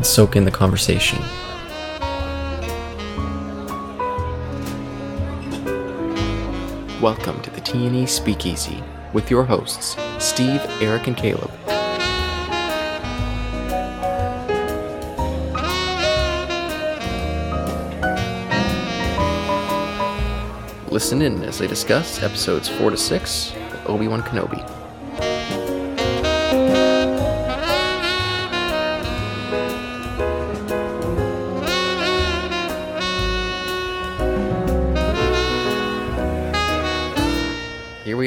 and soak in the conversation. Welcome to the T&E Speakeasy with your hosts, Steve, Eric, and Caleb. Listen in as they discuss episodes 4 to 6 of Obi-Wan Kenobi.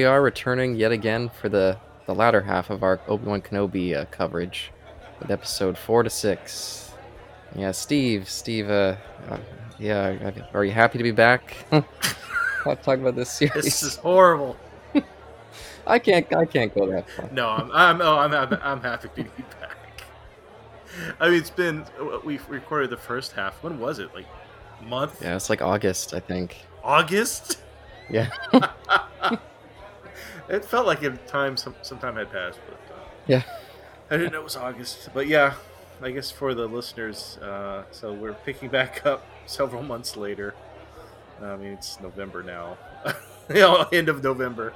We are returning yet again for the, the latter half of our Obi-Wan Kenobi uh, coverage with episode 4 to 6. Yeah, Steve, Steve, uh, uh, yeah, are you happy to be back? I'll talk about this series. This is horrible. I can't, I can't go that far. No, I'm, I'm, oh, I'm, I'm, I'm happy to be back. I mean, it's been we recorded the first half. When was it? Like month? Yeah, it's like August, I think. August. Yeah. It felt like a time some some time had passed, but uh, yeah, I didn't know it was August. But yeah, I guess for the listeners, uh, so we're picking back up several months later. I mean, it's November now. you know, end of November.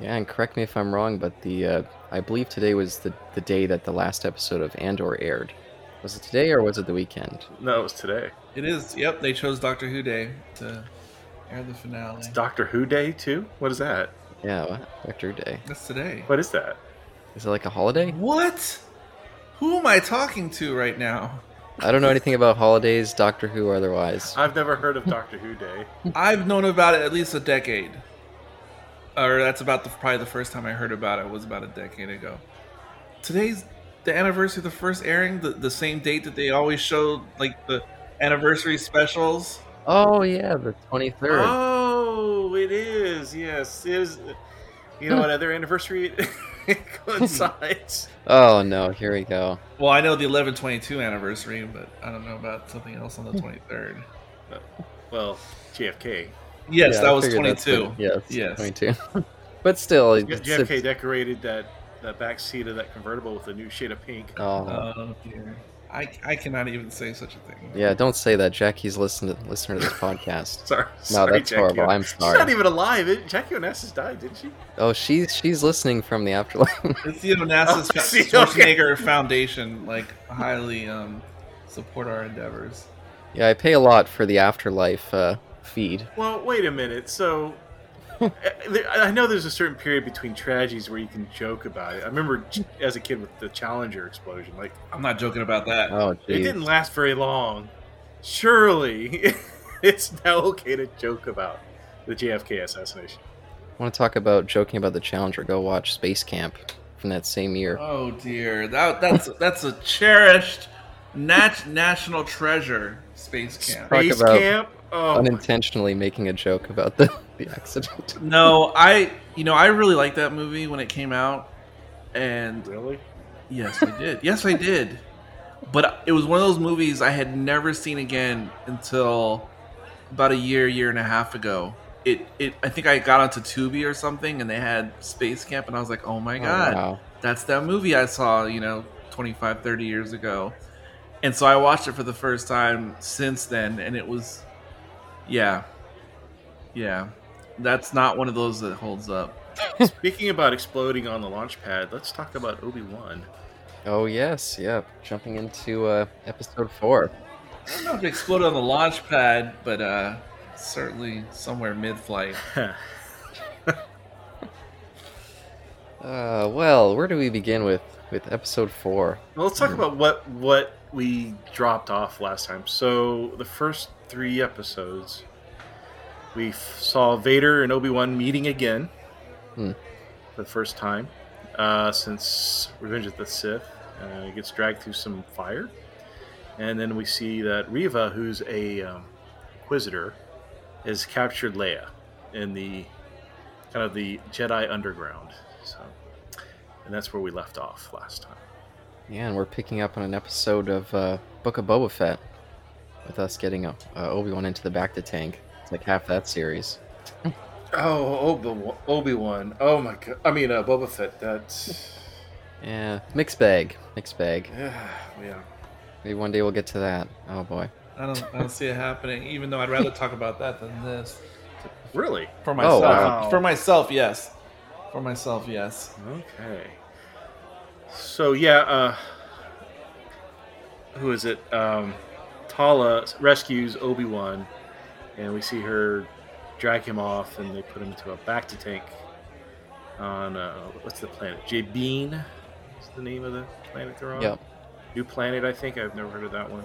Yeah, and correct me if I'm wrong, but the uh, I believe today was the the day that the last episode of Andor aired. Was it today or was it the weekend? No, it was today. It is. Yep, they chose Doctor Who Day to air the finale. It's Doctor Who Day too. What is that? Yeah, what? Doctor Day. That's today. What is that? Is it like a holiday? What? Who am I talking to right now? I don't know anything about holidays, Doctor Who or otherwise. I've never heard of Doctor Who Day. I've known about it at least a decade. Or that's about the probably the first time I heard about it was about a decade ago. Today's the anniversary of the first airing, the, the same date that they always showed like the anniversary specials. Oh yeah, the twenty third. Oh, Oh, it is. Yes, it is. You know what other anniversary it coincides? Oh no, here we go. Well, I know the eleven twenty two anniversary, but I don't know about something else on the hmm. twenty third. well, JFK. Yes, Yeah, that I was figured twenty that's two. what- Yes, Yes. twenty two. but still, it's, JFK it's- decorated that that back seat of that convertible with a new shade of pink. oh, Oh dear. I, I cannot even say such a thing. yeah. Don't say that. Jackie's listening to listening to this podcast. Sorry, No, sorry, that's Jackie horrible. O- I'm sorry. She's sorry. not even alive. It, Jackie Onassis died, didn't she? Oh, she's she's listening from the afterlife. It's the NASA's Oh, see, Schwarzenegger Foundation, like highly um, support our endeavors. yeah, I pay a lot for the afterlife uh, feed. Well, wait a minute. So, there- I know there's a certain period between tragedies where you can joke about it. I remember as a kid with the Challenger explosion. Like, I'm not joking about that. Oh, it didn't last very long. Surely, it's now okay to joke about the JFK assassination. I want to talk about joking about the Challenger? Go watch Space Camp from that same year. Oh dear, that that's that's a cherished nat- national treasure. Space camp. Space about camp. Oh, Unintentionally making a joke about the, the accident. No, I you know I really liked that movie when it came out, and really? Yes, I did. yes, I did. But it was one of those movies I had never seen again until about a year, year and a half ago. It, it, I think I got onto Tubi or something, and they had Space Camp, and I was like, "Oh my Oh, god, wow. that's that movie I saw, you know, 25, 30 years ago." And so I watched it for the first time since then, and it was, yeah, yeah, that's not one of those that holds up. Speaking about exploding on the launch pad, let's talk about Obi Wan. Oh yes, yeah. Jumping into uh, episode four. I don't know if it exploded on the launch pad, but uh, certainly somewhere mid-flight. Uh, well, where do we begin with with episode four? Well, let's talk about what what we dropped off last time. So the first three episodes, we f- saw Vader and Obi Wan meeting again Hmm. for the first time uh, since Revenge of the Sith. Uh, he gets dragged through some fire. and then we see that Reva, who's a um, inquisitor, has captured Leia in the kind of the Jedi underground. So, and that's where we left off last time. Yeah, and we're picking up on an episode of uh, Book of Boba Fett, with us getting uh, Obi Wan into the bacta tank. It's like half that series. Oh, Obi Wan. Oh my god. I mean, uh, Boba Fett. That's Yeah, mixed bag, mixed bag. yeah, yeah. Maybe one day we'll get to that. Oh boy. I don't, I don't see it happening. Even though I'd rather talk about that than this. Really? For myself, Oh, wow. for myself, yes. For myself, yes. Okay. So yeah, uh, who is it? Um, Tala rescues Obi Wan, and we see her drag him off, and they put him into a bacta tank on uh, what's the planet? Jabiim is the name of the planet they're on. Yep. New planet, I think. I've never heard of that one.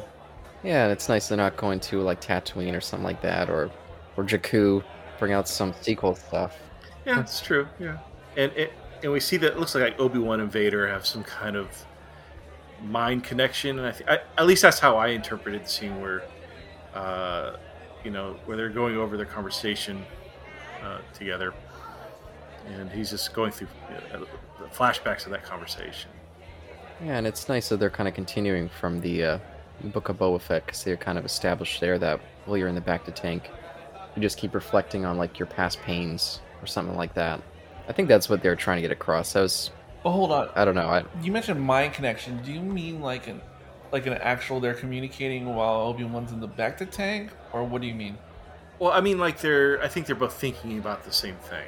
Yeah, and it's nice they're not going to like Tatooine or something like that, or or Jakku, bring out some sequel stuff. Yeah, it's true. Yeah, and it, and we see that it looks like Obi Wan and Vader have some kind of mind connection, and I think at least that's how I interpreted the scene where, uh, you know, where they're going over their conversation uh, together, and he's just going through uh, the flashbacks of that conversation. Yeah, and it's nice that they're kind of continuing from the uh, Book of Boba Fett because they're kind of established there that while you're in the bacta tank, you just keep reflecting on like your past pains or something like that. I think that's what they're trying to get across. That was, But hold on. I don't know. I, You mentioned mind connection. Do you mean like an like an actual they're communicating while Obi Wan's in the bacta tank, or what do you mean? Well, I mean, like they're I think they're both thinking about the same thing,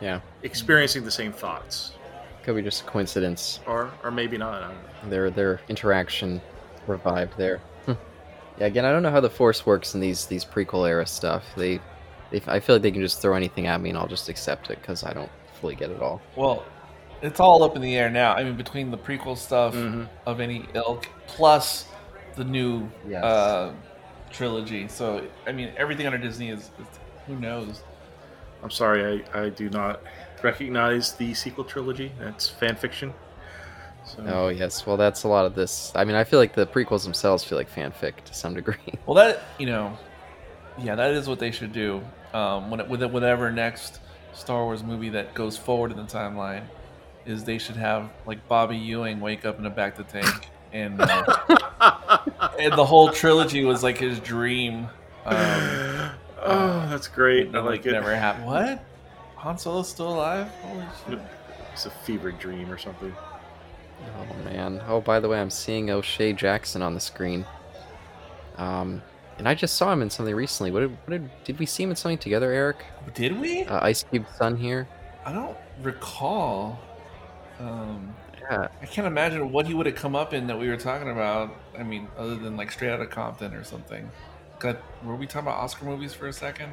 yeah, experiencing the same thoughts, could be just a coincidence. or or maybe not. I don't know. Their their interaction revived there. Hmm. yeah, again, I don't know how the Force works in these these prequel era stuff. They, they, I feel like they can just throw anything at me and I'll just accept it because I don't fully get it all. Well, it's all up in the air now. I mean, between the prequel stuff Mhm. of any ilk plus the new Yes. uh, trilogy. So, I mean, everything under Disney is, is who knows. I'm sorry, I, I do not recognize the sequel trilogy. That's fan fiction. So, Oh yes, well that's a lot of this. I mean, I feel like the prequels themselves feel like fanfic to some degree. Well, that you know, yeah, that is what they should do. Um, when it, with it- whatever next Star Wars movie that goes forward in the timeline, is they should have like Bobby Ewing wake up in a bacta tank, and uh, and the whole trilogy was like his dream. Um, oh, that's great. I and, like it. Never happened. What? Han Solo's still alive? Holy shit! It's a fever dream or something. Oh man. Oh, by the way, I'm seeing O'Shea Jackson on the screen. Um, and I just saw him in something recently. What did, what did, did we see him in something together, Eric? Did we? Uh, Ice Cube's son here. I don't recall. Um, Yeah. I can't imagine what he would have come up in that we were talking about. I mean, other than like Straight Outta Compton or something. God, were we talking about Oscar movies for a second?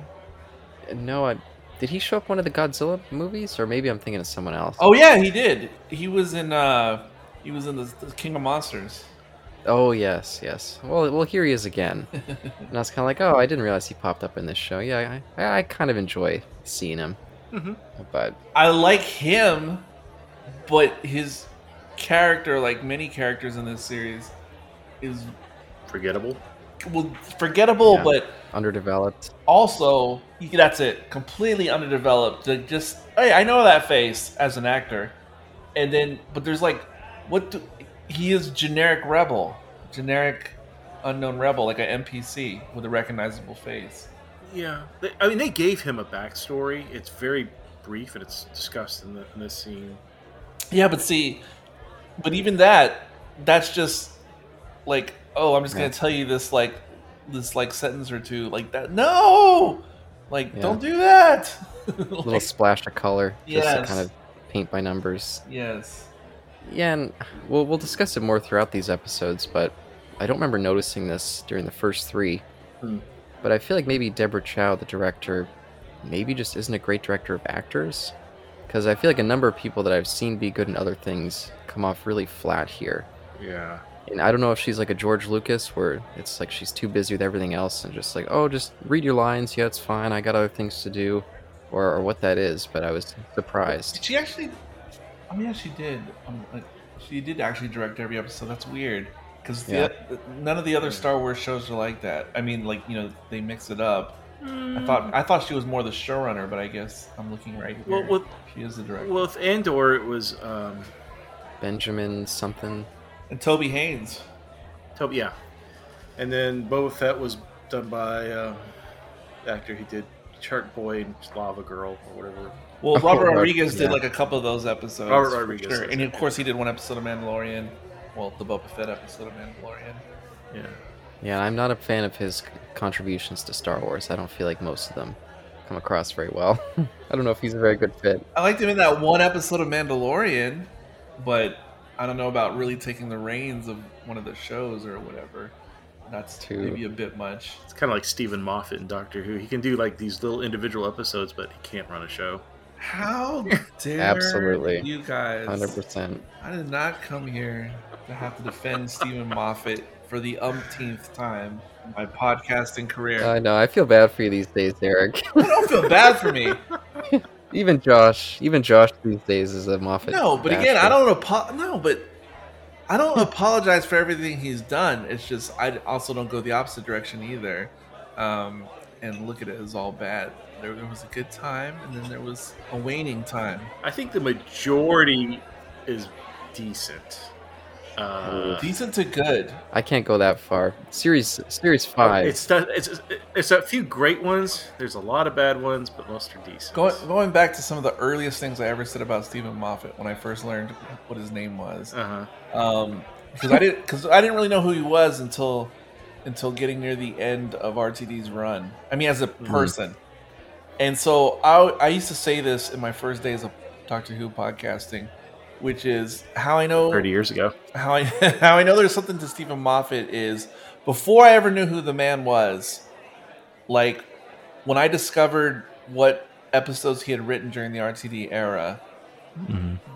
No, I, did he show up one of the Godzilla movies, or maybe I'm thinking of someone else? Oh yeah, he did. He was in. uh He was in the, the King of Monsters. Oh yes, yes. Well, well, here he is again. and I was kind of like, oh, I didn't realize he popped up in this show. Yeah, I, I, I kind of enjoy seeing him. Mhm. But I like him, but his character, like many characters in this series, is Forgettable. well forgettable, Yeah. but underdeveloped. also you- that's it completely underdeveloped like just hey i know that face as an actor and then but there's like what do, he is generic rebel generic unknown rebel like an npc with a recognizable face Yeah. I mean, they gave him a backstory. It's very brief and it's discussed in, the, in this scene. Yeah but see but even that that's just like oh i'm just Yeah. gonna tell you this like this like sentence or two like that no like Yeah. don't do that little splash of color, just to kind of paint by numbers. yes Yeah, and we'll we'll discuss it more throughout these episodes, but I don't remember noticing this during the first three. Hmm. But I feel like maybe Deborah Chow, the director, maybe just isn't a great director of actors. Because I feel like a number of people that I've seen be good in other things come off really flat here. Yeah. And I don't know if she's like a George Lucas, where it's like she's too busy with everything else and just like, oh, just read your lines. Yeah, it's fine. I got other things to do, or, or what that is. But I was surprised. Did she actually? Oh yeah, she did. Um, like, she did actually direct every episode. That's weird. because Yeah. none of the other Star Wars shows are like that. I mean, like you know, they mix it up. I thought I thought she was more the showrunner, but I guess I'm looking right here. Well, with she is the director. well, with Andor, it was um, Benjamin something. and Toby Haynes. Toby, yeah, and then Boba Fett was done by um, the actor who did Shark Boy and Lava Girl or whatever. Well, Oh, Robert right, Rodriguez yeah. did like a couple of those episodes. Robert Rodriguez sure. and of course he did one episode of Mandalorian. Well, the Boba Fett episode of Mandalorian. Yeah, Yeah, I'm not a fan of his contributions to Star Wars. I don't feel like most of them come across very well. I don't know if he's a very good fit. I liked him in that one episode of Mandalorian, but I don't know about really taking the reins of one of the shows or whatever. That's Too- maybe a bit much. it's kind of like Steven Moffat in Doctor Who. He can do like these little individual episodes, but he can't run a show. How dare Absolutely. you guys? 100%. I did not come here to have to defend Steven Moffat for the umpteenth time in my podcasting career. I know. I feel bad for you these days, Eric. I don't feel bad for me. even Josh, even Josh these days is a Moffat. No, but again, basher. I don't apo- no, but I don't apologize for everything he's done. It's just I also don't go the opposite direction either, um, and look at it as all bad. There, there was a good time, and then there was a waning time. I think the majority is decent. Uh, Decent to good. I can't go that far. Series Series Five. It's, it's it's a few great ones. There's a lot of bad ones, but most are decent. Going going back to some of the earliest things I ever said about Steven Moffat when I first learned what his name was. Uh huh. um, because I didn't because I didn't really know who he was until until getting near the end of RTD's run. I mean, as a person, and so I I used to say this in my first days of Doctor Who podcasting, which is how I know Thirty years ago. how I how I know there's something to Steven Moffat is before I ever knew who the man was, like when I discovered what episodes he had written during the RTD era,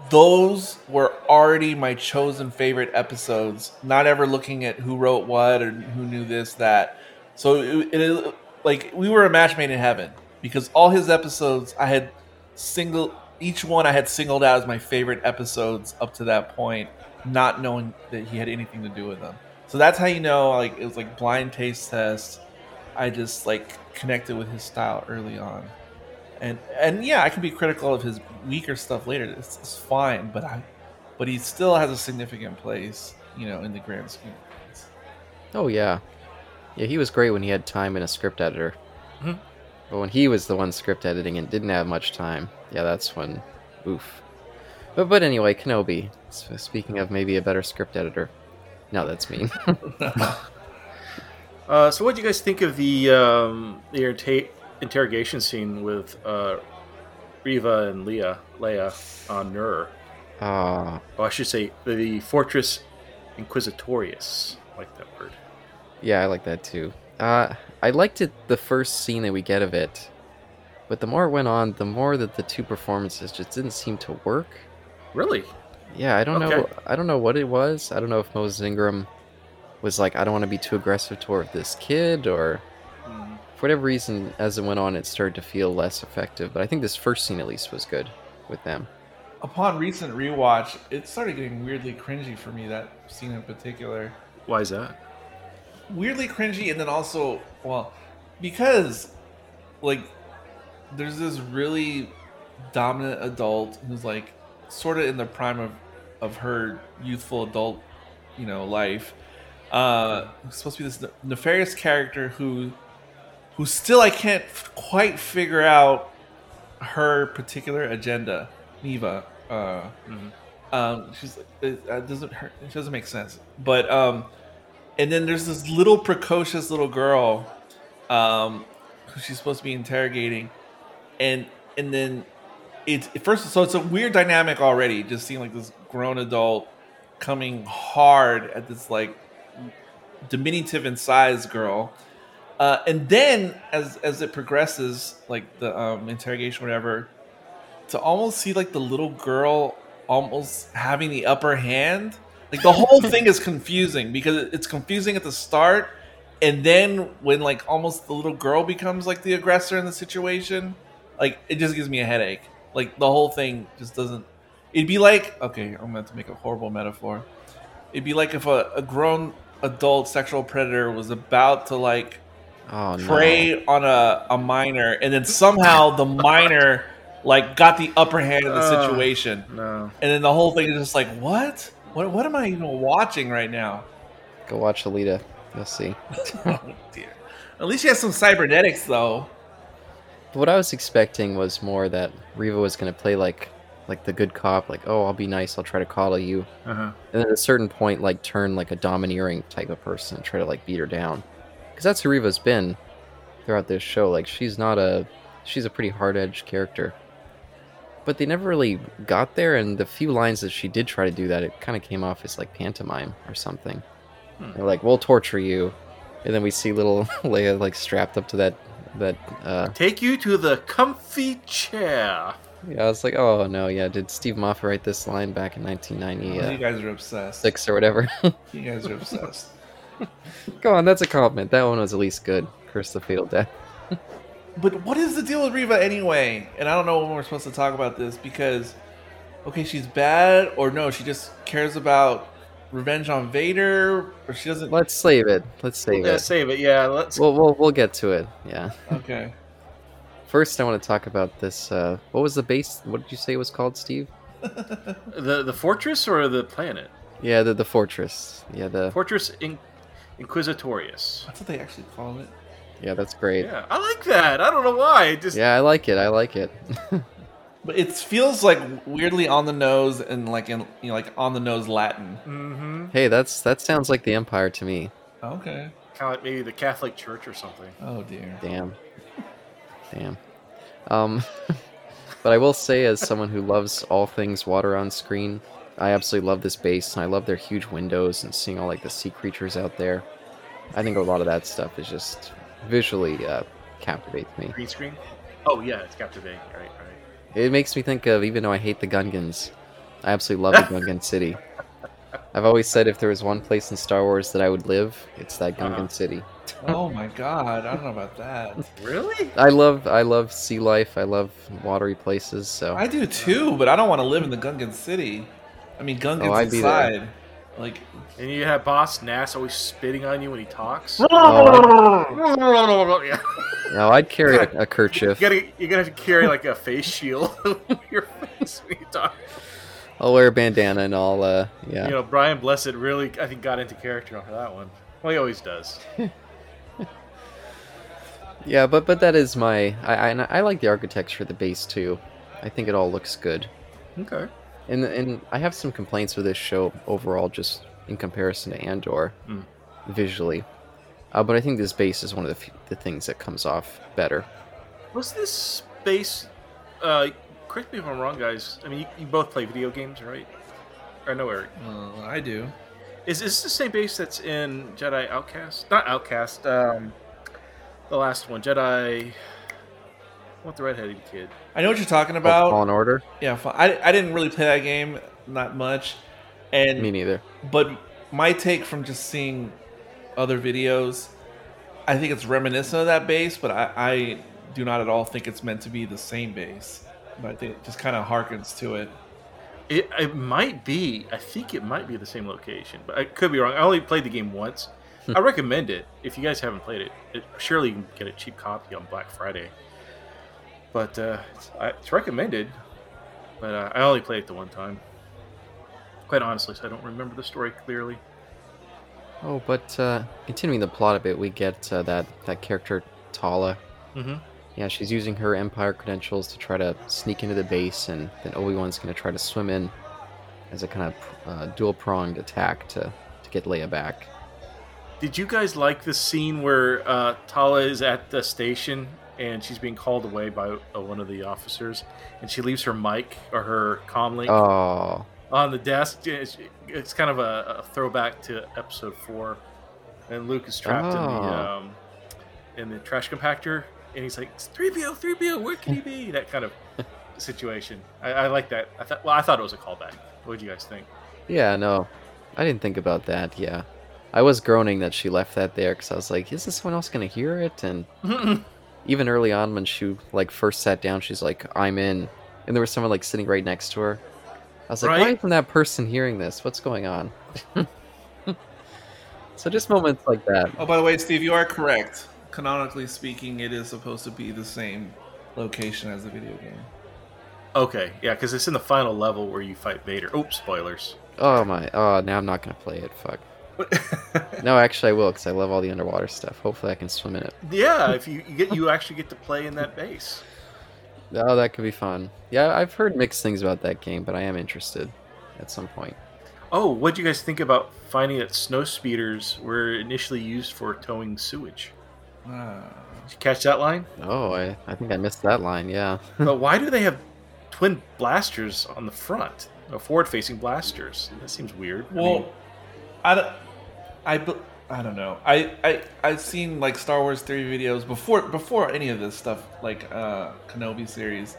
those were already my chosen favorite episodes. Not ever looking at who wrote what or who knew this that. So it, it like we were a match made in heaven because all his episodes I had single each one I had singled out as my favorite episodes up to that point, not knowing that he had anything to do with them. So that's how you know like it was like blind taste test. I just like connected with his style early on. And and yeah, I can be critical of his weaker stuff later. It's, it's fine, but I but he still has a significant place, you know, in the grand scheme of things. Oh yeah, yeah. He was great when he had time and a script editor. Mhm. But when he was the one script editing and didn't have much time, yeah, that's when, oof. But but anyway, Kenobi. Speaking of maybe a better script editor. No, that's mean. Uh, so, what do you guys think of the um, the interta- interrogation scene with uh, Reva and Leia, Leia on Nur? Ah, Oh, I should say the Fortress Inquisitorius. I like that word. yeah, I like that too. Uh, I liked it the first scene that we get of it, but the more it went on, the more that the two performances just didn't seem to work. Really? Yeah, I don't know. I don't know what it was. I don't know if Moses Ingram was like, I don't want to be too aggressive toward this kid, or Mm. for whatever reason, as it went on, it started to feel less effective. But I think this first scene at least was good with them. Upon recent rewatch, it started getting weirdly cringy for me, that scene in particular. Why is that? weirdly cringy and then also well because like there's this really dominant adult who's like sort of in the prime of of her youthful adult you know life uh supposed to be this nefarious character who who still i can't f- quite figure out her particular agenda. Neva uh Mhm. um she's it, it doesn't hurt it doesn't make sense. But um and then there's this little precocious little girl um who she's supposed to be interrogating and and then it's first so it's a weird dynamic already just seeing like this grown adult coming hard at this like diminutive in size girl. Uh, and then as as it progresses like the um, interrogation whatever to almost see like the little girl almost having the upper hand like the whole thing is confusing because it's confusing at the start and then when like almost the little girl becomes like the aggressor in the situation like it just gives me a headache like the whole thing just doesn't it'd be like okay i'm going to make a horrible metaphor It'd be like if a, a grown adult sexual predator was about to like Oh no. prey on a, a minor, and then somehow the minor like got the upper hand in the Uh. situation, No. and then the whole thing is just like, what? What? What am I even watching right now? Go watch Alita. You'll see. oh dear. At least she has some cybernetics, though. What I was expecting was more that Reva was gonna play like like the good cop, like, oh, I'll be nice, I'll try to coddle you, Uh huh. and then at a certain point, like turn like a domineering type of person and try to like beat her down, because that's who Reva's been throughout this show. Like, she's not a she's a pretty hard edged character, but they never really got there. And the few lines that she did try to do that, it kind of came off as like pantomime or something. Hmm. They're like, we'll torture you, and then we see little Leia like strapped up to that that uh, Take you to the comfy chair. Yeah, I was like, oh no, yeah. Did Steve Moffat write this line back in Oh, you guys are obsessed. Six or whatever? You guys are obsessed. Go on, that's a compliment. That one was at least good. Curse the Fatal Death. But what is the deal with Reva anyway? And I don't know when we're supposed to talk about this because, okay, she's bad, or no, she just cares about revenge on Vader, or she doesn't. Let's save it. Let's save Yeah, it. save it. Yeah, let's. We'll, we'll we'll get to it. Yeah. Okay. First, I want to talk about this. Uh, what was the base? What did you say it was called, Steve? the the fortress or the planet? Yeah, the the fortress. Yeah, the Fortress In- Inquisitorius. That's what they actually call it. yeah. That's great. Yeah, I like that. I don't know why. It just Yeah, I like it. I like it. But it feels like weirdly on the nose and like in you know like on the nose Latin. mm-hmm. hey, that's that sounds like the Empire to me. Okay. kind of like maybe the Catholic Church or something. Oh dear. Damn. Damn. Um, but I will say, as someone who loves all things water on screen, I absolutely love this base, and I love their huge windows and seeing all like the sea creatures out there. I think a lot of that stuff is just visually uh, captivates me. Green screen. Oh yeah, it's captivating. Right, right. It makes me think of, even though I hate the Gungans, I absolutely love the Gungan city. I've always said if there was one place in Star Wars that I would live, it's that Gungan Uh-huh. city. Oh my god. I don't know about that. Really? I love, I love sea life. I love watery places. So I do too, but I don't want to live in the Gungan city. I mean, Gungan's Oh, I'd be there. inside. Like, And you have Boss Nass always spitting on you when he talks. Oh, yeah. no, I'd carry a, a kerchief. You gotta, you're gonna have to carry like a face shield over your face when you talk. I'll wear a bandana and I'll, uh, yeah. You know, Brian Blessed really, I think, got into character off of that one. Well, he always does. Yeah, but but that is my. I, I I like the architecture of the base too. I think it all looks good. Okay. And and I have some complaints with this show overall, just in comparison to Andor, Mm. visually. Uh, but I think this base is one of the, f- the things that comes off better. Was this base? Uh, correct me if I'm wrong, guys. I mean, you, you both play video games, right? I know Eric. uh, I do. Is is this the same base that's in Jedi Outcast? Not Outcast. Um, the last one, Jedi. What the redheaded kid? I know what you're talking Oh, about. Fallen Order? Yeah, I, I didn't really play that game not much, and Me neither. but my take from just seeing other videos, I think it's reminiscent of that base, but I, I do not at all think it's meant to be the same base. But I think it just kind of harkens to it. It, it might be. I think it might be the same location, but I could be wrong. I only played the game once. Hmm. I recommend it if you guys haven't played it. it surely you can get a cheap copy on Black Friday. But uh, it's, I, it's recommended. But uh, I only played it the one time. Quite honestly, so I don't remember the story clearly. Oh, but uh, continuing the plot a bit, we get uh, that that character Tala. Mm-hmm. Yeah, she's using her Empire credentials to try to sneak into the base, and then Obi Wan's going to try to swim in as a kind of uh, dual pronged attack to to get Leia back. Did you guys like the scene where uh, Tala is at the station and she's being called away by uh, one of the officers, and she leaves her mic or her comm link Oh, on the desk? It's, it's kind of a, a throwback to episode four, and Luke is trapped in the Oh. um, in the trash compactor, and he's like, three PO, three PO, where can he be?" That kind of situation. I, I like that. I thought. Well, I thought it was a callback. What did you guys think? yeah, no, I didn't think about that. Yeah, I was groaning that she left that there because I was like, is this someone else going to hear it? And even early on when she like first sat down, she's like, "I'm in," and there was someone like sitting right next to her. I was like, why Right. isn't that person hearing this? What's going on? so just moments like that. Oh, by the way, Steve, you are correct. Canonically speaking, it is supposed to be the same location as the video game. Okay, yeah, because it's in the final level where you fight Vader. Oops, spoilers. Oh my! Oh, now I'm not gonna play it. Fuck. No, actually, I will because I love all the underwater stuff. Hopefully, I can swim in it. yeah, if you, you get you actually get to play in that base. Oh, that could be fun. Yeah, I've heard mixed things about that game, but I am interested at some point. Oh, what do you guys think about finding that snow speeders were initially used for towing sewage? Ah. Did you catch that line? Oh, I, I think I missed that line. Yeah. but why do they have twin blasters on the front? No, forward-facing blasters. That seems weird. I Well, mean, I, don't, I, be- I don't know. I, I, I've seen like Star Wars theory videos before before any of this stuff, like uh, Kenobi series,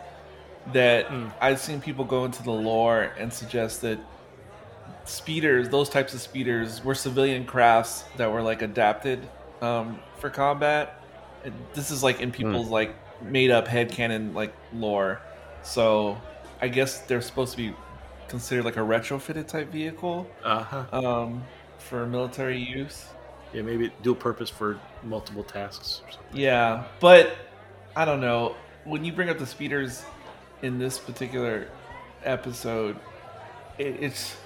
that Mm. I've seen people go into the lore and suggest that speeders, those types of speeders, were civilian crafts that were like adapted um, for combat. And this is like in people's like made up head headcanon like lore. So I guess they're supposed to be considered like a retrofitted type vehicle uh-huh. um, for military use. Yeah, maybe dual purpose for multiple tasks or something. Yeah, but I don't know. When you bring up the speeders in this particular episode, it, it's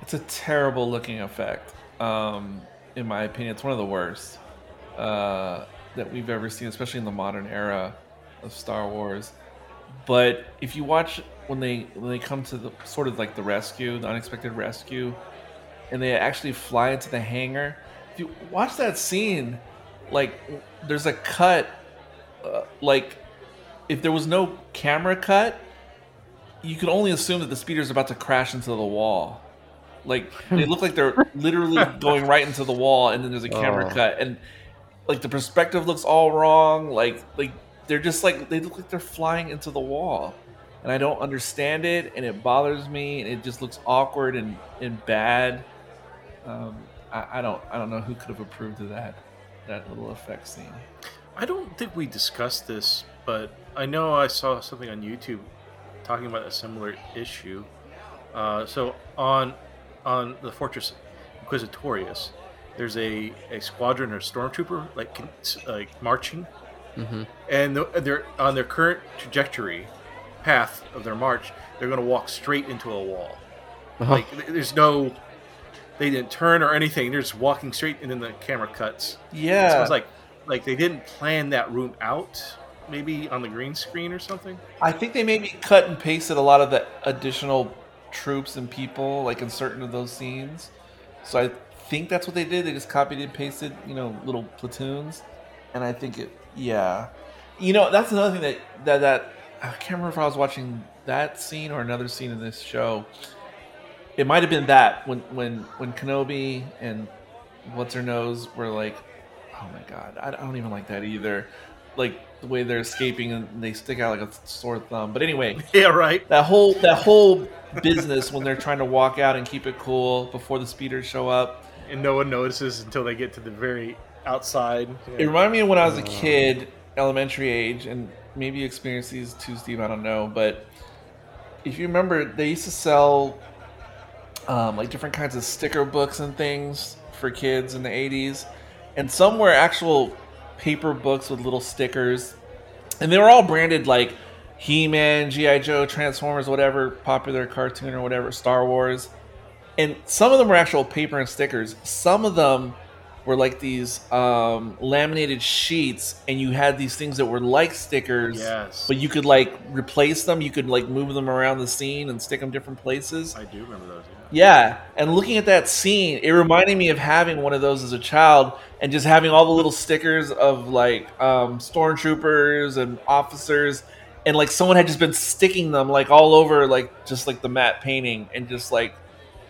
it's a terrible looking effect. Um, in my opinion, it's one of the worst uh, that we've ever seen, especially in the modern era of Star Wars. But if you watch when they when they come to the sort of like the rescue, the unexpected rescue, and they actually fly into the hangar, if you watch that scene, like there's a cut, uh, like if there was no camera cut, you could only assume that the speeder's about to crash into the wall. Like they look like they're literally going right into the wall, and then there's a camera Oh. cut, and like the perspective looks all wrong. Like like they're just like they look like they're flying into the wall, and I don't understand it, and it bothers me, and it just looks awkward and and bad. Um, I, I don't I don't know who could have approved of that that little effect scene. I don't think we discussed this, but I know I saw something on YouTube talking about a similar issue. Uh, so on on the Fortress Inquisitorius, there's a, a squadron or stormtrooper like like marching, hmm and they're on their current trajectory path of their march. They're going to walk straight into a wall. Like there's no, they didn't turn or anything. They're just walking straight, and then the camera cuts. Yeah, So it's like like they didn't plan that room out, maybe on the green screen or something. I think they maybe cut and pasted a lot of the additional troops and people like in certain of those scenes. So I think that's what they did. They just copied and pasted, you know, little platoons. And I think it, yeah, you know, that's another thing that that that I can't remember if I was watching that scene or another scene in this show. It might have been that when when when Kenobi and what's her nose were like, oh my god, I, don't even like that either. Like the way they're escaping and they stick out like a sore thumb. But anyway, Yeah, right. that whole that whole business when they're trying to walk out and keep it cool before the speeders show up. And no one notices until they get to the very outside. It reminded me of when I was a kid, elementary age, and maybe you experienced these too, Steve. I don't know, but if you remember, they used to sell um, like different kinds of sticker books and things for kids in the '80s, and some were actual paper books with little stickers, and they were all branded like He-Man, GI Joe, Transformers, whatever popular cartoon or whatever, Star Wars, and some of them were actual paper and stickers. Some of them were like these um, laminated sheets, and you had these things that were like stickers, Yes. but you could like replace them. You could like move them around the scene and stick them different places. I do remember those. Yeah. Yeah, and looking at that scene, it reminded me of having one of those as a child and just having all the little stickers of like um, stormtroopers and officers, and like someone had just been sticking them like all over, like just like the matte painting, and just like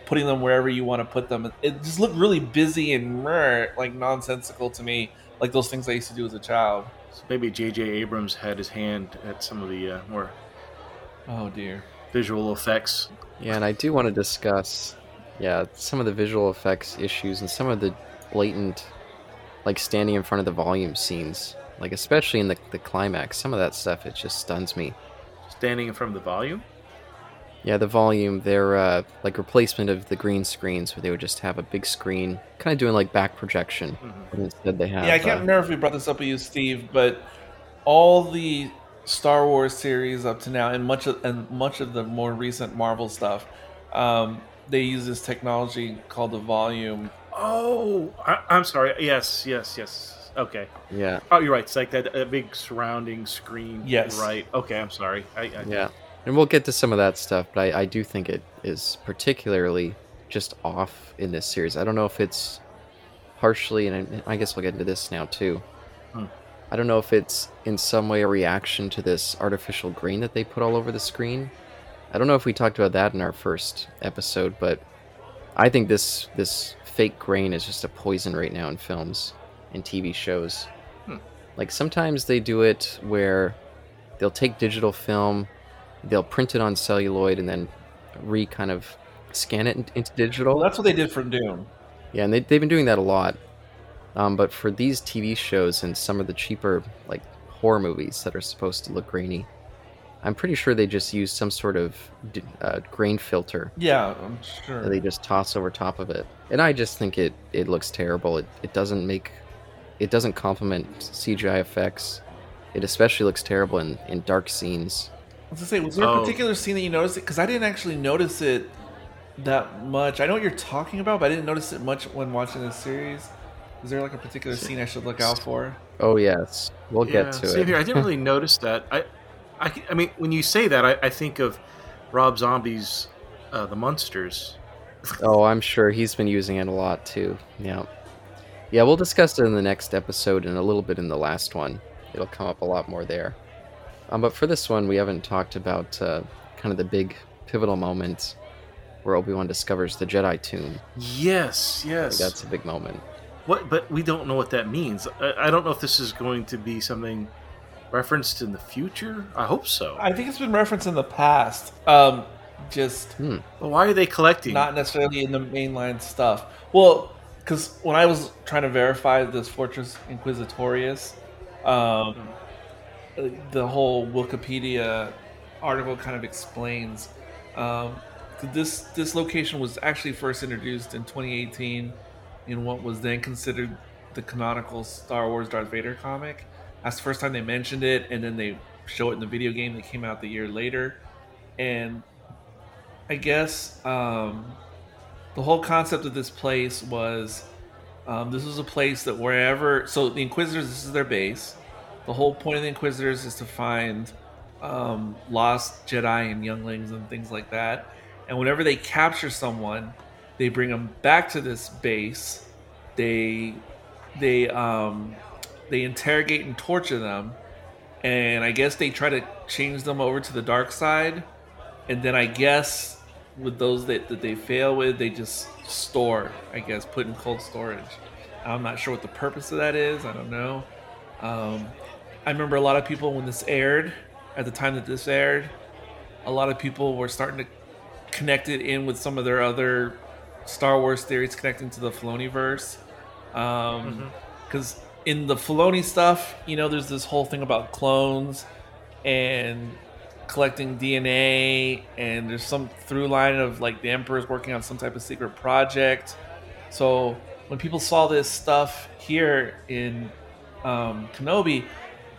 putting them wherever you want to put them. It just looked really busy and like nonsensical to me, like those things I used to do as a child. So maybe J.J. Abrams had his hand at some of the uh, more Oh dear. visual effects. Yeah, and I do want to discuss, yeah, some of the visual effects issues and some of the blatant, like standing in front of the volume scenes, like especially in the the climax. Some of that stuff it just stuns me. Standing in front of the volume. Yeah, the volume, they're uh, like replacement of the green screens where they would just have a big screen, kind of doing like back projection. Mhm. But instead, they have. Yeah, I can't uh, remember if we brought this up with you, Steve, but all the Star Wars series up to now, and much of and much of the more recent Marvel stuff, um, they use this technology called the volume. Oh, I, I'm sorry. Yes, yes, yes. Okay. Yeah, Oh, you're right. It's like that a big surrounding screen. Yes. Right. Okay. I'm sorry. I, I, yeah. And we'll get to some of that stuff, but I, I do think it is particularly just off in this series. I don't know if it's partially, and I I guess we'll get into this now too. Hmm. I don't know if it's in some way a reaction to this artificial green that they put all over the screen. I don't know if we talked about that in our first episode, but I think this this fake grain is just a poison right now in films and TV shows. Hmm. Like sometimes they do it where they'll take digital film, they'll print it on celluloid, and then re kind of scan it into digital. Well, that's what they did for Doom. Yeah, and they, they've been doing that a lot. Um, but for these TV shows and some of the cheaper like horror movies that are supposed to look grainy, I'm pretty sure they just use some sort of d- uh, grain filter Yeah, I'm sure. that they just toss over top of it. And I just think it it looks terrible. It it doesn't make it doesn't complement CGI effects. It especially looks terrible in, in dark scenes. I was gonna say, was there a Oh. particular scene that you noticed it? Because I didn't actually notice it that much. I know what you're talking about, but I didn't notice it much when watching this series. Is there like a particular scene I should look out for? Oh yes, we'll Yeah, get to same it. here. I didn't really notice that. I, I, I mean, when you say that, I, I think of Rob Zombie's uh, The Munsters. Oh, I'm sure he's been using it a lot too. Yeah. Yeah, we'll discuss it in the next episode and a little bit in the last one. It'll come up a lot more there. Um, but for this one, we haven't talked about uh, kind of the big pivotal moment where Obi Wan discovers the Jedi tomb. Yes, yes. That's a big moment. What? But we don't know what that means. I, I don't know if this is going to be something referenced in the future. I hope so. I think it's been referenced in the past. Um, just Hmm. But why are they collecting? not necessarily in the mainline stuff. Well, because when I was trying to verify this Fortress Inquisitorius, um, the whole Wikipedia article kind of explains um, this this location was actually first introduced in 2018 in what was then considered the canonical Star Wars Darth Vader comic. That's the first time they mentioned it, and then they show it in the video game that came out the year later. And I guess um, the whole concept of this place was um, this was a place that wherever so the Inquisitors this is their base. The whole point of the Inquisitors is to find um, lost Jedi and younglings and things like that. And whenever they capture someone, they bring them back to this base. They they um, they interrogate and torture them, and I guess they try to change them over to the dark side. And then I guess with those that, that they fail with, they just store. I guess put in cold storage. I'm not sure what the purpose of that is. I don't know. Um, I remember a lot of people when this aired, at the time that this aired, a lot of people were starting to connect it in with some of their other Star Wars theories connecting to the Filoni verse. Because in the Filoni stuff, you know, there's this whole thing about clones and collecting DNA, and there's some through line of like the Emperor's working on some type of secret project. So when people saw this stuff here in um, Kenobi,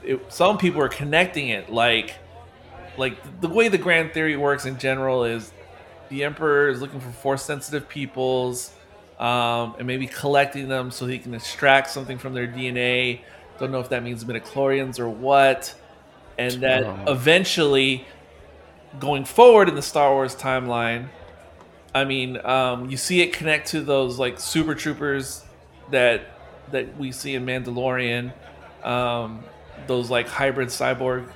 it, some people were connecting it like like the way the grand theory works in general is the emperor is looking for force sensitive peoples um, and maybe collecting them so he can extract something from their dna don't know if that means midichlorians or what and that Oh. eventually going forward in the star wars timeline i mean um, you see it connect to those like super troopers that that we see in mandalorian um, those like hybrid cyborg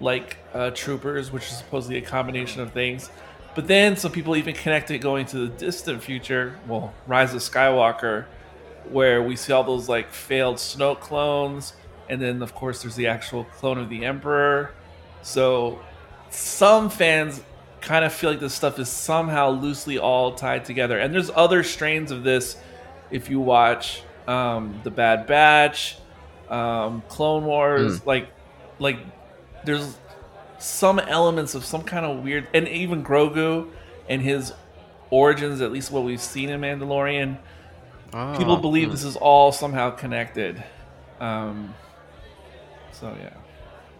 like uh, troopers, which is supposedly a combination of things. But then some people even connect it going to the distant future, well, Rise of Skywalker, where we see all those like failed Snoke clones, and then of course there's the actual clone of the Emperor. So some fans kind of feel like this stuff is somehow loosely all tied together. And there's other strains of this if you watch um, the Bad Batch, um, Clone Wars, like like there's some elements of some kind of weird, and even Grogu and his origins, at least what we've seen in Mandalorian, people Oh, believe hmm. this is all somehow connected. Um, so yeah,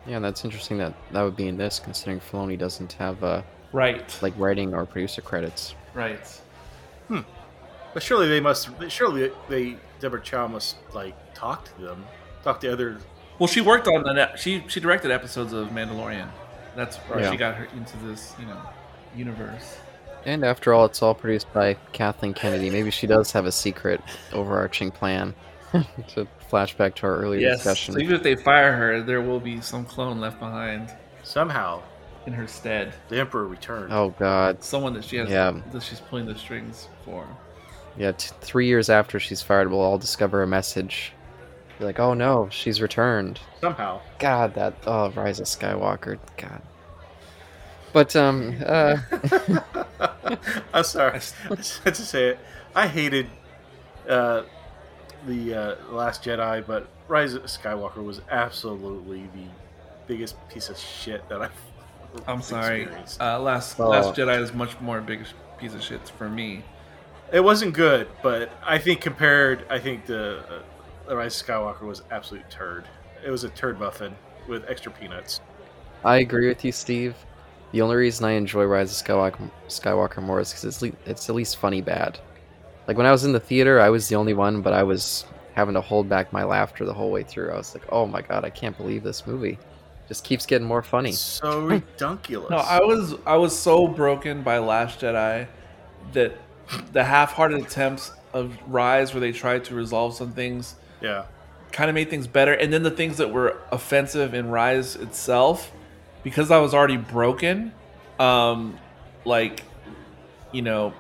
Yeah, that's interesting that that would be in this, considering Filoni doesn't have uh, right, like writing or producer credits. right. But surely they must. Surely they Deborah Chow must like talk to them, talk to other. Well, she worked on the. She she directed episodes of Mandalorian. That's where Yeah. she got her into this, you know, universe. And after all, it's all produced by Kathleen Kennedy. Maybe she does have a secret, overarching plan. to flashback to our earlier Yes. discussion. So even if they fire her, there will be some clone left behind Somehow in her stead. the Emperor returned. Oh God. Someone that she has Yeah. that she's pulling the strings for. Yeah, t- three years after she's fired, we'll all discover a message. Be like, oh no, she's returned. Somehow. God, that oh, Rise of Skywalker. God. But um, uh, I'm sorry. I just had to say it. I hated uh, the uh, Last Jedi, but Rise of Skywalker was absolutely the biggest piece of shit that I've. I'm sorry. Uh, Last Oh. Last Jedi is much more big piece of shit for me. It wasn't good, but I think compared, I think the, uh, the Rise of Skywalker was absolute turd. It was a turd muffin with extra peanuts. I agree with you, Steve. The only reason I enjoy Rise of Skywalker, Skywalker more is because it's, le- it's at least funny bad. Like when I was in the theater, I was the only one, but I was having to hold back my laughter the whole way through. I was like, "Oh my god, I can't believe this movie! Just keeps getting more funny." So ridiculous. No, I was I was so broken by Last Jedi that the half-hearted attempts of Rise, where they tried to resolve some things, yeah. kind of made things better, and then the things that were offensive in Rise itself, because I was already broken, um, like, you know,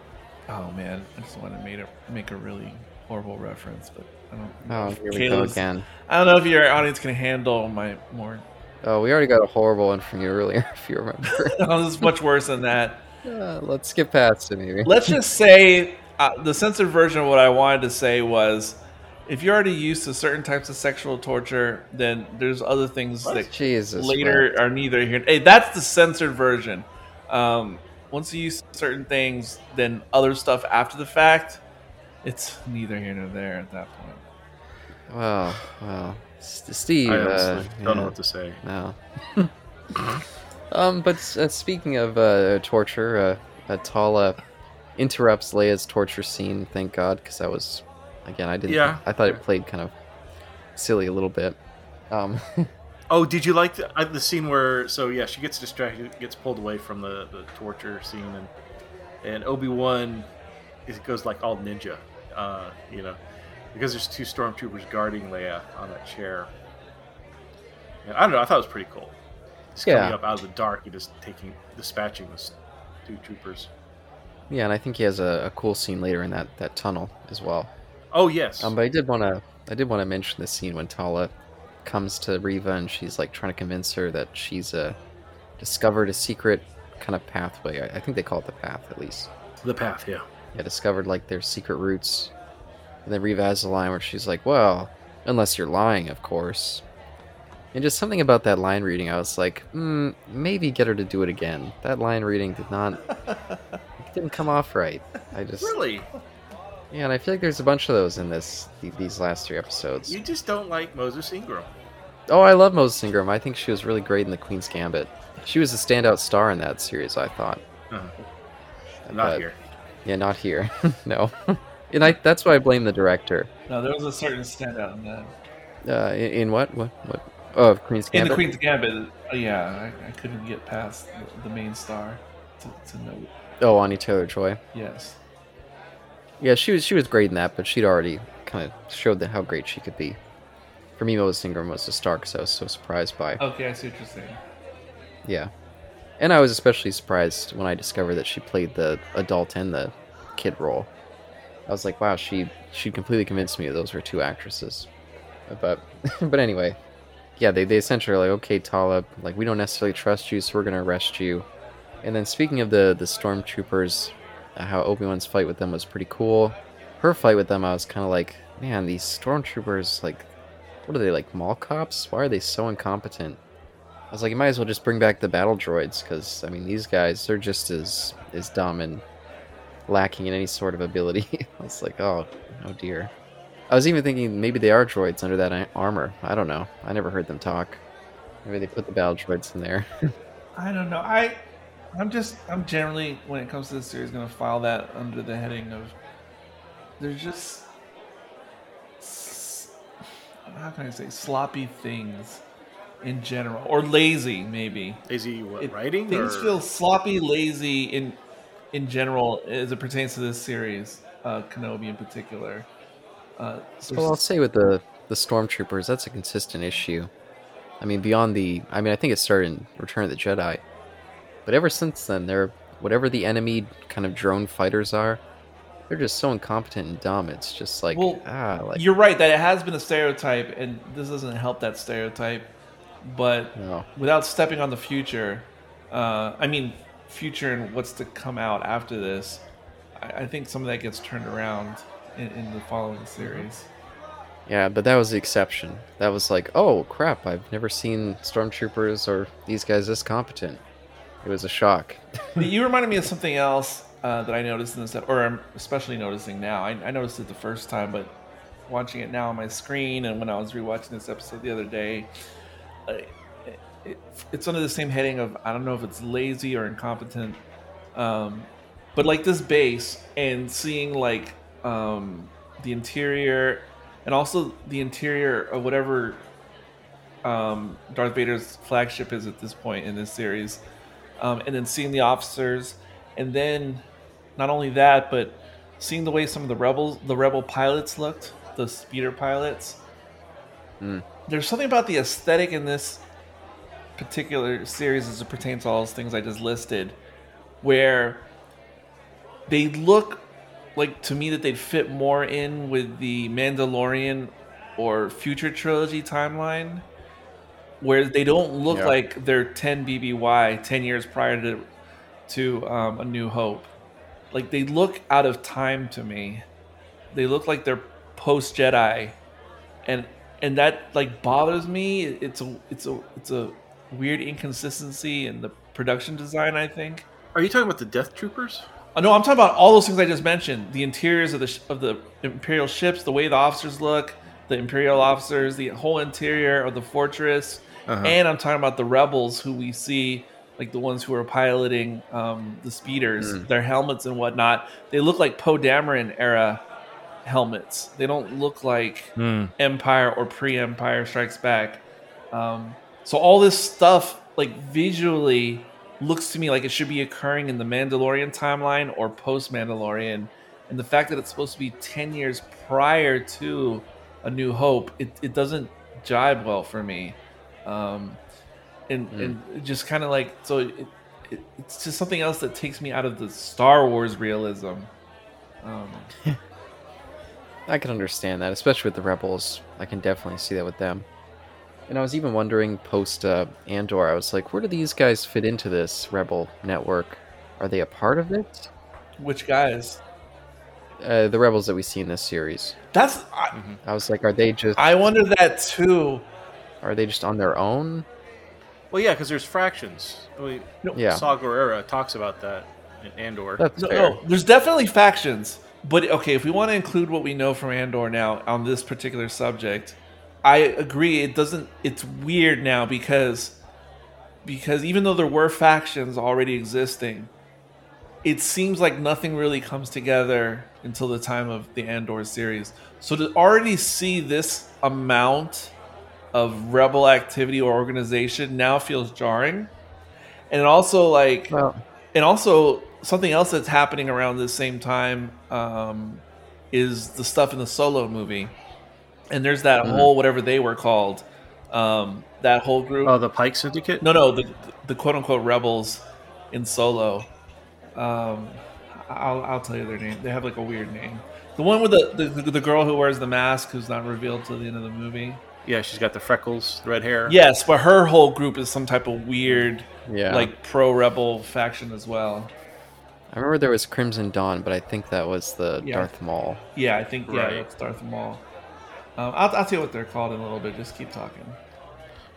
oh man, I just want to make a make a really horrible reference, but I don't. Oh, here we go again. I don't know if your audience can handle my more. Oh, we already got a horrible one from you earlier, if you remember. Oh, this is much worse than that. uh, let's skip past it, maybe. Let's just say uh, the censored version of what I wanted to say was if you're already used to certain types of sexual torture, then there's other things that Jesus. later are neither here. Hey, that's the censored version. Um, once you use certain things, then other stuff after the fact, it's neither here nor there at that point. Well, well, Steve. I uh, don't know what to say. No. um, but uh, speaking of uh, torture, uh, Atala interrupts Leia's torture scene. Thank God, because that was, again, I didn't. Yeah. I thought it played kind of silly a little bit. Um, Oh, did you like the, uh, the scene where? So yeah, she gets distracted, gets pulled away from the, the torture scene, and and Obi Wan, it goes like all ninja, uh, you know, because there's two stormtroopers guarding Leia on that chair. And I don't know. I thought it was pretty cool. Coming Yeah. up out of the dark and just taking dispatching those two troopers. yeah, and I think he has a, a cool scene later in that, that tunnel as well. Oh yes. Um, but I did want to I did want to mention the scene when Tala comes to Reva and she's like trying to convince her that she's uh, discovered a secret kind of pathway. I, I think they call it the path at least. the path. Yeah. Yeah, discovered like their secret routes. And then Reva has a line where she's like, "Well, unless you're lying, of course." And just something about that line reading, I was like, mm, maybe get her to do it again. That line reading did not, didn't come off right. I just, Really? Yeah, and I feel like there's a bunch of those in this these last three episodes. You just don't like Moses Ingram. Oh, I love Moses Ingram. I think she was really great in the Queen's Gambit. She was a standout star in that series, I thought. Uh-huh. Not But- here. Yeah, not here. no. and I, that's why I blame the director. No, there was a certain standout in that. Uh, in, in what? What? What? Oh, Queen's Gambit. In the Queen's Gambit, uh, yeah, I, I couldn't get past the, the main star to, to note. Oh, Anya Taylor Joy. Yes. Yeah, she was she was great in that, but she'd already kind of showed that how great she could be. For me, Moses Ingram was the star because I was so surprised by. Okay, I see what you're saying. Yeah, and I was especially surprised when I discovered that she played the adult and the kid role. I was like, wow, she she completely convinced me that those were two actresses. But but anyway, yeah, they they essentially are like, okay, Tala, like we don't necessarily trust you, so we're gonna arrest you. And then speaking of the the stormtroopers, how Obi Wan's fight with them was pretty cool. Her fight with them, I was kind of like, man, these stormtroopers, like, what are they like, mall cops? Why are they so incompetent? I was like, you might as well just bring back the battle droids because I mean these guys they're just as as dumb and lacking in any sort of ability. I was like, oh, oh dear. I was even thinking maybe they are droids under that armor. I don't know. I never heard them talk. Maybe they put the battle droids in there. I don't know. I I'm just I'm generally when it comes to this series going to file that under the heading of there's just how can I say sloppy things in general or lazy maybe. Is he what, It- writing? Things or- feel sloppy, lazy in in general as it pertains to this series, uh, Kenobi in particular. Uh, so well, I'll say with the the stormtroopers, that's a consistent issue. I mean, beyond the, I mean, I think it started in Return of the Jedi, but ever since then, they're whatever the enemy kind of drone fighters are, they're just so incompetent and dumb. It's just like Well, ah, like you're right that it has been a stereotype, and this doesn't help that stereotype. But no. without stepping on the future, uh, I mean, future and what's to come out after this, I, I think some of that gets turned around in, in the following series. Yeah, but that was the exception. That was like, oh crap, I've never seen stormtroopers or these guys this competent. It was a shock. You reminded me of something else uh, that I noticed in this, or I'm especially noticing now. I, I noticed it the first time, but watching it now on my screen and when I was rewatching this episode the other day, it, it's under the same heading of I don't know if it's lazy or incompetent, um, but like this base and seeing like um, the interior and also the interior of whatever um, Darth Vader's flagship is at this point in this series, um, and then seeing the officers, and then not only that, but seeing the way some of the rebels, the rebel pilots looked, the speeder pilots. Mm. There's something about the aesthetic in this particular series as it pertains to all those things I just listed, where they look like to me that they'd fit more in with the Mandalorian or future trilogy timeline, where they don't look Yeah. like they're 10 BBY, 10 years prior to to um, A New Hope. Like they look out of time to me. They look like they're post Jedi, and and that like bothers me. It's a it's a it's a weird inconsistency in the production design. I think. Are you talking about the Death Troopers? Oh, no, I'm talking about all those things I just mentioned: the interiors of the sh- of the Imperial ships, the way the officers look, the Imperial officers, the whole interior of the fortress, Uh-huh. and I'm talking about the rebels who we see, like the ones who are piloting um, the speeders, their helmets and whatnot. They look like Poe Dameron era helmets. They don't look like Empire or pre-Empire Strikes Back. Um, so all this stuff, like visually, looks to me like it should be occurring in the Mandalorian timeline or post Mandalorian. And the fact that it's supposed to be ten years prior to A New Hope, it, it doesn't jibe well for me. Um, and and just kind of like so it, it, it's just something else that takes me out of the Star Wars realism. Um, I can understand that, especially with the rebels. I can definitely see that with them. And I was even wondering post uh, Andor, I was like, where do these guys fit into this rebel network? Are they a part of it? which guys? Uh, the rebels that we see in this series. That's I, I was like, are they just I wonder that too. Are they just on their own? Well, yeah, because there's fractions. I mean, No, Yeah. Saw Gerrera talks about that in Andor. That's No, fair. no, there's definitely factions. But okay, if we want to include what we know from Andor now on this particular subject, I agree. It doesn't. It's weird now because because even though there were factions already existing, it seems like nothing really comes together until the time of the Andor series. So to already see this amount of rebel activity or organization now feels jarring, and also like Well, and also something else that's happening around the same time um, is the stuff in the solo movie. And there's that Mhm. whole whatever they were called um, that whole group. Oh, the Pike Syndicate. no no the, the quote-unquote rebels in solo. Um, I'll, I'll tell you their name. They have like a weird name. The one with the, the the girl who wears the mask who's not revealed till the end of the movie Yeah, she's got the freckles, the red hair. yes but her whole group is some type of weird yeah. like pro rebel faction as well I remember there was Crimson Dawn, but I think that was the Yeah. Darth Maul. Yeah, I think yeah, Right. that's Darth Maul. Um, I'll, I'll tell you what they're called in a little bit. Just keep talking.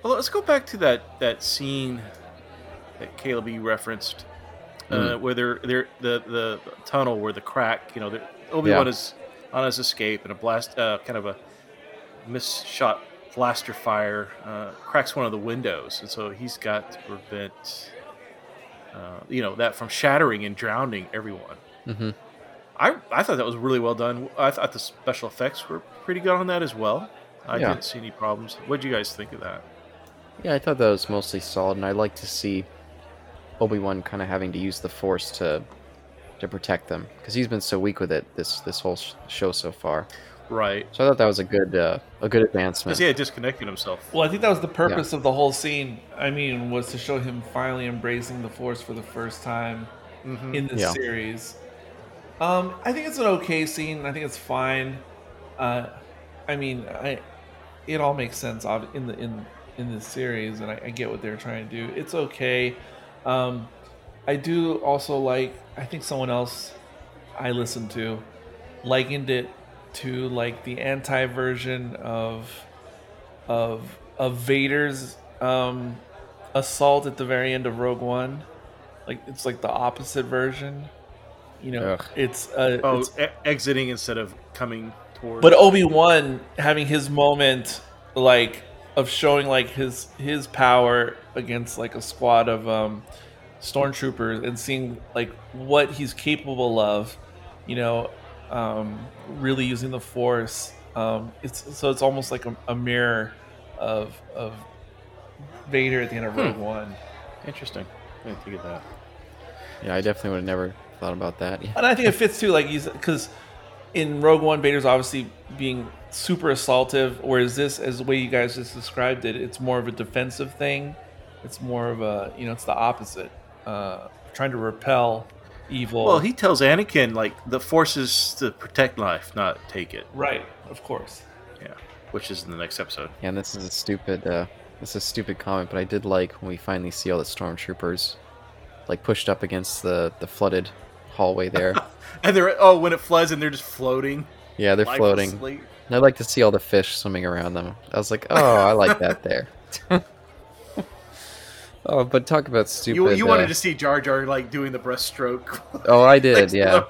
Well, let's go back to that that scene that Caleb you referenced, uh, Mm. where they're they're the the tunnel where the crack, you know, Obi Wan Yeah. is on his escape and a blast, uh, kind of a misshot blaster fire uh, cracks one of the windows, and so he's got to prevent, uh, you know, that from shattering and drowning everyone. hmm I, I thought that was really well done. I thought the special effects were pretty good on that as well. I Yeah. didn't see any problems. What would you guys think of that? Yeah, I thought that was mostly solid, and I like to see Obi Wan kind of having to use the Force to to protect them because he's been so weak with it this this whole sh- show so far. Right. So I thought that was a good uh, a good advancement. Because he had disconnected himself. Well, I think that was the purpose of the whole scene. I mean, was to show him finally embracing the Force for the first time Mhm. in this Yeah. series. Um, I think it's an okay scene. I think it's fine. Uh, I mean, I it all makes sense in the in in this series, and I, I get what they're trying to do. It's okay. Um, I do also like. I think someone else I listened to likened it to like the anti version of of of Vader's um, assault at the very end of Rogue One. Like it's like the opposite version. You know, Ugh. it's uh, Oh, it's- e- exiting instead of coming towards. but Obi Wan having his moment, like of showing like his his power against like a squad of um, stormtroopers and seeing like what he's capable of, you know, um, really using the Force. Um, it's so it's almost like a, a mirror of of Vader at the end of Rogue One. Interesting. I didn't think of that. Yeah, I definitely would have never thought about that. Yeah. And I think it fits too, like because in Rogue One, Vader's obviously being super assaultive, whereas this, as the way you guys just described it, it's more of a defensive thing. It's more of a, you know, it's the opposite, uh, trying to repel evil. Well, he tells Anakin like the Force is to protect life, not take it. right, of course. Yeah, which is in the next episode. Yeah, and this is a stupid uh, this is a stupid comment, but I did like when we finally see all the stormtroopers like pushed up against the the flooded hallway there. And they're oh, when it floods and they're just floating. yeah, they're floating. lifelessly. And I like to see all the fish swimming around them. I was like, oh, I like that there. oh, but talk about stupid. You, you uh, wanted to see Jar Jar like doing the breaststroke. Oh, I did. Next Yeah.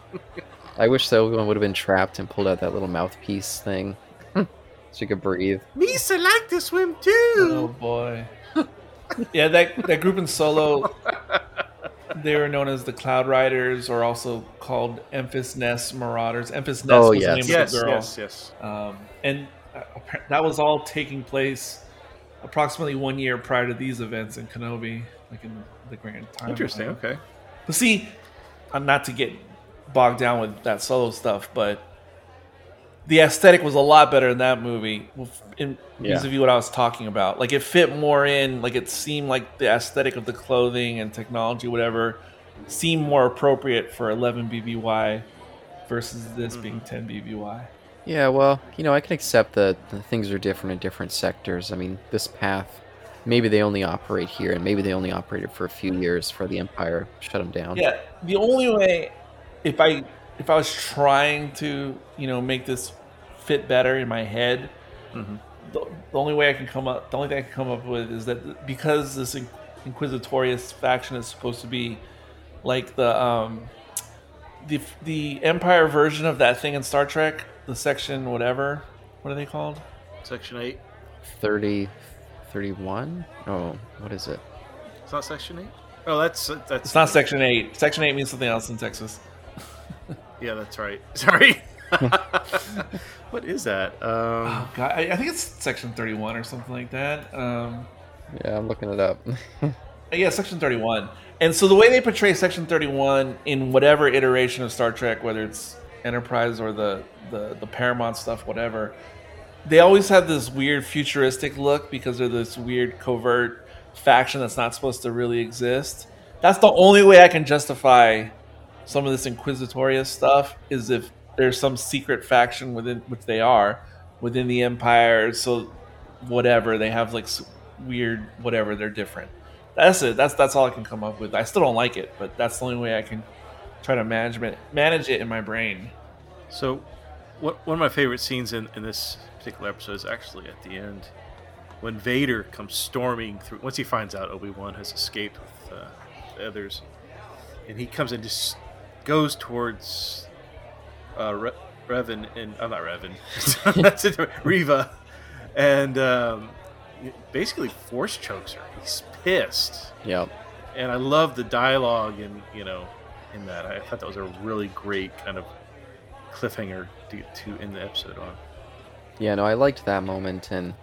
I wish that one would have been trapped and pulled out that little mouthpiece thing, so you could breathe. Misa like to swim too. Oh boy. yeah, that that group in Solo, they were known as the Cloud Riders, or also called Enfys Nest Marauders. Enfys Nest Oh, was yes. the name yes, of the girl. yes, yes. Um, and uh, that was all taking place approximately one year prior to these events in Kenobi, like in the grand time. Interesting. Okay. But see, uh, not to get bogged down with that solo stuff, but the aesthetic was a lot better in that movie in Yeah. vis-a-vis what I was talking about. Like it fit more in, like it seemed like the aesthetic of the clothing and technology, whatever, seemed more appropriate for 11 BBY versus this being 10 BBY. Yeah, well, you know, I can accept that things are different in different sectors. I mean, this path, maybe they only operate here, and maybe they only operated for a few years for the Empire shut them down. Yeah, the only way, if I if I was trying to you know make this fit better in my head, Mhm. the, the only way I can come up, the only thing I can come up with is that because this in- Inquisitorius faction is supposed to be like the um the the Empire version of that thing in Star Trek, the section whatever, what are they called? Section eight. 30, 31? Oh, what is it? It's not section eight. Oh, that's that's. It's not Section Eight. Section Eight means something else in Texas. Yeah, that's right. Sorry. what is that? Um, Oh God, I, I think it's Section Thirty-One or something like that. Um, Yeah, I'm looking it up. Yeah, Section 31. And so the way they portray Section 31 in whatever iteration of Star Trek, whether it's Enterprise or the, the, the Paramount stuff, whatever, they always have this weird futuristic look because they're this weird covert faction that's not supposed to really exist. That's the only way I can justify some of this Inquisitorius stuff is if there's some secret faction within which they are within the Empire. So whatever they have like weird whatever they're different. That's it. That's that's all I can come up with. I still don't like it, but that's the only way I can try to manage it, manage it in my brain. So, what, one of my favorite scenes in, in this particular episode is actually at the end when Vader comes storming through, once he finds out Obi Wan has escaped with uh, the others, and he comes and just goes towards uh, Re- Revan and I'm not Revan, that's it, Reva, and um, basically force chokes her. He's pissed, Yep. and I love the dialogue and you know in that. I thought that was a really great kind of cliffhanger to, to end the episode on. Yeah, no, I liked that moment, and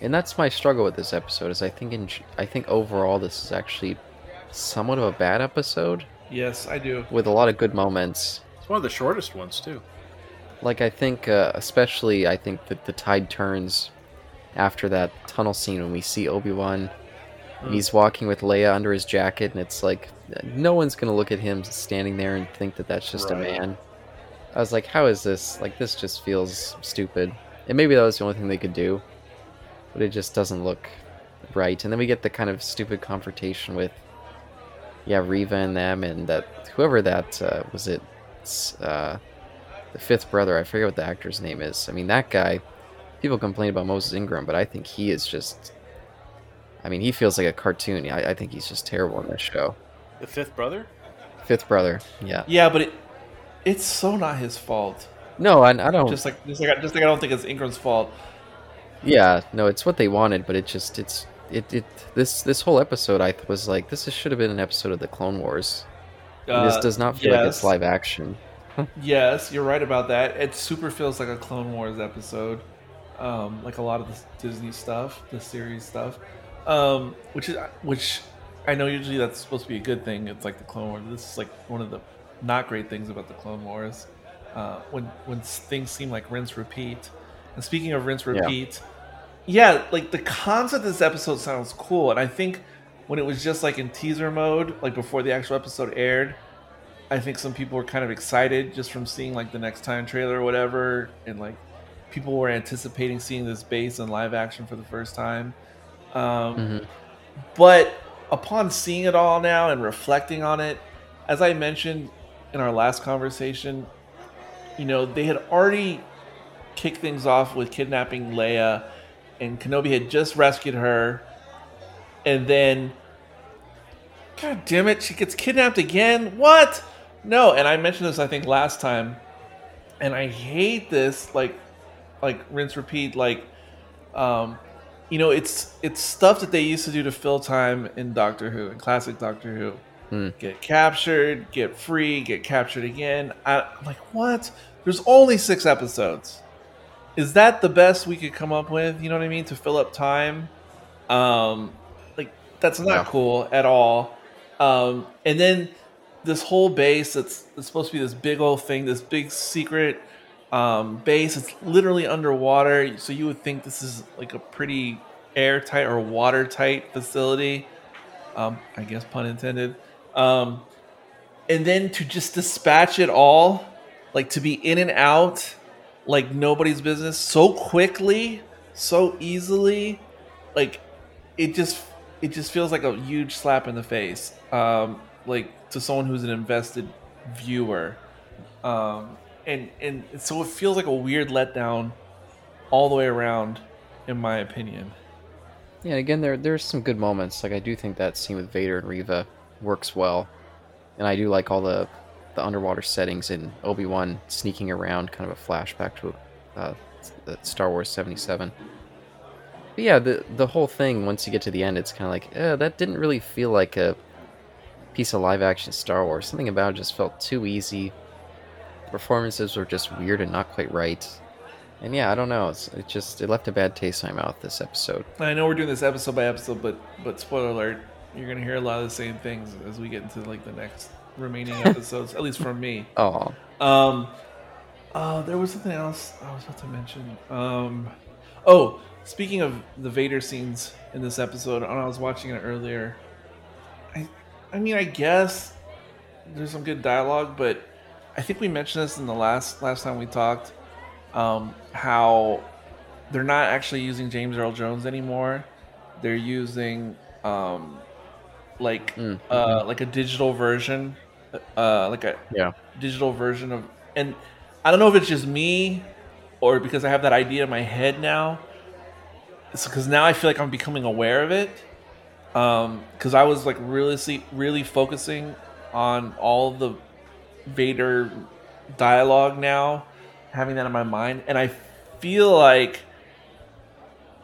and that's my struggle with this episode. Is I think in I think overall this is actually somewhat of a bad episode Yes, I do. with a lot of good moments. It's one of the shortest ones too. Like I think, uh, especially I think that the tide turns after that tunnel scene when we see Obi Wan. Mm. He's walking with Leia under his jacket, and it's like no one's gonna look at him standing there and think that that's just Right. a man. I was like, how is this? Like this just feels stupid. And maybe that was the only thing they could do, but it just doesn't look right. And then we get the kind of stupid confrontation with, yeah, Reva and them, and that whoever that uh, was it, uh, the fifth brother. I forget what the actor's name is. I mean, that guy. People complain about Moses Ingram, but I think he is just. I mean, he feels like a cartoon. I, I think he's just terrible in this show. The fifth brother. Fifth brother, yeah. Yeah, but it, it's so not his fault. No, I, I don't. Just like just like I- just like I don't think it's Ingram's fault. Yeah, no, it's what they wanted, but it just it's it it this this whole episode I was like this is, should have been an episode of the Clone Wars. this Uh, does not feel like it's live action. Yes, you're right about that. It super feels like a Clone Wars episode, um, like a lot of the Disney stuff, the series stuff, um, which is which I know usually that's supposed to be a good thing. It's like the Clone Wars. This is like one of the not great things about the Clone Wars, uh, when when things seem like rinse repeat. And speaking of rinse repeat, yeah, like the concept of this episode sounds cool, and I think when it was just like in teaser mode, like before the actual episode aired. I think some people were kind of excited just from seeing like the next time trailer or whatever, and like people were anticipating seeing this base in live action for the first time. Um, Mhm. But upon seeing it all now and reflecting on it, as I mentioned in our last conversation, you know they had already kicked things off with kidnapping Leia, and Kenobi had just rescued her, and then God damn it, she gets kidnapped again. What? No, and I mentioned this I think last time, and I hate this like like rinse repeat like um you know it's it's stuff that they used to do to fill time in Doctor Who in classic Doctor Who. Hmm. Get captured, get free, get captured again. I, I'm like, what? There's only six episodes. Is that the best we could come up with? You know what I mean? To fill up time. Um, like that's not cool at all. Um, and then this whole base that's, that's supposed to be this big old thing, this big secret um, base. It's literally underwater, so you would think this is like a pretty airtight or watertight facility. Um, I guess pun intended. Um, and then to just dispatch it all, like to be in and out, like nobody's business, so quickly, so easily, like it just it just feels like a huge slap in the face. Um, like to someone who's an invested viewer, um, and and so it feels like a weird letdown all the way around, in my opinion. Yeah, again, there there's some good moments. Like I do think that scene with Vader and Reva works well, and I do like all the the underwater settings in Obi Wan sneaking around, kind of a flashback to uh, Star Wars '77. But yeah, the the whole thing once you get to the end, it's kind of like, eh, that didn't really feel like a piece of live action Star Wars. Something about it just felt too easy. Performances were just weird and not quite right. And yeah, I don't know. It's, it just it left a bad taste in my mouth. This episode. I know we're doing this episode by episode, but but spoiler alert, you're gonna hear a lot of the same things as we get into like the next remaining episodes, at least from me. Oh, Um, uh, there was something else I was about to mention. Um, oh, speaking of the Vader scenes in this episode, and I was watching it earlier. I, I mean, I guess there's some good dialogue, but I think we mentioned this in the last last time we talked. Um, how they're not actually using James Earl Jones anymore. They're using um, like Mm, uh, like a digital version, uh, like a yeah. digital version of and I don't know if it's just me or because I have that idea in my head now. because now I feel like I'm becoming aware of it. Um, because I was like really, really focusing on all the Vader dialogue now, having that in my mind, and I feel like.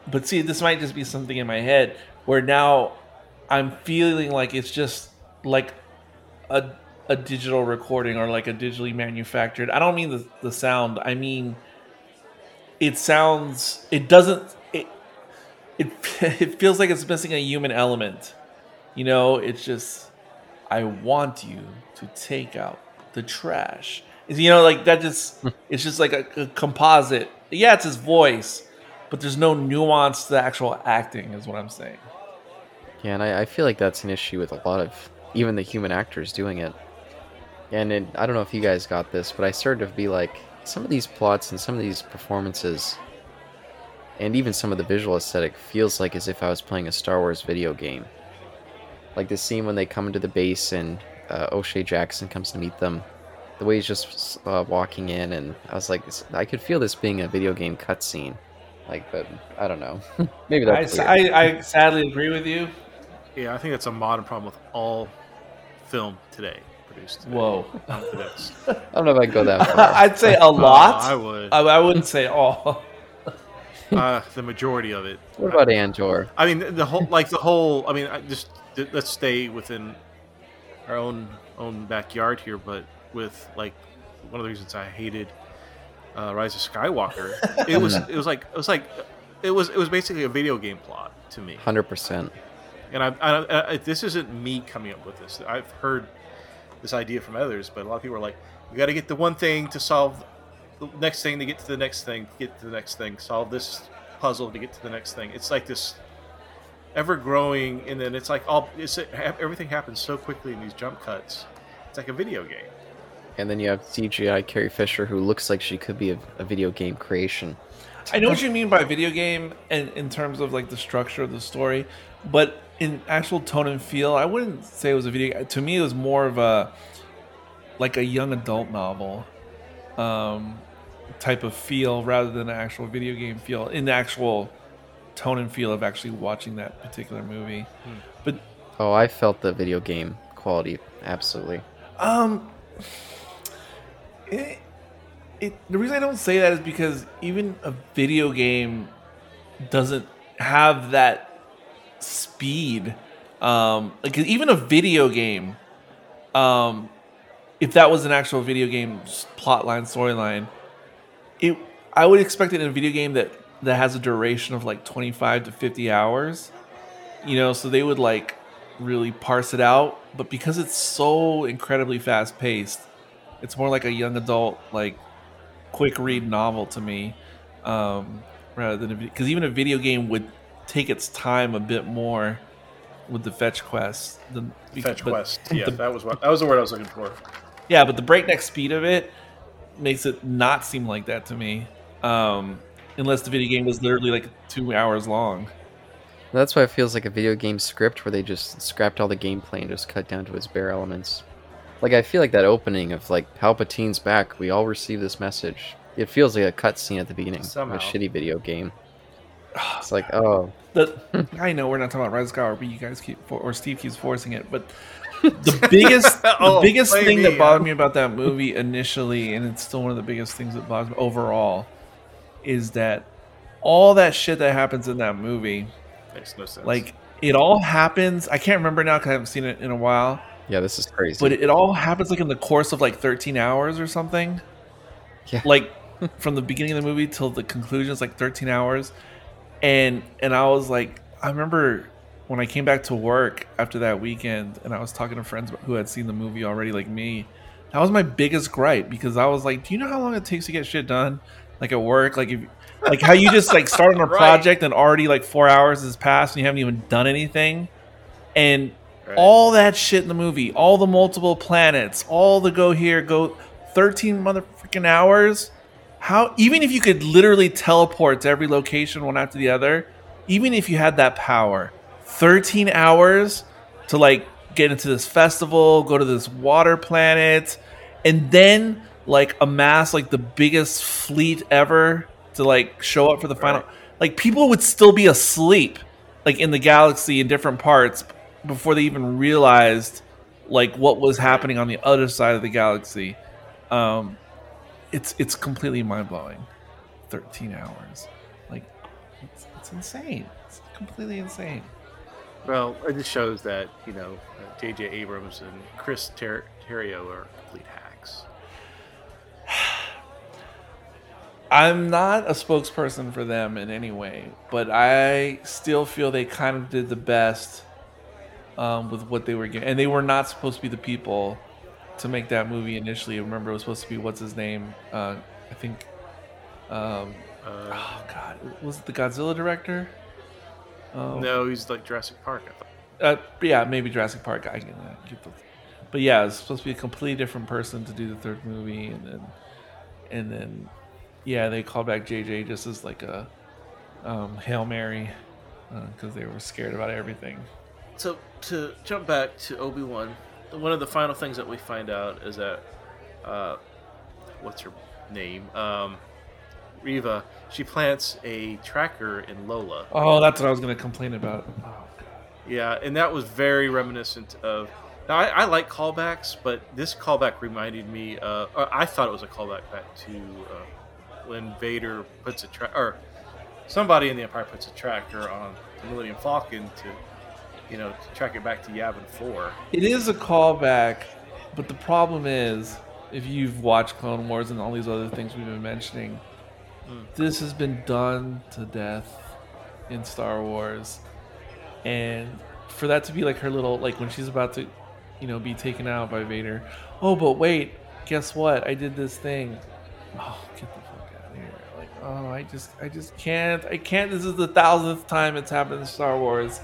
But see, this might just be something in my head where now I'm feeling like it's just like a a digital recording or like a digitally manufactured. I don't mean the the sound. I mean it sounds it doesn't it it it feels like it's missing a human element. You know, it's just I want you to take out the trash. You know, like that just hmm. it's just like a, a composite. Yeah, it's his voice, but there's no nuance to the actual acting, is what I'm saying. Yeah, and I, I feel like that's an issue with a lot of even the human actors doing it. And it, I don't know if you guys got this, but I started to be like, some of these plots and some of these performances, and even some of the visual aesthetic, feels like as if I was playing a Star Wars video game. Like the scene when they come into the base and uh, O'Shea Jackson comes to meet them, the way he's just uh, walking in, and I was like, I could feel this being a video game cutscene. Like, but I don't know. Maybe that's. I, I, I sadly agree with you. Yeah, I think that's a modern problem with all film today produced. Today. Whoa. I don't know if I can go that far. I'd say a lot. I would. I, I wouldn't say all. uh, the majority of it. What about Andor? I mean, the whole like the whole. I mean, I just let's stay within our own own backyard here, but with like one of the reasons I hated uh, Rise of Skywalker, it was it was like it was like it was it was basically a video game plot to me. Hundred percent. And I, I, I, this isn't me coming up with this. I've heard this idea from others, but a lot of people are like, "We got to get the one thing to solve the next thing to get to the next thing, to get to the next thing, solve this puzzle to get to the next thing." It's like this ever growing, and then it's like all it's everything happens so quickly in these jump cuts. It's like a video game. And then you have CGI Carrie Fisher, who looks like she could be a, a video game creation. I know what you mean by video game, and in terms of like the structure of the story, but in actual tone and feel, I wouldn't say it was a video. Game. To me, it was more of a like a young adult novel um, type of feel rather than an actual video game feel. In the actual tone and feel of actually watching that particular movie, hmm. but oh, I felt the video game quality absolutely. Um, it, it the reason I don't say that is because even a video game doesn't have that speed. Um, like even a video game, um, if that was an actual video game plotline storyline, it I would expect it in a video game that that has a duration of like 25 to 50 hours. You know, so they would like really parse it out, but because it's so incredibly fast paced, it's more like a young adult like quick read novel to me. Um, rather than because even a video game would take its time a bit more with the fetch quest. The fetch quest, yeah, the, that was what that was the word I was looking for. Yeah, but the breakneck speed of it makes it not seem like that to me. Um, unless the video game was literally like two hours long. That's why it feels like a video game script where they just scrapped all the gameplay and just cut down to its bare elements. Like I feel like that opening of like Palpatine's back, we all receive this message. It feels like a cutscene at the beginning Somehow. of a shitty video game. It's like, oh, the, I know we're not talking about Rise Power, but you guys keep or Steve keeps forcing it. But the biggest, oh, the biggest thing me, that bothered me about that movie initially, and it's still one of the biggest things that bothers me overall, is that all that shit that happens in that movie makes no sense. Like it all happens. I can't remember now because I haven't seen it in a while. Yeah, this is crazy. But it, it all happens like in the course of like 13 hours or something. Yeah. Like from the beginning of the movie till the conclusion is like 13 hours and and I was like, I remember when I came back to work after that weekend, and I was talking to friends who had seen the movie already, like me. That was my biggest gripe because I was like, "Do you know how long it takes to get shit done, like at work? Like if, like how you just like start on a right. project and already like four hours has passed and you haven't even done anything, and right. all that shit in the movie, all the multiple planets, all the go here, go thirteen motherfucking hours." how even if you could literally teleport to every location one after the other, even if you had that power, 13 hours to like get into this festival, go to this water planet, and then like amass like the biggest fleet ever to like show up for the final. Right. like people would still be asleep, like in the galaxy in different parts before they even realized like what was happening on the other side of the galaxy. Um, it's it's completely mind blowing. Thirteen hours, like it's, it's insane. It's completely insane. Well, it just shows that you know J.J. Abrams and Chris Ter- Terrio are. I'm not a spokesperson for them in any way, but I still feel they kind of did the best um, with what they were getting, and they were not supposed to be the people to make that movie initially. Remember, it was supposed to be what's his name? Uh, I think. Um, Uh, oh God, was it the Godzilla director? Um, no, he's like Jurassic Park. I thought. Uh, yeah, maybe Jurassic Park. I can uh, get the, but yeah, it's supposed to be a completely different person to do the third movie, and then, and then, yeah, they called back JJ just as like a um, hail mary because they were scared about everything. So to jump back to Obi Wan, one of the final things that we find out is that, uh, what's her name? Um, Reva. She plants a tracker in Lola. Oh, that's what I was gonna complain about. Oh, God. Yeah, and that was very reminiscent of. Now I, I like callbacks, but this callback reminded me. Uh, I thought it was a callback back to uh, when Vader puts a track, or somebody in the Empire puts a tracker on the Millennium Falcon to, you know, to track it back to Yavin Four. It is a callback, but the problem is, if you've watched Clone Wars and all these other things we've been mentioning, Mm. this has been done to death in Star Wars, and for that to be like her little like when she's about to, you know, be taken out by Vader. Oh, but wait, guess what? I did this thing. Oh, get the fuck out of here! Like, oh, I just, I just can't, I can't. This is the thousandth time it's happened in Star Wars.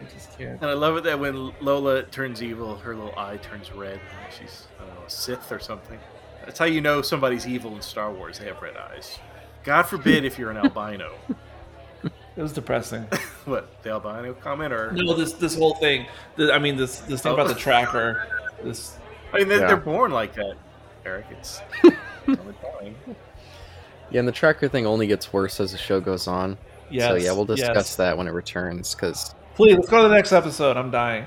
I just can't. And I love it that when Lola turns evil, her little eye turns red. Like she's I don't know, a Sith or something. That's how you know somebody's evil in Star Wars. They have red eyes. God forbid if you're an albino. It was depressing. what the albino comment or? No, this this whole thing. The, I mean, this this thing about the tracker. This I mean, they're, Yeah. they're born like that, Eric. It's totally fine. Yeah, and the tracker thing only gets worse as the show goes on. yes. so yeah, we'll discuss yes. that when it returns. Because Please, let's go to the next episode. I'm dying.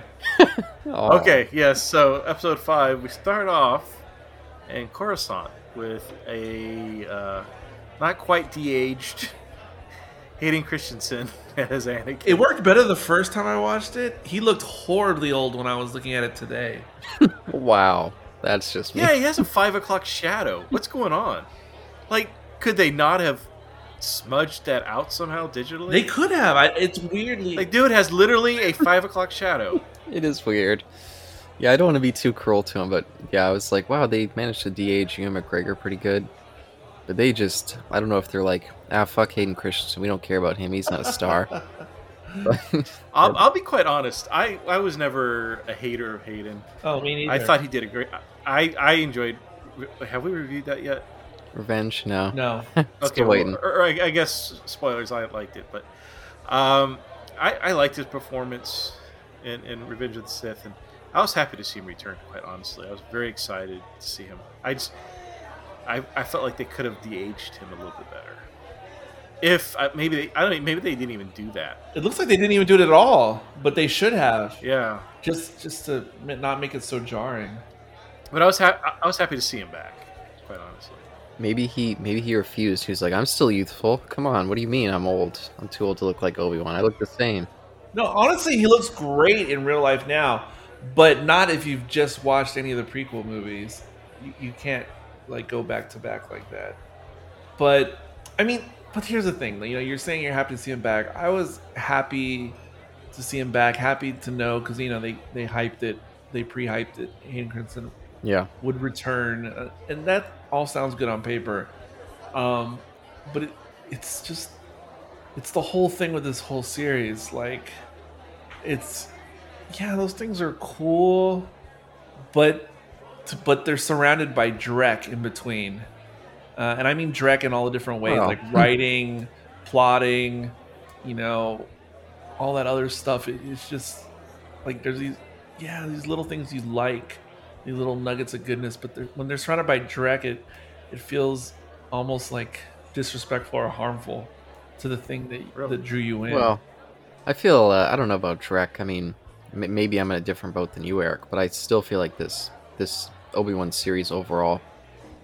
Okay, yes. So episode five, we start off in Coruscant with a uh, not quite de-aged Hayden Christensen as Anakin. It worked better the first time I watched it. He looked horribly old when I was looking at it today. wow, that's just me. Yeah, he has a five o'clock shadow. What's going on? Like, could they not have smudged that out somehow digitally? They could have. I, it's weirdly. Like, dude has literally a five o'clock shadow. It is weird. Yeah, I don't want to be too cruel to him, but yeah, I was like, wow, they managed to de-age Ewan McGregor pretty good. But they just, I don't know if they're like, ah, fuck Hayden Christensen, we don't care about him, he's not a star. I'll, I'll be quite honest. I, I was never a hater of Hayden. oh, me neither. I thought he did a great. I I enjoyed. Have we reviewed that yet? Revenge? No. No. Still well, waiting. Or, or I, I guess spoilers. I liked it, but um, I, I liked his performance in, in Revenge of the Sith, and I was happy to see him return. Quite honestly, I was very excited to see him. I just, I, I felt like they could have de-aged him a little bit better. If uh, maybe they, I don't know, maybe they didn't even do that. It looks like they didn't even do it at all, but they should have. Yeah, Just just to not make it so jarring. but I was ha- I was happy to see him back. Quite honestly. Maybe he maybe he refused. He was like, I'm still youthful. Come on, what do you mean I'm old? I'm too old to look like Obi-Wan. I look the same. No, honestly, he looks great in real life now, but not if you've just watched any of the prequel movies. You, you can't like go back to back like that. But I mean, but here's the thing. You know, you're saying you're happy to see him back. I was happy to see him back. Happy to know because you know they they hyped it, they pre-hyped it. Hayden Christensen Yeah. would return, uh, and that all sounds good on paper. Um, but it, it's just it's the whole thing with this whole series. Like, it's yeah, those things are cool, but but they're surrounded by Drek in between, uh, and I mean Drek in all the different ways, Wow. like writing, plotting, you know, all that other stuff. It, it's just like there's these yeah these little things you like these little nuggets of goodness but they're, when they're surrounded by Drek, it it feels almost like disrespectful or harmful to the thing that Really? that drew you in. Well, I feel uh, I don't know about Drek. I mean, m- maybe I'm in a different boat than you, Eric, but I still feel like this this Obi Wan series overall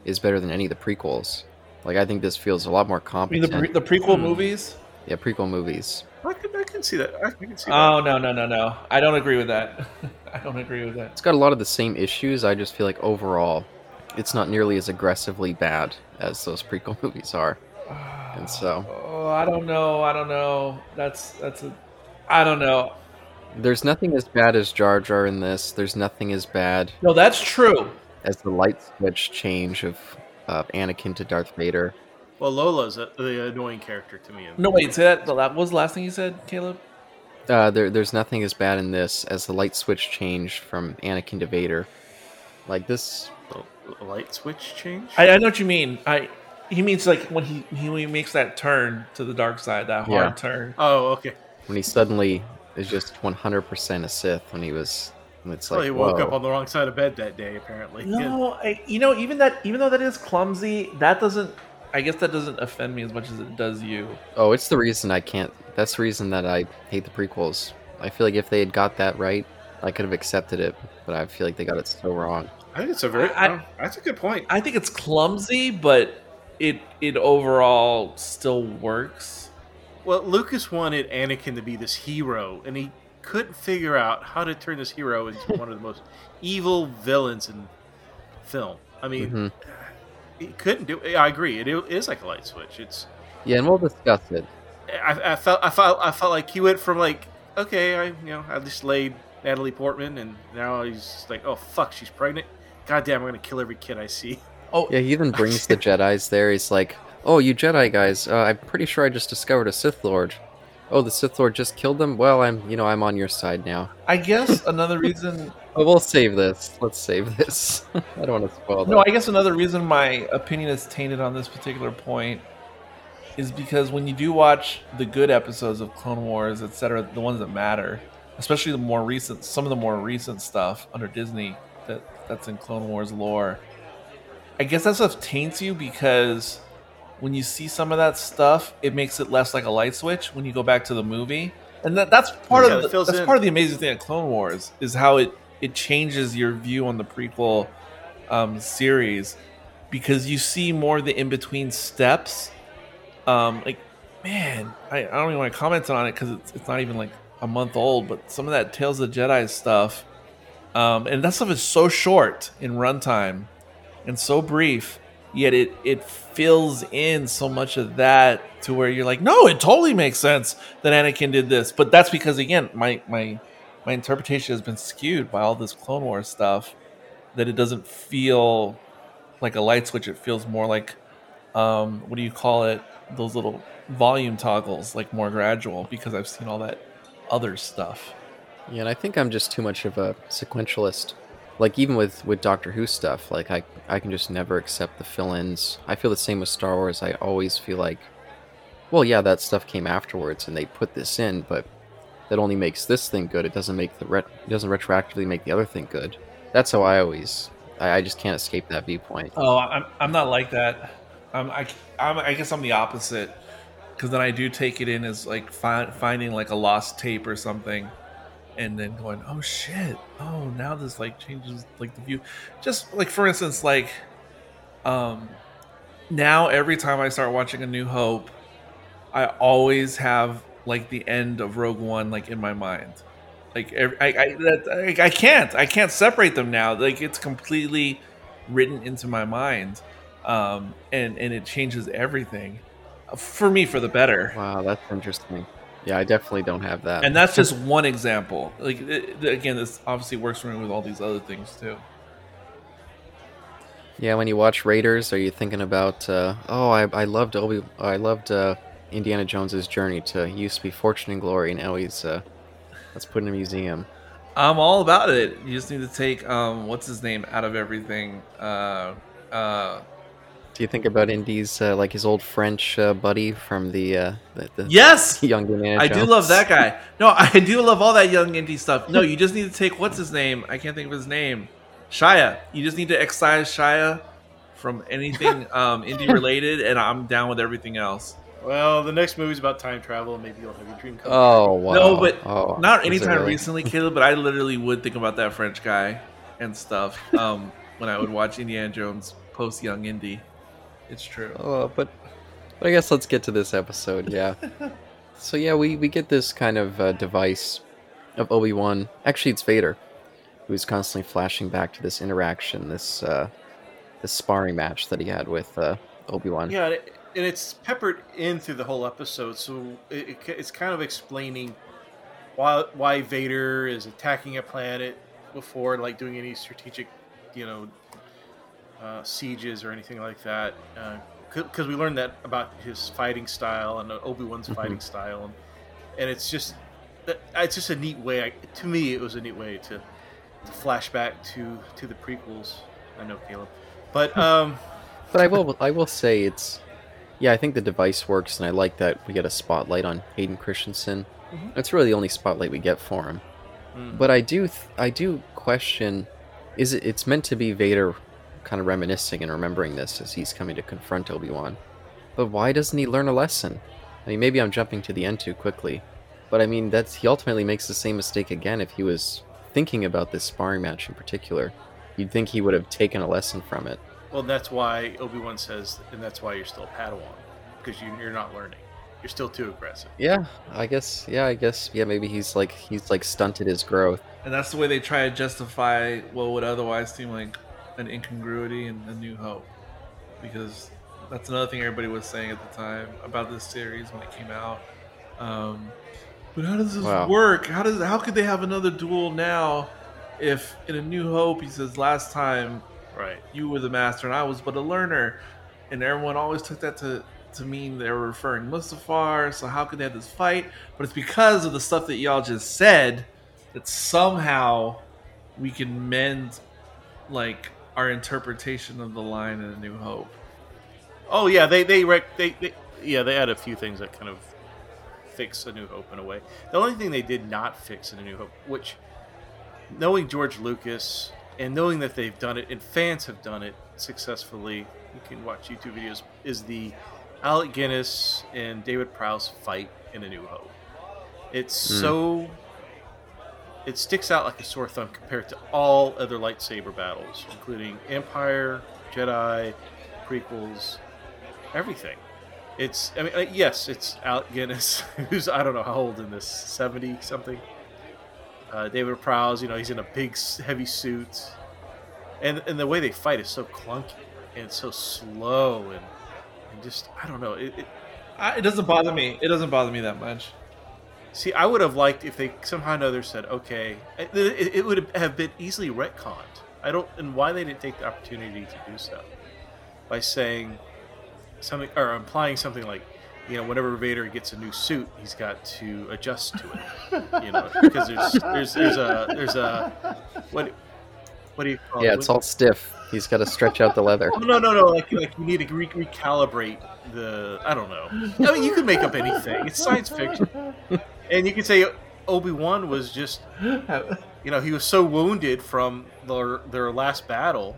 is better than any of the prequels. Like I think this feels a lot more I mean competent. the, pre- the prequel Hmm. movies. yeah, prequel movies. I can, I can see that. I can see that. Oh no no no no! I don't agree with that. I don't agree with that. It's got a lot of the same issues. I just feel like overall, it's not nearly as aggressively bad as those prequel movies are. And so- oh, I don't know. I don't know. That's that's a. I don't know. There's nothing as bad as Jar Jar in this. There's nothing as bad No, that's true. as the light switch change of uh, Anakin to Darth Vader. Well, Lola's a, the annoying character to me. No, wait. Say that. That was the last thing you said, Caleb. Uh, there, there's nothing as bad in this as the light switch change from Anakin to Vader. Like this, A light switch change. I, I know what you mean. I he means like when he he, when he makes that turn to the dark side, that hard Yeah. turn. oh, okay. when he suddenly is just 100% a Sith, when he was, when it's Well, like, he woke up on the wrong side of bed that day, apparently. No, I, you know, even that, even though that is clumsy, that doesn't. I guess that doesn't offend me as much as it does you. Oh, it's the reason I can't. That's the reason that I hate the prequels. I feel like if they had got that right, I could have accepted it, but I feel like they got it so wrong. I think it's a very. I- oh, that's a good point. I think it's clumsy, but it it overall still works. Well, Lucas wanted Anakin to be this hero, and he couldn't figure out how to turn this hero into one of the most evil villains in film. I mean, Mhm. he couldn't do. I agree. It is like a light switch. It's. Yeah, and we'll discuss it. I, I felt. I felt. I felt like he went from like, okay, I you know, I just laid Natalie Portman, and now he's like, oh fuck, she's pregnant. God damn, I'm gonna kill every kid I see. Oh, Yeah, he even brings the Jedi's there. He's like, "Oh, you Jedi guys, uh, I'm pretty sure I just discovered a Sith Lord. Oh, the Sith Lord just killed them. Well, I'm, you know, I'm on your side now. I guess another reason. But we'll save this. Let's save this. I don't want to spoil that. No, I guess another reason my opinion is tainted on this particular point is because when you do watch the good episodes of Clone Wars, etc., the ones that matter, especially the more recent, some of the more recent stuff under Disney that that's in Clone Wars lore, I guess that stuff taints you because when you see some of that stuff, it makes it less like a light switch when you go back to the movie, and that, that's part Yeah, of the, that's in. part of the amazing thing at Clone Wars is how it it changes your view on the prequel um, series because you see more of the in between steps. Um, like, man, I, I don't even want to comment on it because it's, it's not even like a month old, but some of that Tales of the Jedi stuff, um, and that stuff is so short in runtime and so brief, yet it it fills in so much of that to where you're like, no, it totally makes sense that Anakin did this. But that's because again, my my my interpretation has been skewed by all this Clone Wars stuff that it doesn't feel like a light switch. It feels more like um, what do you call it? Those little volume toggles, like more gradual, because I've seen all that other stuff. Yeah, and I think I'm just too much of a sequentialist. Like even with with Doctor Who stuff, like I I can just never accept the fill-ins. I feel the same with Star Wars. I always feel like, well, yeah, that stuff came afterwards, and they put this in, but that only makes this thing good. It doesn't make the ret- it doesn't retroactively make the other thing good. That's how I always. I, I just can't escape that viewpoint. Oh, I'm, I'm not like that. I'm, I, I'm, I guess I'm the opposite. Because then I do take it in as like fi- finding like a lost tape or something, and then going, oh shit, oh now this like changes like the view. Just like for instance, like, um, now every time I start watching A New Hope, I always have like the end of Rogue One like in my mind. Like every, I, I, that, I, I can't, I can't separate them now. Like it's completely written into my mind, um, and and it changes everything for me for the better. Wow, that's interesting. Yeah, I definitely don't have that. And that's just one example. Like it, it- again, this obviously works for me with all these other things too. Yeah, when you watch Raiders, are you thinking about? Uh, oh, I, I loved Obi. I loved uh, Indiana Jones's journey to used to be fortune and glory, and now he's uh, let's put in a museum. I'm all about it. You just need to take um, what's his name out of everything. Uh, uh, Do you think about Indy's uh, like his old French uh, buddy from the uh, the, the yes, young Indiana Jones. I do love that guy. No, I do love all that young Indy stuff. No, you just need to take what's his name? I can't think of his name. Shia. You just need to excise Shia from anything um, Indy related, and I'm down with everything else. Well, the next movie's about time travel. Maybe you'll have your dream come. Oh wow. No, but Oh, not is it anytime really? recently, Caleb. But I literally would think about that French guy and stuff um, when I would watch Indiana Jones post Young Indy. It's true. Oh, but but I guess let's get to this episode. Yeah. so yeah, we we get this kind of uh, device of Obi Wan. Actually, it's Vader, who's constantly flashing back to this interaction, this uh, this sparring match that he had with uh, Obi Wan. Yeah, and it- and it's peppered in through the whole episode, so it, it, it's kind of explaining why why Vader is attacking a planet before like doing any strategic, you know, uh, sieges or anything like that. Because we learned that about his fighting style and Obi Wan's Mhm. fighting style, and, and it's just it's just a neat way. I, to me, it was a neat way to, to flash back to to the prequels. I know Caleb, but um. But I will I will say it's yeah, I think the device works and I like that we get a spotlight on Hayden Christensen. Mhm. That's really the only spotlight we get for him. mm. But I do th- I do question is it it's meant to be Vader kind of reminiscing and remembering this as he's coming to confront Obi-Wan. But why doesn't he learn a lesson? I mean maybe I'm jumping to the end too quickly. But I mean that's he ultimately makes the same mistake again if he was thinking about this sparring match in particular. You'd think he would have taken a lesson from it. Well, that's why Obi Wan says, and that's why you're still a Padawan, because you, you're not learning. You're still too aggressive. Yeah, I guess. Yeah, I guess. Yeah, maybe he's like he's like stunted his growth. And that's the way they try to justify what would otherwise seem like an incongruity in A New Hope. Because that's another thing everybody was saying at the time about this series when it came out. Um, but how does this Wow. work? How does how could they have another duel now if in A New Hope he says last time Right. you were the master and I was but a learner? And everyone always took that to to mean they were referring Mustafar. So how could they have this fight? But it's because of the stuff that y'all just said that somehow we can mend like our interpretation of the line in A New Hope. Oh yeah, they they, rec- they they yeah they add a few things that kind of fix A New Hope in a way. The only thing they did not fix in A New Hope, which knowing George Lucas and knowing that they've done it and fans have done it successfully, you can watch YouTube videos. Is the Alec Guinness and David Prowse fight in A New Hope? It's Hmm. so. It sticks out like a sore thumb compared to all other lightsaber battles, including Empire, Jedi, prequels, everything. It's, I mean, uh, yes, it's Alec Guinness, who's I don't know how old in this, seventy something. Uh, David Prowse, you know, he's in a big, heavy suit, and and the way they fight is so clunky and so slow and and just I don't know. It, it, I, it doesn't bother me. It doesn't bother me that much. See, I would have liked if they somehow or another said, okay, it, it, would have been easily retconned. I don't, and why they didn't take the opportunity to do so by saying something or implying something like, you know, whenever Vader gets a new suit, he's got to adjust to it. You know, because there's there's there's a there's a what what do you call Yeah, it? it's all stiff. He's got to stretch out the leather. Oh, no, no, no. Like, like you need to re- recalibrate the. I don't know. I mean, you could make up anything. It's science fiction, and you could say Obi Wan was just, you know, he was so wounded from their their last battle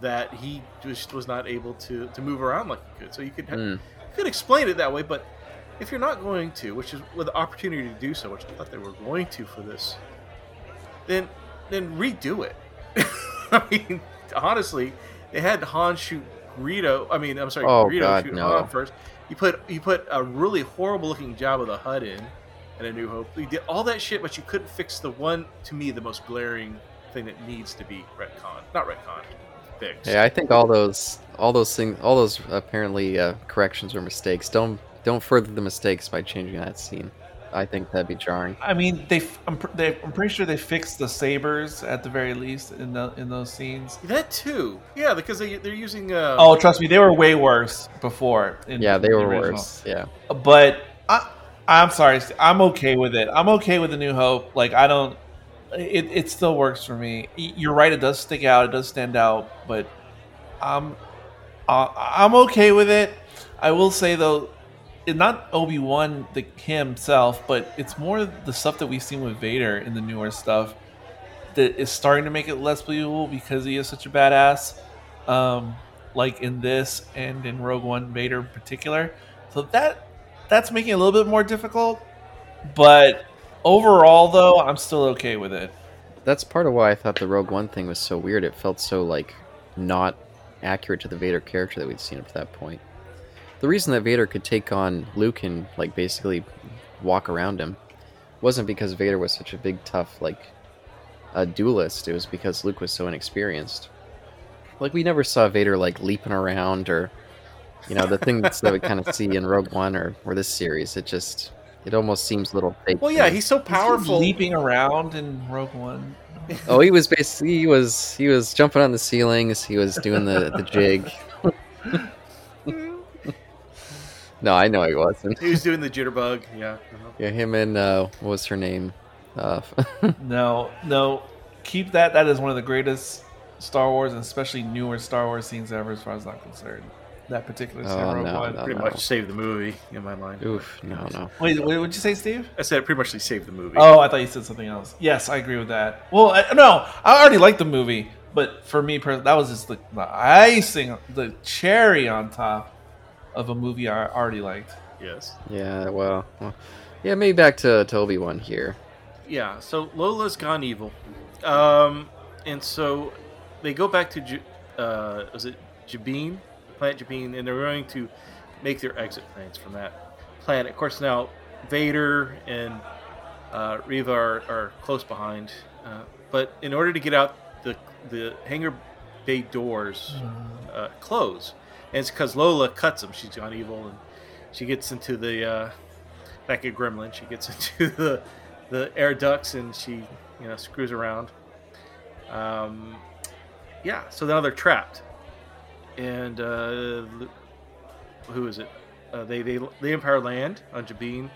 that he just was not able to to move around like he could. So you could Hmm. you could explain it that way, but if you're not going to, which is with the opportunity to do so, which I thought they were going to for this, then then redo it. I mean, honestly, they had Han shoot Greedo. I mean, I'm sorry, Oh, Greedo God, shoot no. Han first. You put you put a really horrible looking job of the HUD in, in A New Hope. You did all that shit, but you couldn't fix the one to me the most glaring thing that needs to be retcon, not retcon, fixed. Yeah, I think all those all those things all those apparently uh, corrections or mistakes. Don't don't further the mistakes by changing that scene. I think that'd be jarring. I mean, they. I'm, pr- they, I'm pretty sure they fixed the sabers at the very least in the in those scenes. That too, yeah, because they they're using. Uh, Oh, trust me, they were way worse before. in Yeah, they were original. worse. Yeah. But I, I'm sorry, I'm okay with it. I'm okay with the New Hope. Like I don't. It, it still works for me. You're right. It does stick out. It does stand out. But I'm uh, I'm okay with it. I will say though, it not Obi Wan the himself, but it's more the stuff that we've seen with Vader in the newer stuff that is starting to make it less believable because he is such a badass. Um, like in this and in Rogue One, Vader in particular. So that that's making it a little bit more difficult. But overall, though, I'm still okay with it. That's part of why I thought the Rogue One thing was so weird. It felt so like not accurate to the Vader character that we'd seen up to that point. The reason that Vader could take on Luke and like basically walk around him wasn't because Vader was such a big tough like a duelist. It was because Luke was so inexperienced. Like we never saw Vader like leaping around or you know the things that we kind of see in Rogue One or or this series. It just it almost seems a little fake. Well, yeah, he's so powerful. leaping around in Rogue One. Oh, he was basically he was he was jumping on the ceilings. He was doing the the jig. no, I know he wasn't. He was doing the jitterbug. Yeah. uh-huh. Yeah, him and uh, what was her name? Uh, No, no, keep that. That is one of the greatest Star Wars, and especially newer Star Wars scenes ever, as far as I'm concerned. That particular scene, Oh, Rogue no, One. no. Pretty much saved the movie in my mind. oof, no, no. Wait, what did you say, Steve? I said it pretty much they saved the movie. Oh, I thought you said something else. Yes, I agree with that. Well, I, no, I already liked the movie, but for me, personally, that was just the, the icing, the cherry on top of a movie I already liked. yes. Yeah, well, well yeah, maybe back to, Toby one here. Yeah. So Lola's gone evil, um, and so they go back to J- uh, was it Jabiim, planet Jabiim, and they're going to make their exit plans from that planet. Of course, now Vader and uh, Reva are, are close behind, uh, but in order to get out, the the hangar bay doors uh, close, and it's because Lola cuts them. She's gone evil, and she gets into the uh, back at Gremlin. She gets into the the air ducts, and she you know screws around. Um, yeah, so now they're trapped, and uh, who is it? Uh, they they the Empire land on Jabiim,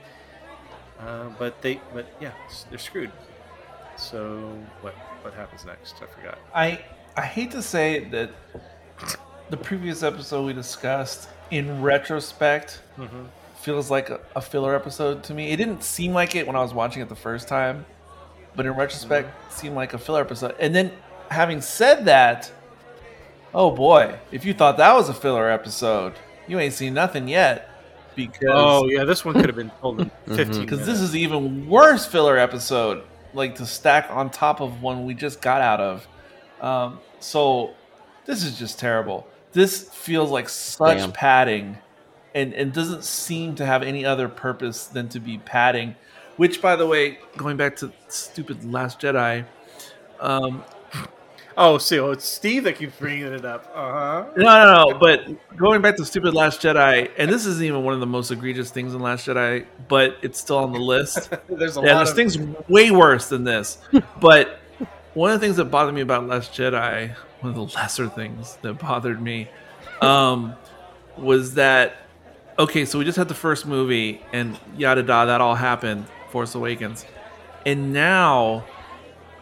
uh, but they but yeah they're screwed. So what what happens next? I forgot. I I hate to say that the previous episode we discussed, in retrospect, Mm-hmm. feels like a, a filler episode to me. It didn't seem like it when I was watching it the first time, but in retrospect, it seemed like a filler episode. And then, having said that, oh boy, if you thought that was a filler episode, you ain't seen nothing yet. Because Oh yeah, this one could have been told in fifteen. because this is even worse filler episode, like to stack on top of one we just got out of. Um, so this is just terrible. This feels like such Damn. padding, and and doesn't seem to have any other purpose than to be padding. Which, by the way, going back to stupid Last Jedi, um, Oh, so it's Steve that keeps bringing it up. Uh huh. no, no, no. But going back to stupid Last Jedi, and this isn't even one of the most egregious things in Last Jedi, but it's still on the list. There's a yeah, lot there's of things way worse than this. but one of the things that bothered me about Last Jedi, one of the lesser things that bothered me, um, was that okay? So we just had the first movie, and yada da, that all happened. Force Awakens, and now,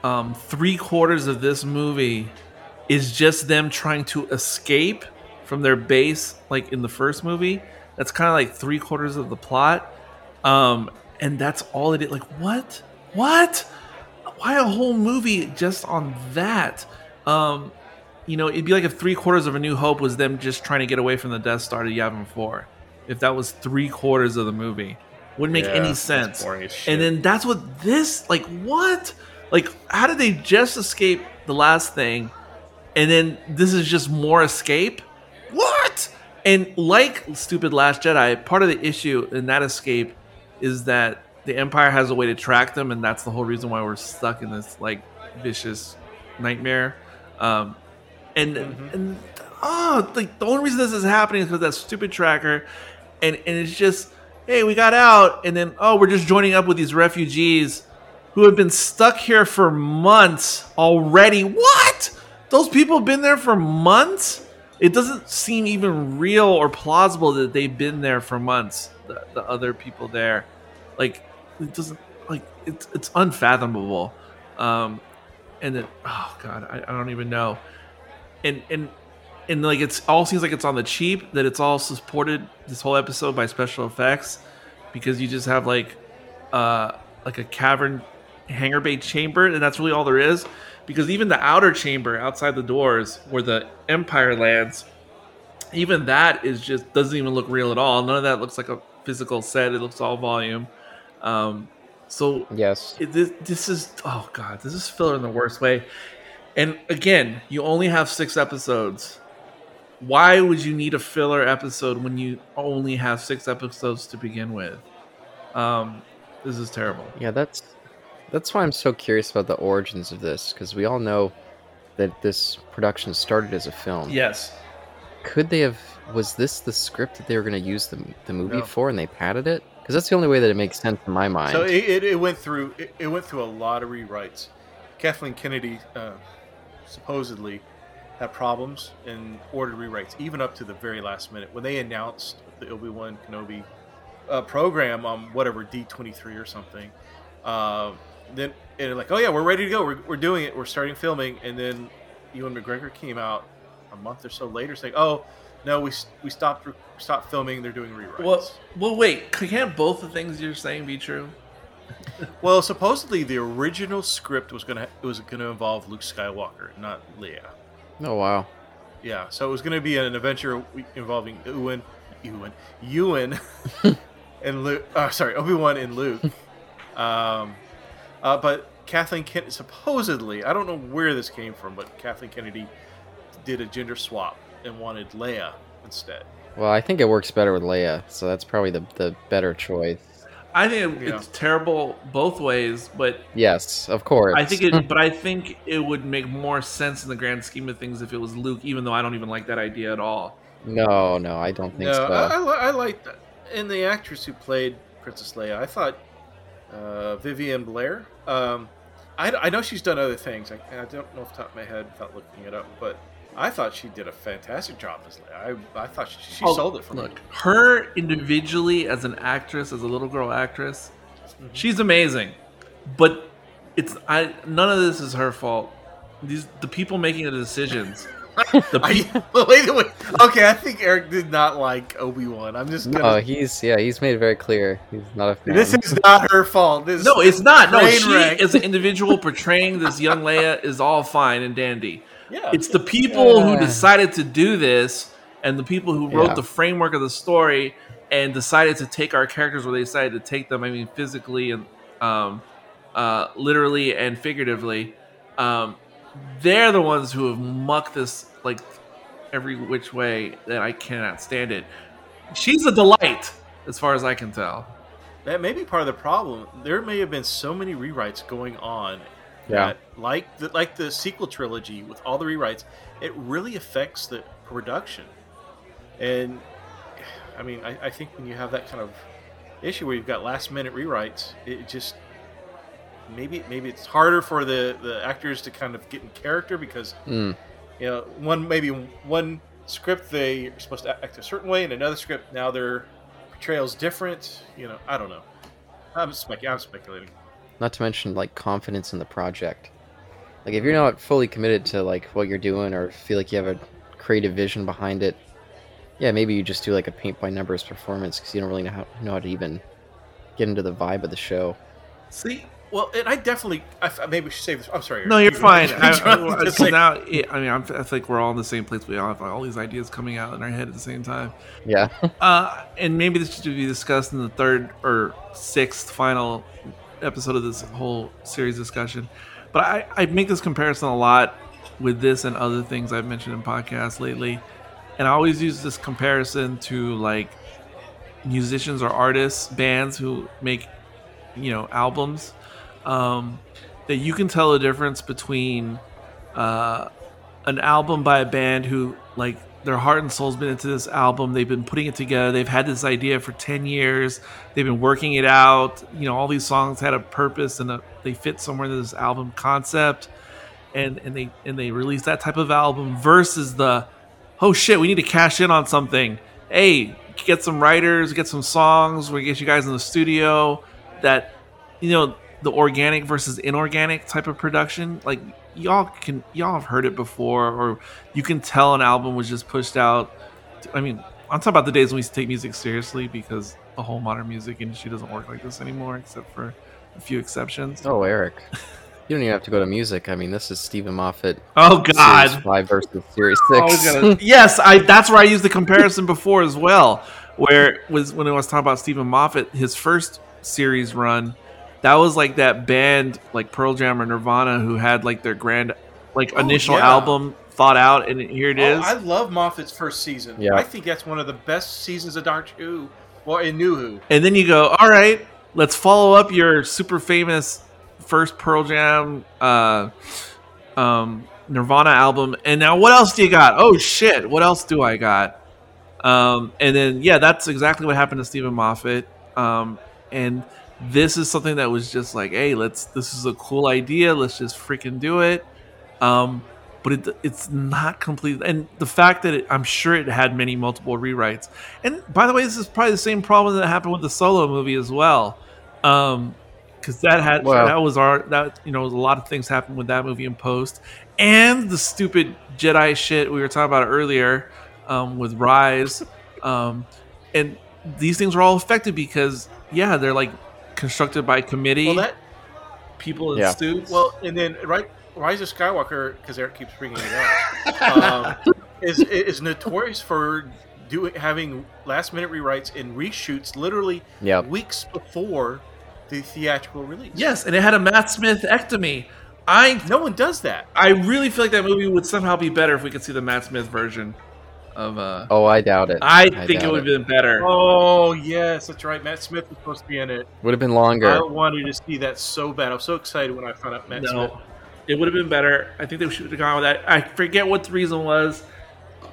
um, three quarters of this movie is just them trying to escape from their base, like in the first movie. That's kind of like three quarters of the plot. Um, and that's all it is. Like, what? What? Why a whole movie just on that? Um, you know, it'd be like if three quarters of A New Hope was them just trying to get away from the Death Star to Yavin 4. If that was three quarters of the movie, wouldn't make Yeah, any sense. boring as shit. And then that's what this, like, what? Like, how did they just escape the last thing? And then this is just more escape? What? And like stupid Last Jedi, part of the issue in that escape is that the Empire has a way to track them, and that's the whole reason why we're stuck in this like vicious nightmare. Um, and and oh, like the only reason this is happening is because that stupid tracker, and and it's just hey, we got out, and then oh, we're just joining up with these refugees who have been stuck here for months already. What? Those people have been there for months? It doesn't seem even real or plausible that they've been there for months. The, the other people there, like, it doesn't like it's it's unfathomable. Um, and then oh god, I, I don't even know. And and and like it's all seems like it's on the cheap that it's all supported this whole episode by special effects because you just have like uh like a cavern hangar bay chamber and that's really all there is because even the outer chamber outside the doors where the empire lands even that is just doesn't even look real at all none of that looks like a physical set. It looks all volume. Um, so Yes. it, this, this is oh god, this is filler in the worst way. And again, you only have six episodes. Why would you need a filler episode when you only have six episodes to begin with? Um, this is terrible. Yeah, that's that's why I'm so curious about the origins of this because we all know that this production started as a film. Yes. Could they have? Was this the script that they were going to use the the movie No. for, and they padded it? Because that's the only way that it makes sense in my mind. So it, it, it went through it, it went through a lot of rewrites. Kathleen Kennedy uh, supposedly had problems and ordered rewrites even up to the very last minute when they announced the Obi Wan Kenobi uh, program on whatever D twenty three or something. Uh, then and like, oh yeah, we're ready to go. We're, we're doing it. We're starting filming. And then Ewan McGregor came out a month or so later saying, oh no, we we stopped re- stopped filming. They're doing rewrites. Well, well, wait. Can't both the things you're saying be true? Well, supposedly the original script was gonna it was gonna involve Luke Skywalker, not Leia. oh wow. Yeah, so it was gonna be an adventure involving Ewan, Ewan, Ewan, and Luke. Uh, sorry, Obi Wan and Luke. Um, uh, but Kathleen Kennedy supposedly, I don't know where this came from, but Kathleen Kennedy did a gender swap and wanted Leia instead. Well, I think it works better with Leia, so that's probably the the better choice. I think it- Yeah. it's terrible both ways, but Yes, of course. I think it. but I think it would make more sense in the grand scheme of things if it was Luke, even though I don't even like that idea at all. no, no, I don't think No, so. I, I, I like that. And the actress who played Princess Leia, I thought uh, Vivien Blair. Um, I, I know she's done other things. I, I don't know off the top of my head without looking it up, but I thought she did a fantastic job as Leia. I, I thought she, she Oh, sold it for Look, me. her individually as an actress, as a little girl actress, Mm-hmm. she's amazing. But it's I none of this is her fault. These the people making the decisions. The I, wait, wait. Okay, I think Eric did not like Obi Wan. I'm just gonna. No, he's yeah, he's made it very clear he's not a fan. this is not her fault. This no, it's not. No, train she wreck. as an individual portraying this young Leia is all fine and dandy. Yeah, It's the people who decided to do this and the people who wrote Yeah. the framework of the story and decided to take our characters where they decided to take them. I mean, physically and um, uh, literally and figuratively. Um, they're the ones who have mucked this like every which way that I cannot stand it. She's a delight, as far as I can tell. That may be part of the problem. There may have been so many rewrites going on Yeah. that, like the, like the sequel trilogy with all the rewrites, it really affects the production. And I mean, I, I think when you have that kind of issue where you've got last minute rewrites, it just maybe maybe it's harder for the the actors to kind of get in character because Mm, you know one maybe one script they are supposed to act a certain way and another script now their portrayal's different you know i don't know i'm, spec- I'm speculating not to mention like confidence in the project. Like if you're not fully committed to like what you're doing or feel like you have a creative vision behind it, yeah, maybe you just do like a paint by numbers performance because you don't really know how, know how to even get into the vibe of the show. See, well and i definitely I, f- maybe we should say this i'm sorry No, Eric. you're fine. You- I, I, to now, it, I mean, I'm, I think we're all in the same place. We all have all these ideas coming out in our head at the same time. Yeah. Uh, and maybe this should be discussed in the third or sixth final episode of this whole series discussion. But I, I make this comparison a lot with this and other things I've mentioned in podcasts lately. And I always use this comparison to like musicians or artists, bands who make, you know, albums. Um, that you can tell the difference between uh, an album by a band who like their heart and soul's been into this album they've been putting it together they've had this idea for 10 years they've been working it out you know all these songs had a purpose and a, they fit somewhere in this album concept and and they and they release that type of album versus the oh shit we need to cash in on something. Hey get some writers get some songs we get you guys in the studio that you know the organic versus inorganic type of production like y'all can y'all have heard it before or you can tell an album was just pushed out i mean i'm talking about the days when we used to take music seriously because the whole modern music industry doesn't work like this anymore except for a few exceptions Oh, Eric. You don't even have to go to music. I mean, this is Steven Moffat. oh Series god five versus Series six. gotta- yes i that's where i used the comparison before as well where was when I was talking about Steven Moffat, his first series run, that was like that band like Pearl Jam or Nirvana who had like their grand like Oh, initial yeah. album thought out, and here it Oh, is. I love Moffat's first season. Yeah. I think that's one of the best seasons of Doctor Who. Well, in New Who. and then you go, all right, let's follow up your super famous first Pearl Jam, uh, um, Nirvana album, and now what else do you got? Oh shit, what else do I got? Um, and then yeah, that's exactly what happened to Steven Moffat. Um, and this is something that was just like, hey, let's. This is a cool idea. Let's just freaking do it. Um, but it, it's not complete. And the fact that it, I'm sure it had many multiple rewrites. And by the way, this is probably the same problem that happened with the solo movie as well. Um, because that had Well- that was our that you know a lot of things happened with that movie in post, and the stupid Jedi shit we were talking about earlier um, with Rise, um, and these things are all affected because yeah they're like constructed by committee Well, that people in Yeah. suits. well, and then right, Rise of Skywalker, because Eric keeps bringing it up, um, is is notorious for doing having last minute rewrites and reshoots literally Yep. weeks before the theatrical release. yes, and it had a Matt Smith ectomy. I no one does that. I really feel like that movie would somehow be better if we could see the Matt Smith version of. uh Oh, I doubt it. I think it would have been better. Oh yes, that's right. Matt Smith was supposed to be in it. Would have been longer. I wanted to see that so bad. I was so excited when I found out Matt Smith. No, it would have been better. I think they should have gone with that. I forget what the reason was.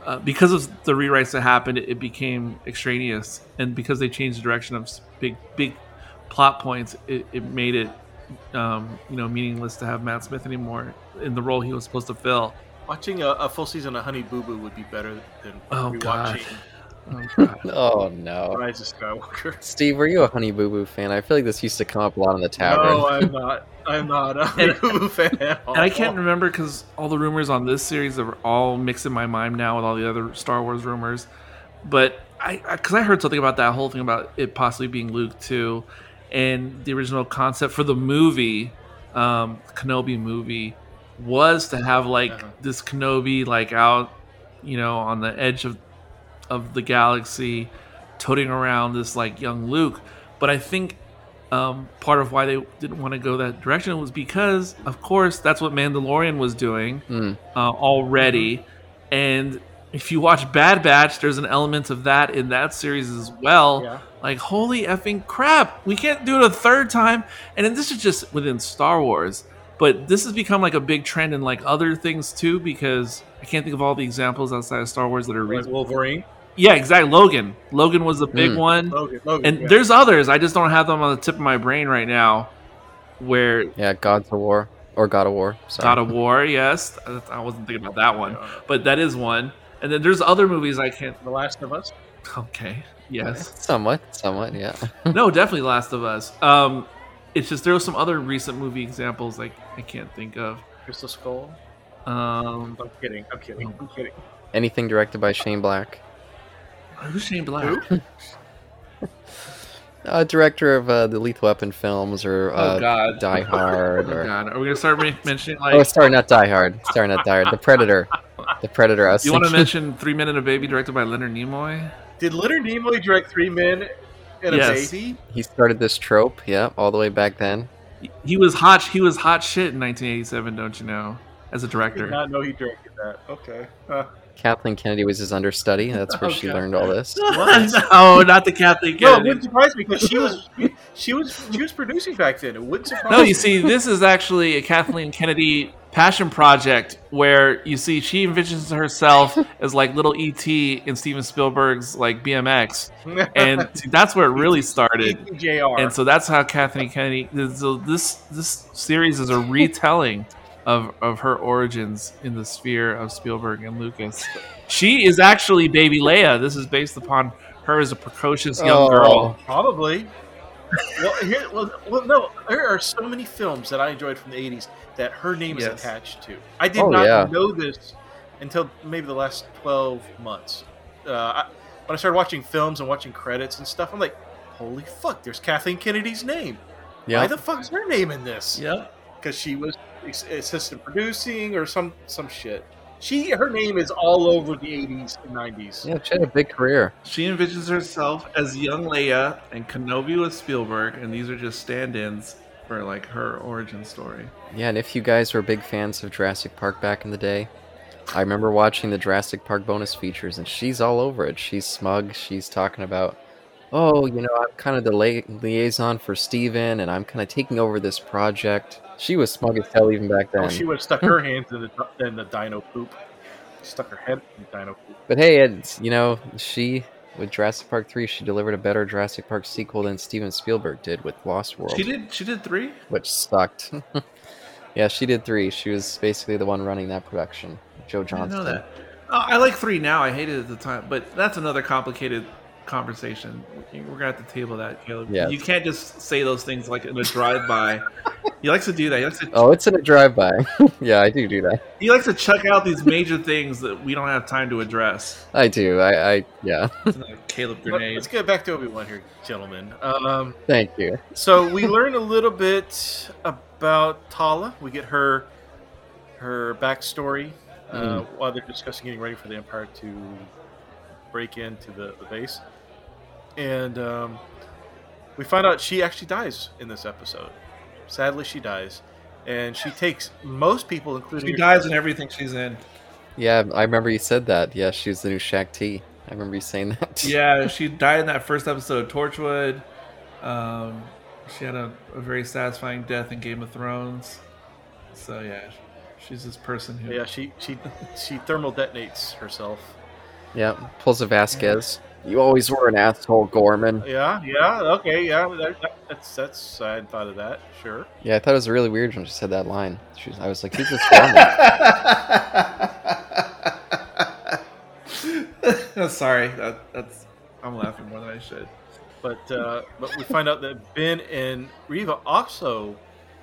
Uh, because of the rewrites that happened, it, it became extraneous, and because they changed the direction of big, big plot points, it, it made it, um, you know, meaningless to have Matt Smith anymore in the role he was supposed to fill. Watching a, a full season of Honey Boo Boo would be better than Oh, God. rewatching Oh, God. Oh no. Rise of Skywalker. Steve, were you a Honey Boo Boo fan? I feel like this used to come up a lot in the tavern. No, I'm not. I'm not a Honey Boo Boo fan. At all. And I can't remember because all the rumors on this series are all mixed in my mind now with all the other Star Wars rumors. But I, because I, heard something about that whole thing about it possibly being Luke too, and the original concept for the movie, um, Kenobi movie, was to have like Uh-huh. this Kenobi like out, you know, on the edge of of the galaxy, toting around this like young Luke. But I think um, part of why they didn't want to go that direction was because, of course, that's what Mandalorian was doing Hmm. uh, already. And if you watch Bad Batch, there's an element of that in that series as well. Yeah. Like, holy effing crap, we can't do it a third time. And then this is just within Star Wars. But this has become like a big trend in like other things too, because I can't think of all the examples outside of Star Wars that are Like recent. Wolverine. Yeah, exactly. Logan. Logan was the big Mm. one. Logan. Logan And yeah. there's others. I just don't have them on the tip of my brain right now. Where Yeah, Gods of War or God of War. Sorry. God of War, yes, I wasn't thinking about that one, but that is one. And then there's other movies I can't. The Last of Us. Okay, yes, Somewhat, somewhat, yeah. no, definitely Last of Us. Um, it's just there were some other recent movie examples like I can't think of. Crystal Skull. Um, I'm kidding. I'm kidding. I'm kidding. Anything directed by Shane Black. who's Shane Black? Who? Uh, director of uh, the Lethal Weapon films or uh, Oh, God. Die Hard. Oh or... God, are we gonna start mentioning like? Oh, like? sorry, not Die Hard. Sorry, not Die Hard. The Predator. The Predator. I was Do you want to mention Three Men and a Baby, directed by Leonard Nimoy? Did Leonard Nimoy direct Three Men and Yes. a Baby? He started this trope, yeah, all the way back then. He was hot. He was hot shit in 1987. Don't you know? As a Did director. not know he directed that. Okay. Uh, Kathleen Kennedy was his understudy. That's where she Okay. learned all this. no, not the Catholic. no, it wouldn't surprise me because she was she was she was producing back then. It wouldn't surprise No, me. you see, this is actually a Kathleen Kennedy passion project where you see she envisions herself as like little ET in Steven Spielberg's like BMX, and see, that's where it really started. Jr. And so that's how Kathleen Kennedy. So this this series is a retelling of of her origins in the sphere of Spielberg and Lucas. She is actually Baby Leia. This is based upon her as a precocious young Oh. girl. Probably. well, here, well, well, no. There are so many films that I enjoyed from the '80s that her name is attached to. I did Oh, not yeah. know this until maybe the last 12 months. Uh, I, when I started watching films and watching credits and stuff, I'm like, "Holy fuck! There's Kathleen Kennedy's name. Yeah. Why Yeah. the fuck's her name in this? Yeah. Because she was ex- assistant producing or some some shit." she her name is all over the 80s and 90s. Yeah, she had a big career. She envisions herself as young Leia, and Kenobi with Spielberg, and these are just stand-ins for like her origin story. Yeah, and if you guys were big fans of Jurassic Park back in the day, I remember watching the Jurassic Park bonus features, and she's all over it. She's smug. She's talking about, oh, you know, I'm kind of the li- liaison for Steven, and I'm kind of taking over this project. She was smug as hell even back oh, then. Oh, she would have stuck her hands in the in the dino poop. Stuck her head in the dino poop. But hey, it's, you know, she with Jurassic Park 3, she delivered a better Jurassic Park sequel than Steven Spielberg did with Lost World, She did. She did three. which sucked. yeah, she did 3. She was basically the one running that production. Joe I Johnston. know that. Oh, I like three now. I hated it at the time, but that's another complicated conversation. We're gonna have to table that, Caleb. Yes. You can't just say those things like in a drive-by. he likes to do that. He likes to, Oh, it's in a drive-by. yeah, I do do that. he likes to chuck out these major things that we don't have time to address. I do. I, I yeah. Caleb But grenade. let's get back to Obi Wan here, gentlemen. Um, Thank you. so we learn a little bit about Tala. We get her her backstory uh, while they're discussing getting ready for the Empire to break into the, the base, and um, we find out she actually dies in this episode. Sadly, she dies, and she takes most people, including She dies in everything she's in. Yeah, I remember you said that. Yeah, she's the new Shaq T. I remember you saying that. Yeah, she died in that first episode of Torchwood. Um, she had a, a very satisfying death in Game of Thrones. So yeah, she's this person who. Yeah, she she she thermal detonates herself. Yeah, pulls a Vasquez. You always were an asshole, Gorman. Yeah, yeah, okay, yeah. That, that, that's that's I hadn't thought of that. Sure. Yeah, I thought it was really weird when she said that line. She was, I was like, who's this Gorman? Sorry, that, that's I'm laughing more than I should. But uh, but we find out that Ben and Reva also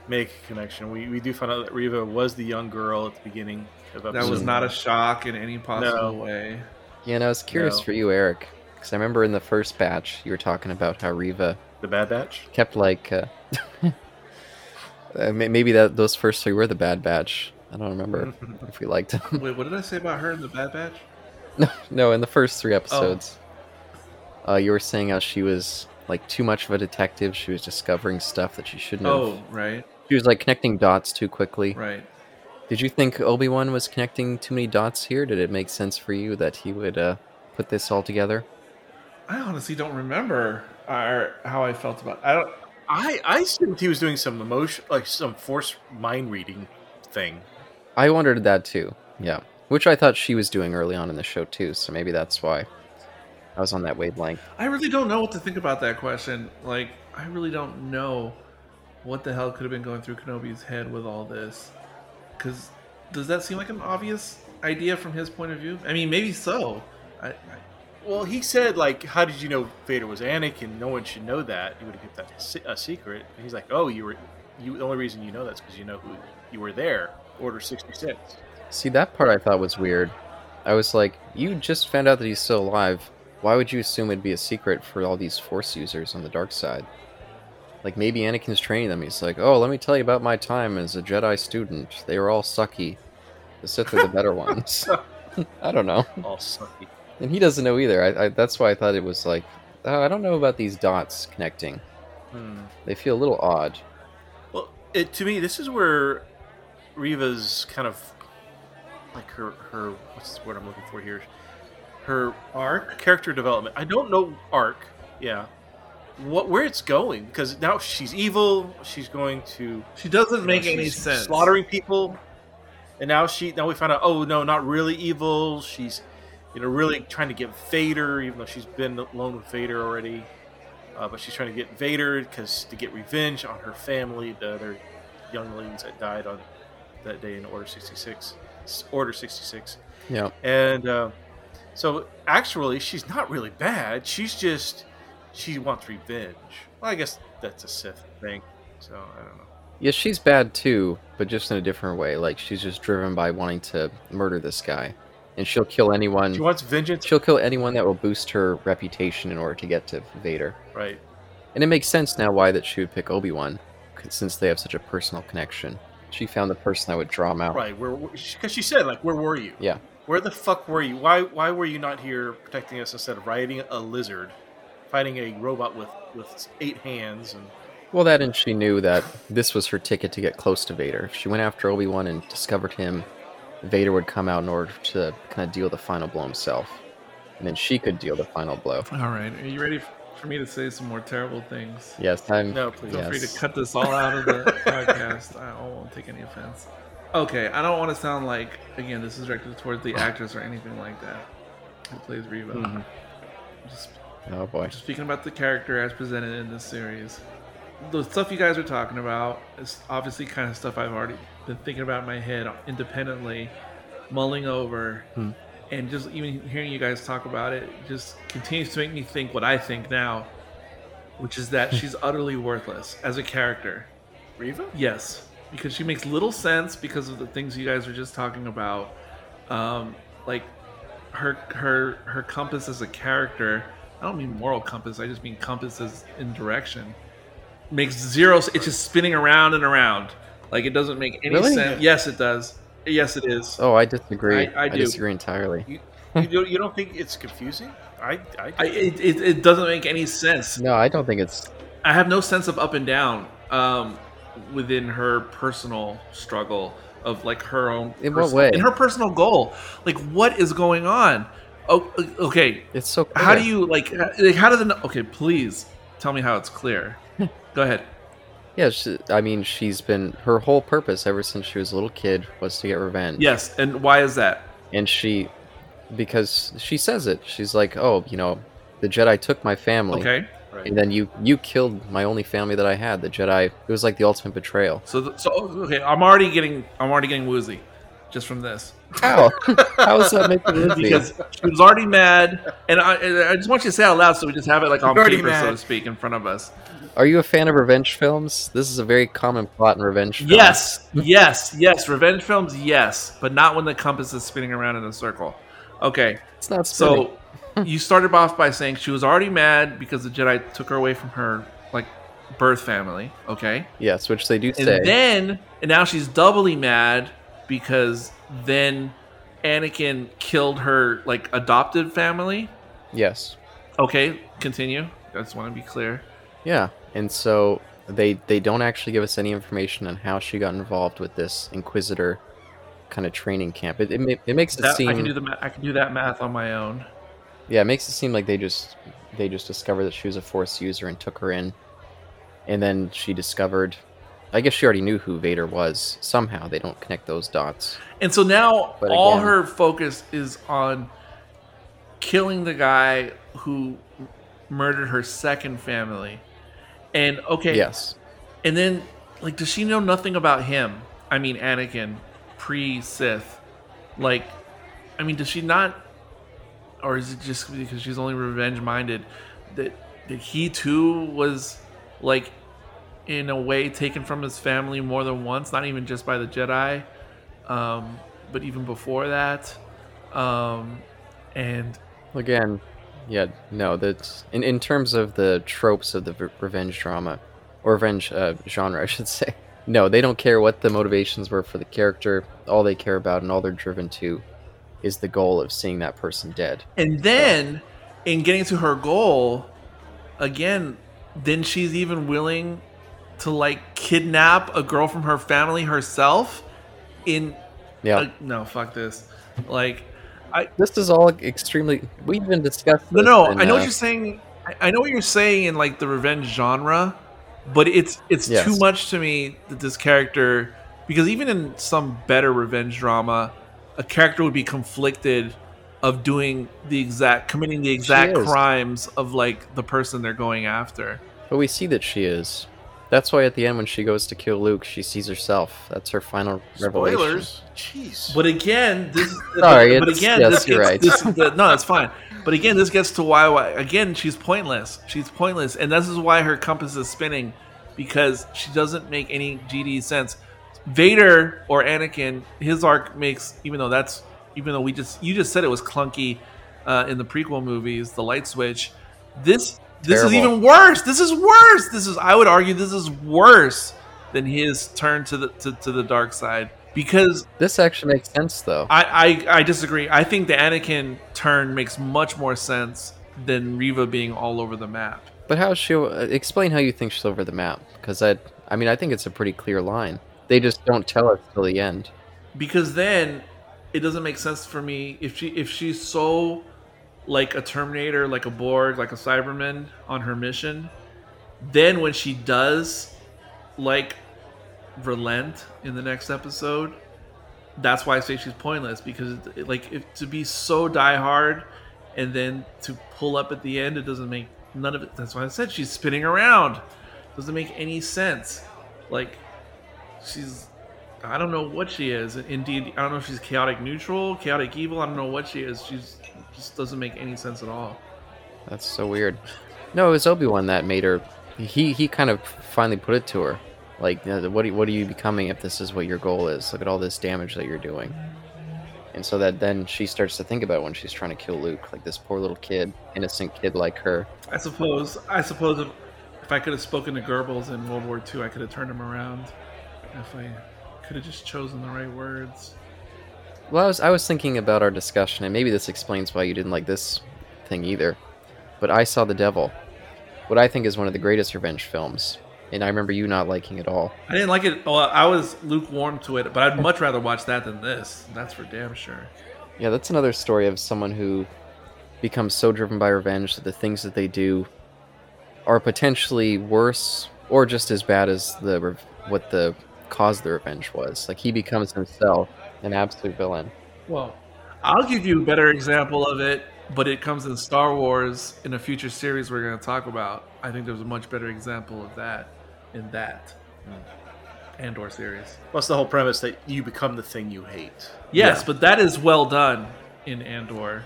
make a connection. We we do find out that Reva was the young girl at the beginning of episode. That was not a shock in any possible No. way. yeah, and I was curious No. for you, Eric, because I remember in the first batch you were talking about how Reva the Bad Batch. kept like, uh, uh, maybe that those first three were the Bad Batch. I don't remember if we liked them. Wait, what did I say about her in the Bad Batch? No, no, in the first Oh. three episodes, uh, you were saying how she was like too much of a detective. She was discovering stuff that she shouldn't have. Oh, right, She was like connecting dots too quickly. right. Did you think Obi Wan was connecting too many dots here? Did it make sense for you that he would uh, put this all together? I honestly don't remember uh, how I felt about. I don't. I I assumed he was doing some emotion, like some force mind reading thing. I wondered that too. Yeah, which I thought she was doing early on in the show too. So maybe that's why I was on that wavelength. I really don't know what to think about that question. Like, I really don't know what the hell could have been going through Kenobi's head with all this. Because does that seem like an obvious idea from his point of view? I mean, maybe so. I, I, Well, he said like, "How did you know Vader was Anakin? No one should know that. You would have kept that a secret." And he's like, "Oh, you were you. The only reason you know that's because you know who you were there. Order sixty six. See, that part I thought was weird. I was like, you just found out that he's still alive. Why would you assume it'd be a secret for all these Force users on the dark side? Like maybe Anakin's training them. He's like, oh, let me tell you about my time as a Jedi student. They were all sucky. The Sith are the better ones. I don't know. All sucky." And he doesn't know either. I, I, that's why I thought it was like, oh, I don't know about these dots connecting. Hmm. They feel a little odd. Well, it, to me, this is where Reva's kind of like her her what's the word I'm looking for here? Her arc? character development. I don't know arc. Yeah, what where it's going because now she's evil. She's going to She doesn't you know, make any she's sense. Slaughtering people, and now she now we find out. Oh no, not really evil. She's you know really trying to get Vader, even though she's been alone with Vader already. Uh, but she's trying to get Vader because to get revenge on her family, the other younglings that died on that day in Order sixty six. Order sixty six. Yeah. And uh, so actually, she's not really bad. She's just she wants revenge. Well, I guess that's a Sith thing. So I don't know. Yeah, she's bad too, but just in a different way. Like she's just driven by wanting to murder this guy, and she'll kill anyone. She wants vengeance, She'll kill anyone that will boost her reputation in order to get to Vader. right? And it makes sense now why that she would pick Obi Wan, since they have such a personal connection. she found the person that would draw him out. Right, where because she said like, "Where were you? Yeah. Where the fuck were you? Why why were you not here protecting us instead of riding a lizard, fighting a robot with with eight hands and Well, that and she knew that this was her ticket to get close to Vader. If she went after Obi Wan and discovered him, Vader would come out in order to kind of deal the final blow himself, and then she could deal the final blow. All right, are you ready for me to say some more terrible things? Yes, I'm. no, please. Feel free to cut this all out of the podcast. I won't take any offense. Okay, I don't want to sound like again this is directed towards the actress or anything like that who plays Reva. Mhm. Just Oh boy. Just speaking about the character as presented in this series. The stuff you guys are talking about is obviously kind of stuff I've already been thinking about in my head independently, mulling over, Hmm. and just even hearing you guys talk about it just continues to make me think what I think now, which is that she's utterly worthless as a character. Reva? Yes, because she makes little sense because of the things you guys were just talking about. Um, like her her her compass as a character. I don't mean moral compass. I just mean compasses in direction. Makes zero. It's just spinning around and around. Like it doesn't make any Really? sense. Yes, it does. Yes, it is. Oh, I disagree. I- I do. disagree entirely. You, you, don't, you don't think it's confusing? I I, I, it, it, it doesn't make any sense. No, I don't think it's. I have no sense of up and down um, within her personal struggle of like her own. In what way? In her personal goal, like what is going on? Oh, okay. It's so. How do you like? Like how do the? Okay, please tell me how it's clear. Go ahead. Yeah, she, I mean, she's been her whole purpose ever since she was a little kid was to get revenge. Yes, and why is that? and she, because she says it, she's like, "Oh, you know, the Jedi took my family, Okay, right. and then you you killed my only family that I had. The Jedi. It was like the ultimate betrayal. so the, so oh, okay, I'm already getting I'm already getting woozy just from this. How? How does that make it because she was already mad, and I, and I just want you to say it out loud so we just have it like on Already paper, so mad. to speak, in front of us. Are you a fan of revenge films? This is a very common plot in revenge films. Yes, yes, yes. Revenge films, yes, but not when the compass is spinning around in a circle. Okay, It's not spinning. so you started off by saying she was already mad because the Jedi took her away from her like birth family. Okay, yes, which they do and say. then and now she's doubly mad because then Anakin killed her like adopted family. yes. Okay, continue. I just want to be clear. Yeah, and so they they don't actually give us any information on how she got involved with this Inquisitor kind of training camp. It it, it makes it That, seem I can do the ma- I can do that math on my own. yeah, it makes it seem like they just they just discovered that she was a Force user and took her in, and then she discovered. I guess she already knew who Vader was. Somehow they don't connect those dots. And so now But all again- her focus is on killing the guy who murdered her second family. And okay, Yes. and then like does she know nothing about him? I mean Anakin pre Sith. Like I mean does she not or is it just because she's only revenge minded that that he too was like in a way taken from his family more than once, not even just by the Jedi, um, but even before that. Um, and Again, yeah, no. That's in in terms of the tropes of the v- revenge drama or revenge uh, genre, I should say. No, they don't care what the motivations were for the character. All they care about and all they're driven to is the goal of seeing that person dead. and then in getting to her goal, again, then she's even willing to like kidnap a girl from her family herself. In Yeah, uh, no, fuck this. Like, I this is all extremely. We even discussed. No, no, in, I know uh, what you're saying. I- I know what you're saying in like the revenge genre, but it's it's Yes. too much to me that this character because even in some better revenge drama, a character would be conflicted of doing the exact committing the exact crimes of like the person they're going after. But we see that she is. That's why at the end, when she goes to kill Luke, she sees herself. That's her final revelation. Spoilers. Jeez. But again, this Sorry, but it's- again, yes, this you're gets, right. this, the, no, it's fine. But again, this gets to why, why again she's pointless. She's pointless, and this is why her compass is spinning because she doesn't make any GD sense. Vader or Anakin, his arc makes even though that's even though we just you just said it was clunky uh, in the prequel movies, the light switch. This this is even worse. This is worse. This is I would argue this is worse than his turn to the to, to the dark side because This actually makes sense though. I, I I disagree. I think the Anakin turn makes much more sense than Reva being all over the map. But how she explain how you think she's over the map? Because I, I mean, I think it's a pretty clear line. They just don't tell us till the end. because then it doesn't make sense for me if she if she's so like a terminator like a borg like a cyberman on her mission then when she does like relent in the next episode that's why i say she's pointless because like if to be so die hard and then to pull up at the end it doesn't make none of it that's why i said she's spinning around doesn't make any sense like she's I don't know what she is. Indeed, I don't know if she's chaotic neutral, chaotic evil. I don't know what she is. She's just doesn't make any sense at all. That's so weird. No, it was Obi Wan that made her. He he kind of finally put it to her, like, you know, what are, what are you becoming if this is what your goal is? Look at all this damage that you're doing. And so that then she starts to think about when she's trying to kill Luke, like this poor little kid, innocent kid like her. I suppose. I suppose if, if I could have spoken to Goebbels in World War II, I could have turned him around. If I could have just chosen the right words. Well, I was I was thinking about our discussion, and maybe this explains why you didn't like this thing either. But I saw the Devil, what I think is one of the greatest revenge films, and I remember you not liking it all. I didn't like it. Well, I was lukewarm to it, but I'd much rather watch that than this. That's for damn sure. Yeah, that's another story of someone who becomes so driven by revenge that the things that they do are potentially worse or just as bad as the what the cause of the revenge was. Like he becomes himself an absolute villain. Well, I'll give you a better example of it, but it comes in Star Wars in a future series we're going to talk about. I think there's a much better example of that in that Andor series. What's the whole premise that you become the thing you hate? Yes, but that is well done in Andor.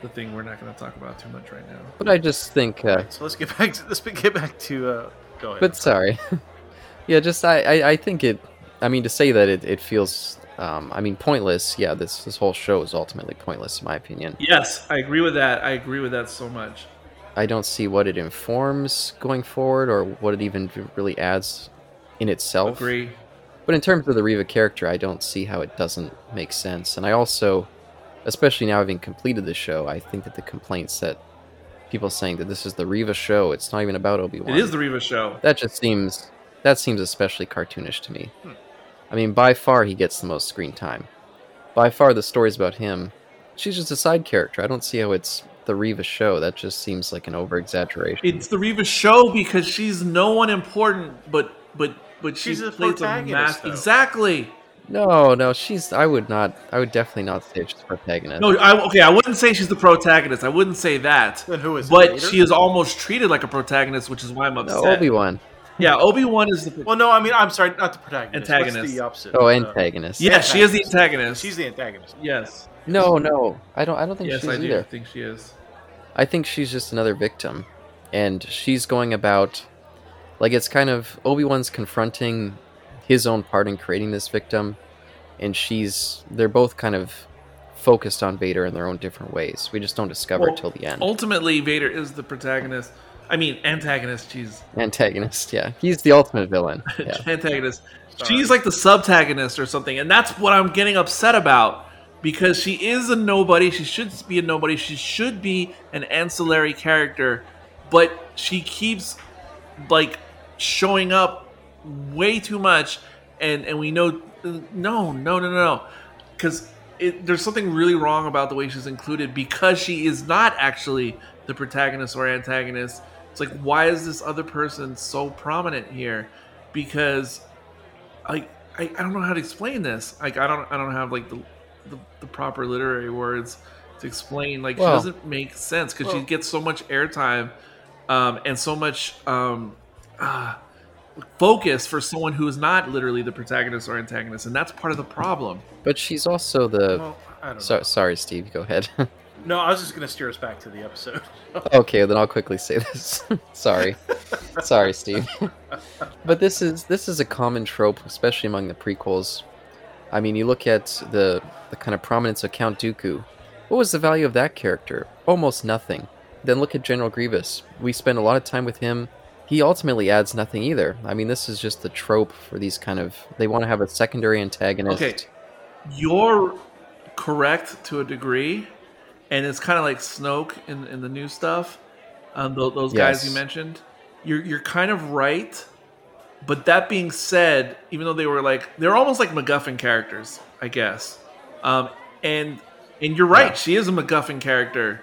The thing we're not going to talk about too much right now. But I just think, uh, So let's get back to let's get back to. Uh, go ahead. but sorry, yeah, just I, I I think it. I mean, to say that it, it feels. Um, I mean, pointless. Yeah, this this whole show is ultimately pointless, in my opinion. Yes, I agree with that. I agree with that so much. I don't see what it informs going forward, or what it even really adds in itself. Agree. But in terms of the Reva character, I don't see how it doesn't make sense. And I also, especially now having completed the show, I think that the complaints that people saying that this is the Reva show, it's not even about Obi Wan. It is the Reva show. That just seems that seems especially cartoonish to me. Hmm. I mean, by far he gets the most screen time. By far the stories about him, she's just a side character. I don't see how it's the Reva show. That just seems like an over exaggeration. It's the Reva show because she's no one important, but but but she She's a plays a protagonist, mass. though. Exactly. No, no, she's. I would not. I would definitely not say she's the protagonist. No, I, okay, I wouldn't say she's the protagonist. I wouldn't say that. Then who is But she is almost treated like a protagonist, which is why I'm upset. no, Obi Wan. Yeah, Obi Wan is the. well, no, I mean I'm sorry, not the protagonist. What's Antagonist. the opposite? Oh, Uh, antagonist. yeah, she is the antagonist. She's the antagonist. yes, No, no, I don't. I don't think yes, she's I do either. think she is. I think she's just another victim, and she's going about like it's kind of Obi Wan's confronting his own part in creating this victim, and she's. They're both kind of focused on Vader in their own different ways. We just don't discover Well, it till the end. Ultimately, Vader is the protagonist. I mean, antagonist. She's Antagonist, yeah, he's the ultimate villain. Yeah. antagonist. Sorry. She's like the subtagonist or something, and that's what I'm getting upset about because she is a nobody. She should be a nobody. She should be an ancillary character, but she keeps like showing up way too much, and and we know no, no, no, no, no, because there's something really wrong about the way she's included because she is not actually the protagonist or antagonist. It's like why is this other person so prominent here? Because I, I I don't know how to explain this. Like I don't I don't have like the the, the proper literary words to explain. Like Well- she doesn't make sense because Well- she gets so much airtime um, and so much um, uh, focus for someone who is not literally the protagonist or antagonist, and that's part of the problem. But she's also the. Well, I don't know. So, sorry, Steve. Go ahead. No, I was just gonna steer us back to the episode. okay, then I'll quickly say this. sorry, sorry, Steve. but this is this is a common trope, especially among the prequels. I mean, you look at the the kind of prominence of Count Dooku. What was the value of that character? Almost nothing. Then look at General Grievous. We spend a lot of time with him. he ultimately adds nothing either. I mean, this is just the trope for these kind of. They want to have a secondary antagonist. Okay. You're correct to a degree, and it's kind of like Snoke in, in the new stuff. Um, tho- those guys you mentioned, you're you're kind of right. But that being said, even though they were like they're almost like MacGuffin characters, I guess. Um, and and you're right, Yeah. she is a MacGuffin character,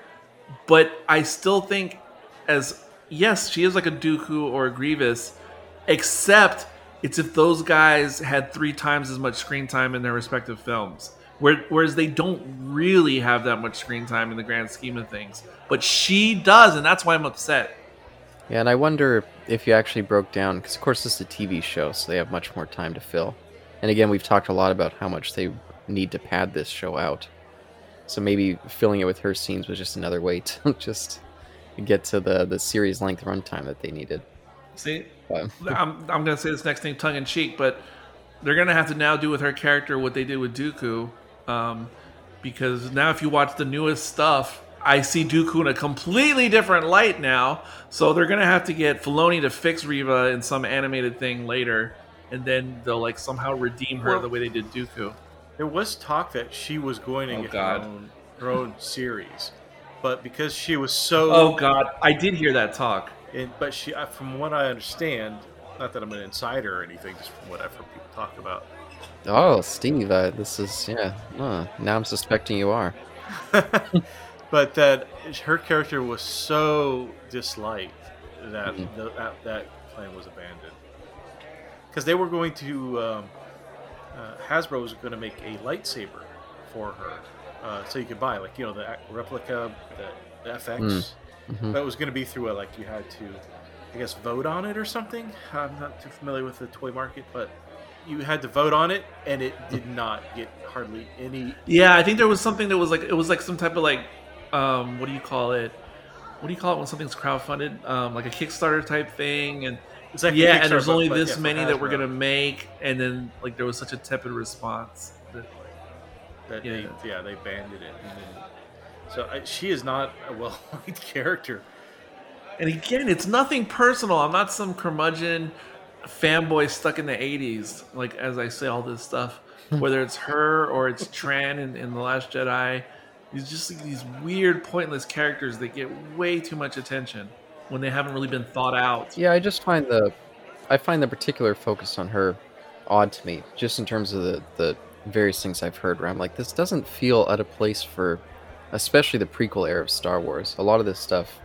but I still think as yes, she is like a Dooku or a Grievous, except it's if those guys had three times as much screen time in their respective films. Where, whereas they don't really have that much screen time in the grand scheme of things, but she does, and that's why I'm upset. Yeah, and I wonder if you actually broke down, because of course this is a TV show, so they have much more time to fill. And again, we've talked a lot about how much they need to pad this show out. So maybe filling it with her scenes was just another way to just get to the the series length runtime that they needed. See, But, I'm, I'm going to say this next thing tongue in cheek, but they're going to have to now do with her character what they did with Dooku. Um, because now, if you watch the newest stuff, I see Dooku in a completely different light now. So they're going to have to get Filoni to fix Reva in some animated thing later. And then they'll like somehow redeem her Well- the way they did Dooku. There was talk that she was going to Oh, get God. her own, her own series, but because she was so Oh God, I did hear that talk. And, but she, uh, from what I understand, not that I'm an insider or anything, just from what I've heard people talk about. Oh, Steve, uh, this is yeah. Uh, now I'm suspecting you are. but that her character was so disliked that Mhm. the, that, that plan was abandoned. Because they were going to, um, uh, Hasbro was going to make a lightsaber for her, uh, so you could buy like you know the replica, the, the FX. Mhm. That was going to be through a like you had to, I guess, vote on it or something. I'm not too familiar with the toy market, but you had to vote on it, and it did not get hardly any. Yeah, I think there was something that was like it was like some type of like um what do you call it? What do you call it when something's crowdfunded? Um like a Kickstarter type thing and It's like yeah, and there's only this yeah, many that we're gonna make, and then like there was such a tepid response. That, that yeah. they, yeah, they banned it. And then, so I, she is not a well-liked character. and again, it's nothing personal. I'm not some curmudgeon fanboy stuck in the '80s. Like as I say all this stuff, hmm. whether it's her or it's Tran in, in the Last Jedi, these just like, these weird, pointless characters that get way too much attention when they haven't really been thought out. Yeah, I just find the I find the particular focus on her odd to me, just in terms of the the various things I've heard where I'm like, this doesn't feel out of place for especially the prequel era of Star Wars. A lot of this stuff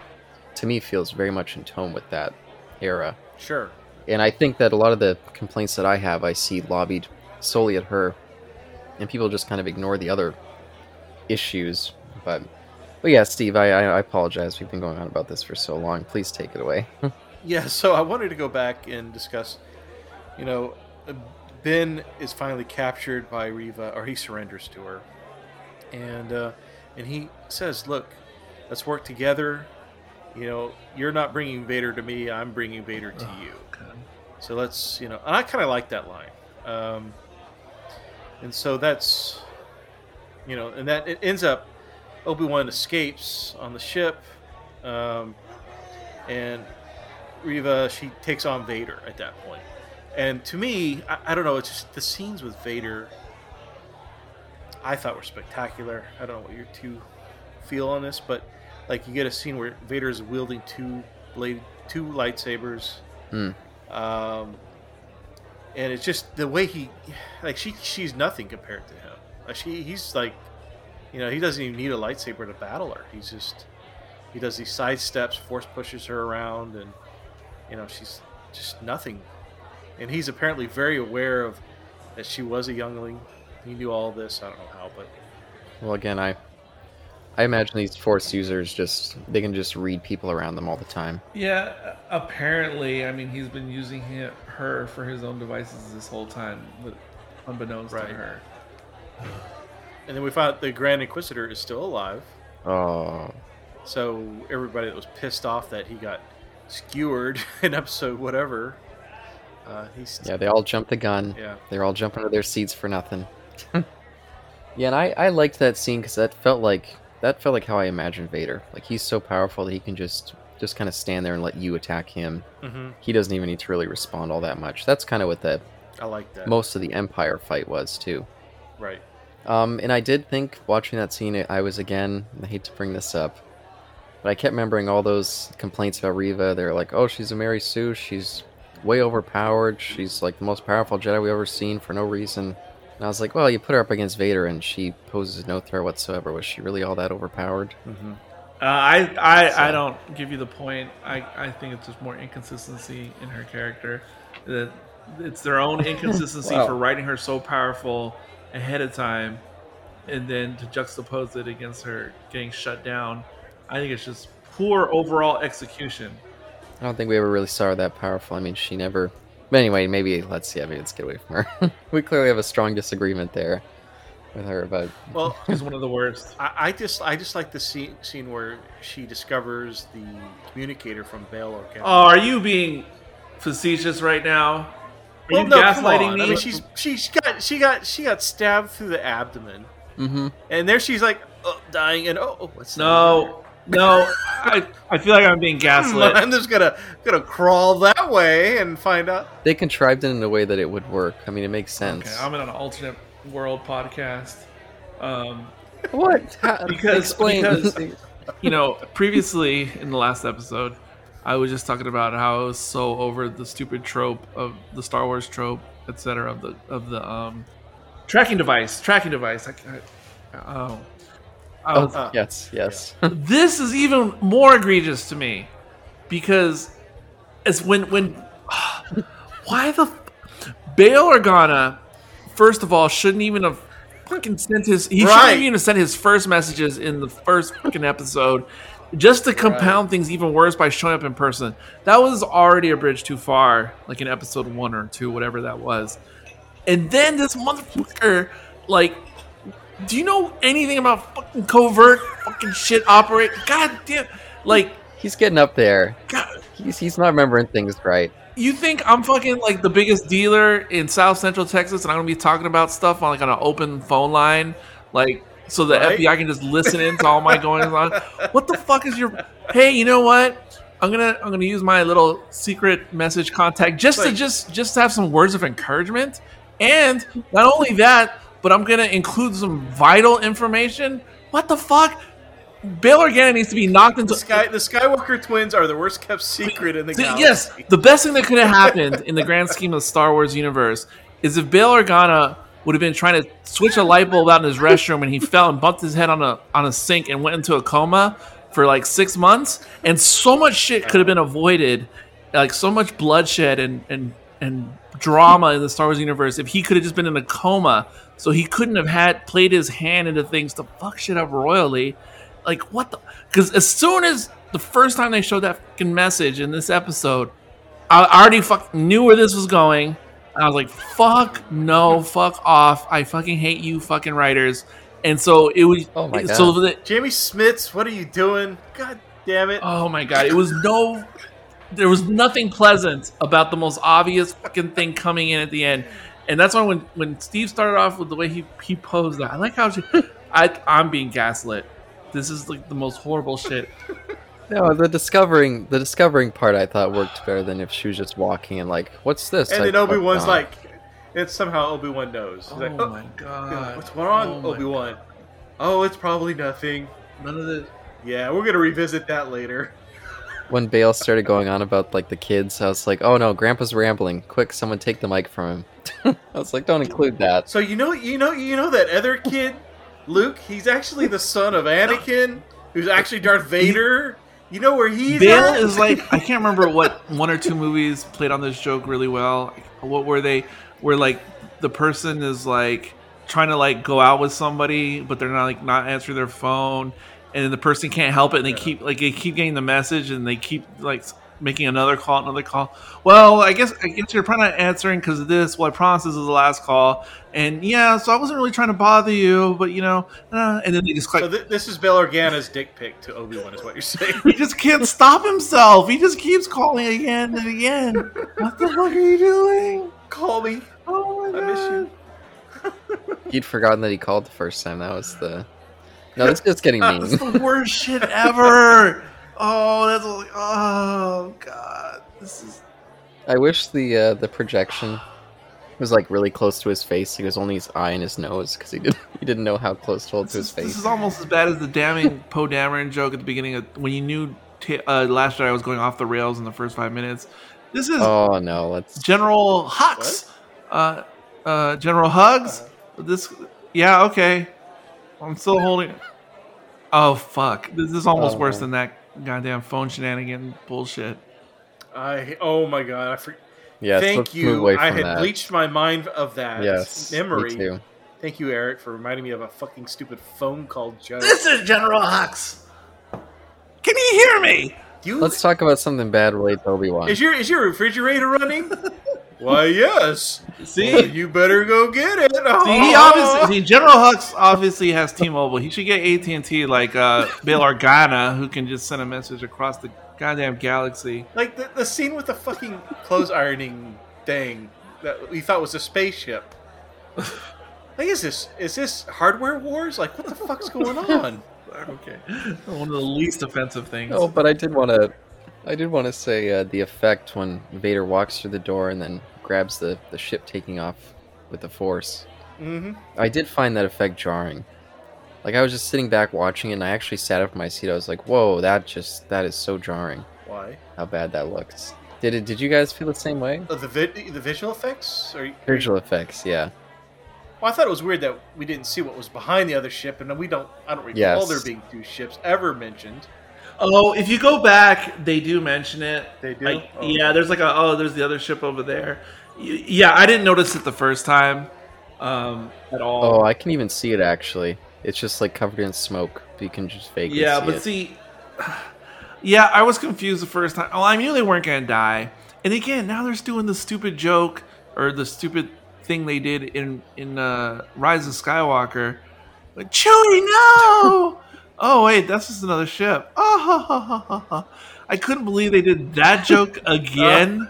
to me feels very much in tone with that era. Sure. And I think that a lot of the complaints that I have I see lobbied solely at her and people just kind of ignore the other issues. But but yeah, Steve, I, I apologize. We've been going on about this for so long. Please take it away. Yeah, so I wanted to go back and discuss. You know, Ben is finally captured by Reva, or he surrenders to her, and uh, and he says, "Look, let's work together. You know, you're not bringing Vader to me. I'm bringing Vader to you. So let's, you know." And I kind of like that line. Um, and so that's, you know, and that it ends up. Obi Wan escapes on the ship, um, and Reva she takes on Vader at that point. And to me, I, I don't know. It's just the scenes with Vader. I thought were spectacular. I don't know what your two feel on this, but like you get a scene where Vader is wielding two blade, two lightsabers, Hmm. Um, and it's just the way he, like she, she's nothing compared to him. Like she, he's like, you know, he doesn't even need a lightsaber to battle her. He's just, he does these side steps, force pushes her around, and you know she's just nothing. And he's apparently very aware of that she was a youngling. He knew all this. I don't know how, but Well, again, I I imagine these force users just they can just read people around them all the time. Yeah, apparently, I mean, he's been using hi her for his own devices this whole time, but unbeknownst Right. to her. and then we found out the Grand Inquisitor is still alive. Oh, So everybody that was pissed off that he got skewered in episode whatever, uh, he's yeah, they all jumped the gun. yeah. They're all jumping to their seats for nothing. yeah, and I I liked that scene because that felt like that felt like how I imagined Vader. Like he's so powerful that he can just just kind of stand there and let you attack him. hmm He doesn't even need to really respond all that much. That's kind of what the I like that. most of the Empire fight was too. right. Um, and I did think watching that scene, I was again. I hate to bring this up, but I kept remembering all those complaints about Reva. They're like, "Oh, she's a Mary Sue. She's way overpowered. She's like the most powerful Jedi we've ever seen for no reason." And I was like, "Well, you put her up against Vader, and she poses no threat whatsoever. Was she really all that overpowered?" hmm Uh, I I, So- I don't give you the point. I, I think it's just more inconsistency in her character. That it's their own inconsistency Wow. for writing her so powerful ahead of time, and then to juxtapose it against her getting shut down. I think it's just poor overall execution. I don't think we ever really saw her that powerful. I mean, she never. But anyway, maybe let's yeah, maybe let's get away from her. we clearly have a strong disagreement there with her, but Well, She's one of the worst. I, I just I just like the scene scene where she discovers the communicator from Bail Organa. Oh, are you being facetious right now? Are well, you no, come gaslighting me? I mean, she's she's got she got she got stabbed through the abdomen, mm-hmm. and there she's like oh, dying, and oh, oh what's that? no, no. I, I feel like I'm being gaslit. I'm just gonna gonna crawl that way and find out. they contrived it in a way that it would work. I mean, it makes sense. Okay, I'm in an alternate world podcast. Um, What? How- Because- explain. because- you know, previously in the last episode, I was just talking about how I was so over the stupid trope of the Star Wars trope, etc. Of the of the um, tracking device, tracking device. I, I, oh, oh, oh, yes, yes. this is even more egregious to me because it's when when why the f- Bail Organa first of all shouldn't even have fucking sent his he Right. shouldn't even have sent his first messages in the first fucking episode just to compound things even worse by showing up in person that was already a bridge too far like in episode one or two whatever that was and then this motherfucker like do you know anything about fucking covert fucking shit operate god damn like he's getting up there. god He's he's not remembering things right. you think I'm fucking like the biggest dealer in South Central Texas, and I'm gonna be talking about stuff on like on an open phone line, like so the Right. FBI can just listen in to all my goings on. What the fuck is your? Hey, you know what? I'm gonna I'm gonna use my little secret message contact just to just just to have some words of encouragement, and not only that, but I'm gonna include some vital information. What the fuck? Bail Organa needs to be knocked into The Sky the Skywalker twins are the worst kept secret in the Th- galaxy. yes, the best thing that could have happened in the grand scheme of the Star Wars universe is if Bail Organa would have been trying to switch a light bulb out in his restroom and he fell and bumped his head on a on a sink and went into a coma for like six months, and so much shit could have been avoided, like so much bloodshed and and and drama in the Star Wars universe if he could have just been in a coma, so he couldn't have had played his hand into things to fuck shit up royally. Like what the? Because as soon as the first time they showed that fucking message in this episode, I already fuck knew where this was going. I was like, "Fuck no, fuck off! I fucking hate you, fucking writers." And so it was. Oh my So God. the, Jimmy Smits, what are you doing? God damn it! oh my god, it was no. There was nothing pleasant about the most obvious fucking thing coming in at the end, and that's why when when Steve started off with the way he he posed that, I like how she, I I'm being gaslit. This is like the most horrible shit. No, the discovering the discovering part I thought worked better than if she was just walking and like, what's this? and Like, then Obi Wan's like, it's somehow Obi Wan knows. He's Oh like, oh, my god, what's wrong, Oh Obi Wan? Oh, it's probably nothing. None of this. Yeah, we're gonna revisit that later. When Bail started going on about like the kids, I was like, oh no, Grandpa's rambling. Quick, someone take the mic from him. I was like, don't include that. So you know, you know, you know that other kid, Luke. He's actually the son of Anakin, who's actually Darth Vader. You know where he's Bail at? is like I can't remember what one or two movies played on this joke really well. What were they? Where like the person is like trying to like go out with somebody, but they're not like not answering their phone, and then the person can't help it, and they keep like they keep getting the message, and they keep like making another call, another call. Well, I guess I guess you're probably not answering because of this. Well, I promise this is the last call, and yeah, so I wasn't really trying to bother you, but you know, uh, and then they just like So th- this is Bill Organa's dick pic to Obi Wan, is what you're saying. he just can't stop himself. He just keeps calling again and again. What the fuck are you doing? Call me. Oh my I god. miss you. He'd forgotten that he called the first time. That was the. No, this is getting mean. That's the worst shit ever. Oh, that's all, oh god, this is I wish the uh, the projection was like really close to his face. He was only his eye and his nose because he didn't he didn't know how close to hold to his is, this is almost as bad as the damning Poe Dameron joke at the beginning of when you knew t- uh, Last Jedi was going off the rails in the first five minutes. This is Oh no, let's General Hux. Uh, uh, General Hugs. This, yeah, okay. I'm still holding. Oh fuck! This is almost Oh, worse man. than that goddamn phone shenanigan bullshit. I oh my god, I for, yes. thank you. I had that. bleached my mind of that yes, memory. Me too. Thank you, Eric, for reminding me of a fucking stupid phone call joke. This is General Hux. Can you hear me? You Let's talk about something bad related to Obi Wan. is your is your refrigerator running? Why, yes. See, Well, you better go get it. See, he obviously, see, General Hux obviously has T-Mobile. He should get AT and T like uh, Bail Organa, who can just send a message across the goddamn galaxy. like the, the scene with the fucking clothes ironing thing that we thought was a spaceship. Like, is this is this hardware wars? Like, what the fuck's going on? Okay, one of the least offensive things. Oh, but I did want to, I did want to say uh, the effect when Vader walks through the door and then grabs the the ship taking off with the Force. hmm I did find that effect jarring. Like I was just sitting back watching it, and I actually sat up in my seat. I was like, "Whoa, that just that is so jarring. Why? How bad that looks." Did it? Did you guys feel the same way? Oh, the vid- the visual effects? Or, Visual effects, yeah. Well, I thought it was weird that we didn't see what was behind the other ship, and we don't. I don't recall Yes. there being two ships ever mentioned. Oh, if you go back, they do mention it. They do? Like, Oh. Yeah, there's like a oh, there's the other ship over there. Yeah, I didn't notice it the first time um, at all. Oh, I can even see it actually. It's just like covered in smoke. But you can just vaguely yeah, see but it. see, yeah, I was confused the first time. Oh, I knew they weren't gonna die. And again, now they're doing the stupid joke or the stupid thing they did in in uh, Rise of Skywalker. Like Chewie, no! oh wait, that's just another ship. Oh, ha, ha, ha, ha, ha. I couldn't believe they did that joke again.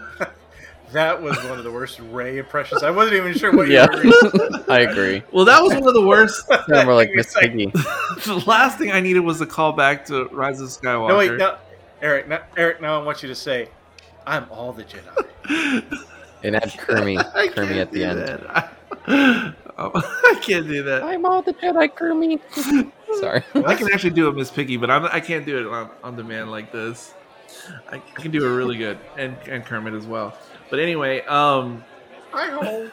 That was one of the worst Ray impressions. I wasn't even sure what you yeah, were. I agree. well, that was one of the worst. Sound more like Miss It's like- Piggy. the last thing I needed was a call back to Rise of Skywalker. No, wait, no, Eric. Now, Eric, now I want you to say, "I'm all the Jedi." And add Kermie, I Kermie can't at the do end. that. I, I can't do that. I'm all the Jedi, Kermie. Sorry. I can actually do it, Miss Piggy, but I'm, I can't do it on, on demand like this. I, I can do it really good, and, and Kermit as well. But anyway, um, I hope.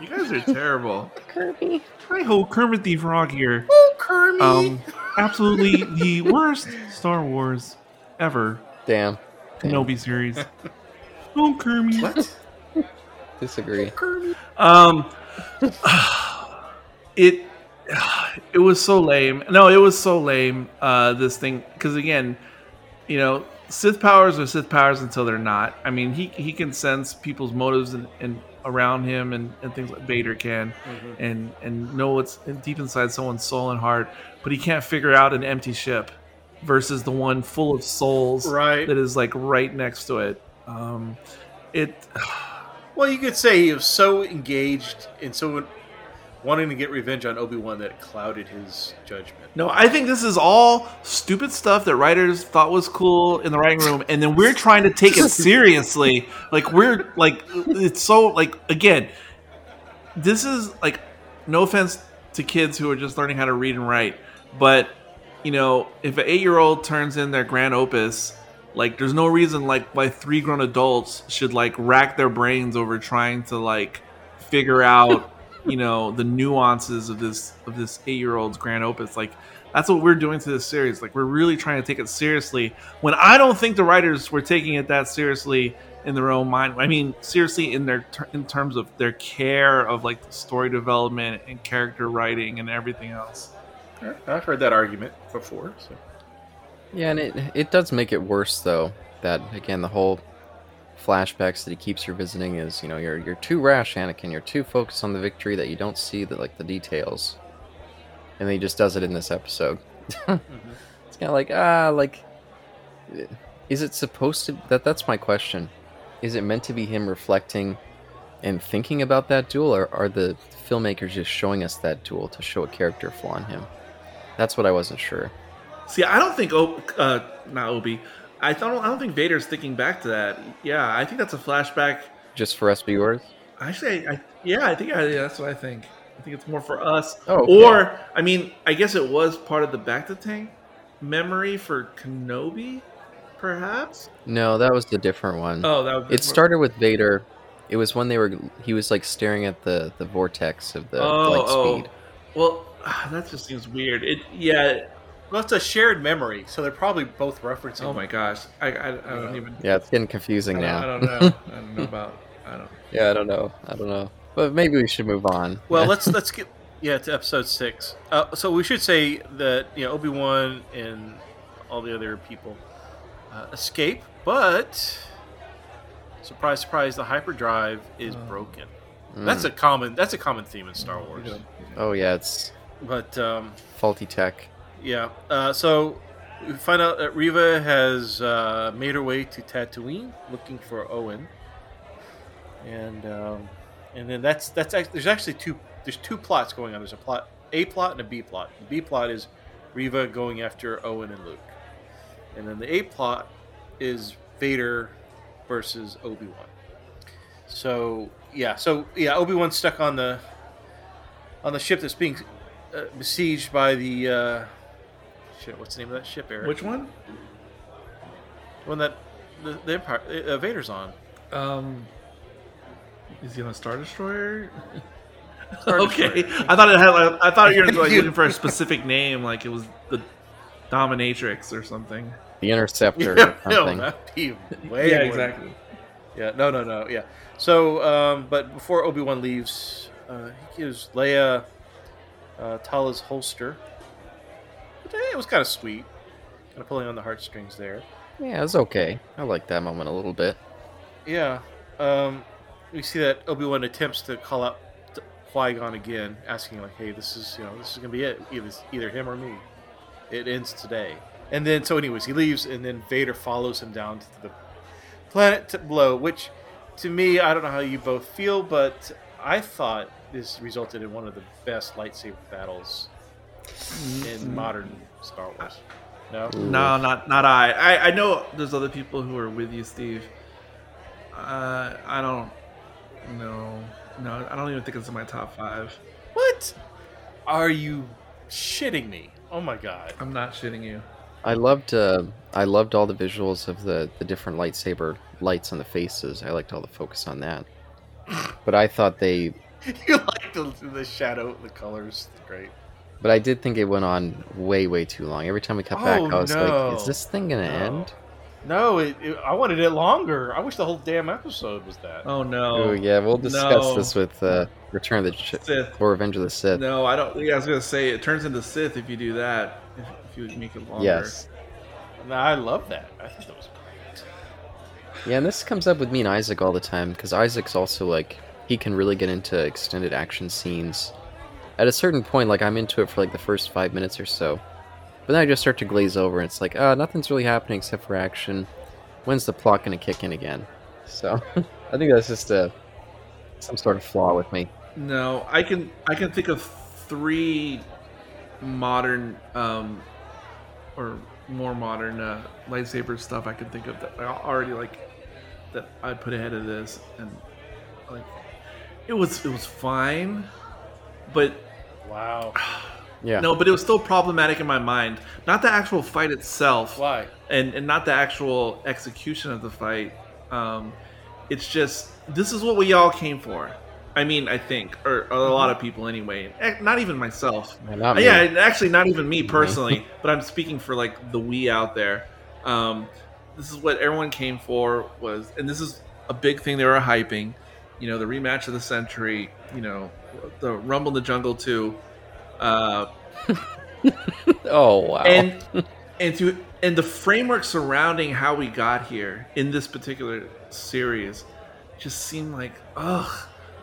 you guys are terrible. Kirby. Hi ho, Kermit the Frog here. Oh, Kermit. Um, absolutely the worst Star Wars ever. Damn. Damn. Kenobi series. Oh, Kermit. what? Disagree. Kermit. Um, it it was so lame. No, it was so lame. Uh, this thing because again, you know, Sith powers are Sith powers until they're not. I mean, he he can sense people's motives and, and around him and, and things like Vader can, and and know what's deep inside someone's soul and heart. But he can't figure out an empty ship versus the one full of souls Right. that is like right next to it. Um, it Well, you could say he was so engaged and so wanting to get revenge on Obi Wan that clouded his judgment. No, I think this is all stupid stuff that writers thought was cool in the writing room, and then we're trying to take it seriously. Like we're like, it's so like again, this is like, no offense to kids who are just learning how to read and write, but you know, if an eight-year-old turns in their grand opus, like, there's no reason like why three grown adults should like rack their brains over trying to like figure out you know the nuances of this of this eight year old's grand opus like that's what we're doing to this series like we're really trying to take it seriously when i don't think the writers were taking it that seriously in their own mind i mean seriously in their ter- in terms of their care of like the story development and character writing and everything else I've heard that argument before. So. Yeah, and it it does make it worse though. That again, the whole flashbacks that he keeps revisiting is, you know, you're you're too rash, Anakin. You're too focused on the victory that you don't see the like the details. And then he just does it in this episode. It's kind of like ah, like, is it supposed to? That that's my question. Is it meant to be him reflecting and thinking about that duel, or are the filmmakers just showing us that duel to show a character flaw in him? That's what I wasn't sure. See, I don't think o- uh, not Obi. I don't. I don't think Vader's thinking back to that. Yeah, I think that's a flashback. Just for us viewers. Actually, I, I yeah, I think I, yeah, that's what I think. I think it's more for us. Oh, okay. Or I mean, I guess it was part of the bacta tank memory for Kenobi, perhaps. No, that was the different one. Oh, that would be it started with Vader. It was when they were. He was like staring at the the vortex of the Oh, light oh. Well, ah, that just seems weird. It yeah. Well, it's a shared memory, so they're probably both referencing. Oh my gosh, I I, I don't even. Yeah, it's getting confusing I now. I don't know. I don't know about. I don't. yeah, I don't know. I don't know. But maybe we should move on. Well, let's let's get yeah to episode six. Uh, so we should say that you know Obi Wan and all the other people uh, escape, but surprise, surprise, the hyperdrive is Oh. broken. Mm. That's a common that's a common theme in Star Wars. You Oh yeah, it's But um, faulty tech. Yeah, uh, so we find out that Reva has uh, made her way to Tatooine looking for Owen, and um, and then that's that's there's actually two there's two plots going on. There's a plot A plot and a B plot. The B plot is Reva going after Owen and Luke, and then the A plot is Vader versus Obi Wan. So yeah, so yeah, Obi Wan's stuck on the on the ship that's being uh, besieged by the uh, shit. What's the name of that ship, Eric? Which one? one that the, the Empire uh, Vader's on? Um, is he on a Star Destroyer? Star okay, Destroyer. I thought it had. Like, I thought you were like looking for a specific name, like it was the Dominatrix or something. The interceptor Yeah, or no, something. that'd be way yeah, more- exactly. Yeah, no, no, no, yeah. So, um, but before Obi Wan leaves, uh, he gives Leia uh, Tala's holster. Eh, it was kind of sweet, kind of pulling on the heartstrings there. Yeah, it was okay. I like that moment a little bit. Yeah, um, we see that Obi Wan attempts to call out Qui Gon again, asking like, "Hey, this is you know this is gonna be it. Either either him or me. It ends today." And then so, anyways, he leaves, and then Vader follows him down to the planet to below. Which, to me, I don't know how you both feel, but I thought this resulted in one of the best lightsaber battles in modern Star Wars. No, No, not not I. I. I know there's other people who are with you, Steve. Uh, I don't. No, no, I don't even think it's in my top five. what? Are you shitting me? Oh my god! I'm not shitting you. I loved uh, I loved all the visuals of the, the different lightsaber lights on the faces. I liked all the focus on that. But I thought they you like the, the shadow, the colors. Great. But I did think it went on way, way too long. Every time we cut Oh, back I was no. like, is this thing gonna No. end? No, it, it, I wanted it longer. I wish the whole damn episode was that. Oh no. Oh yeah, we'll discuss No. this with uh, Return of the Ch- Sith. or Revenge of the Sith. No, I don't. Yeah, I was gonna say it turns into Sith if you do that. If, if you make it longer. Yes. No, I love that. I thought that was great. Yeah, and this comes up with me and Isaac all the time because Isaac's also like he can really get into extended action scenes. At a certain point, like I'm into it for like the first five minutes or so, but then I just start to glaze over, and it's like, uh, nothing's really happening except for action. When's the plot gonna kick in again? So I think that's just a some sort of flaw with me. No, I can I can think of three modern um or more modern uh, lightsaber stuff I can think of that I already like that I'd put ahead of this and like it was it was fine but Wow. Yeah. no but it was still problematic in my mind not the actual fight itself Why? and and not the actual execution of the fight. Um, it's just this is what we all came for. I mean, I think, or, or a lot of people anyway. Eh, Not even myself. Yeah, not me. yeah, actually, not even me personally. but I'm speaking for like the we out there. Um, this is what everyone came for was, and this is a big thing they were hyping. You know, the rematch of the century. You know, the Rumble in the Jungle two. Uh, Oh wow. and and to and the framework surrounding how we got here in this particular series just seemed like ugh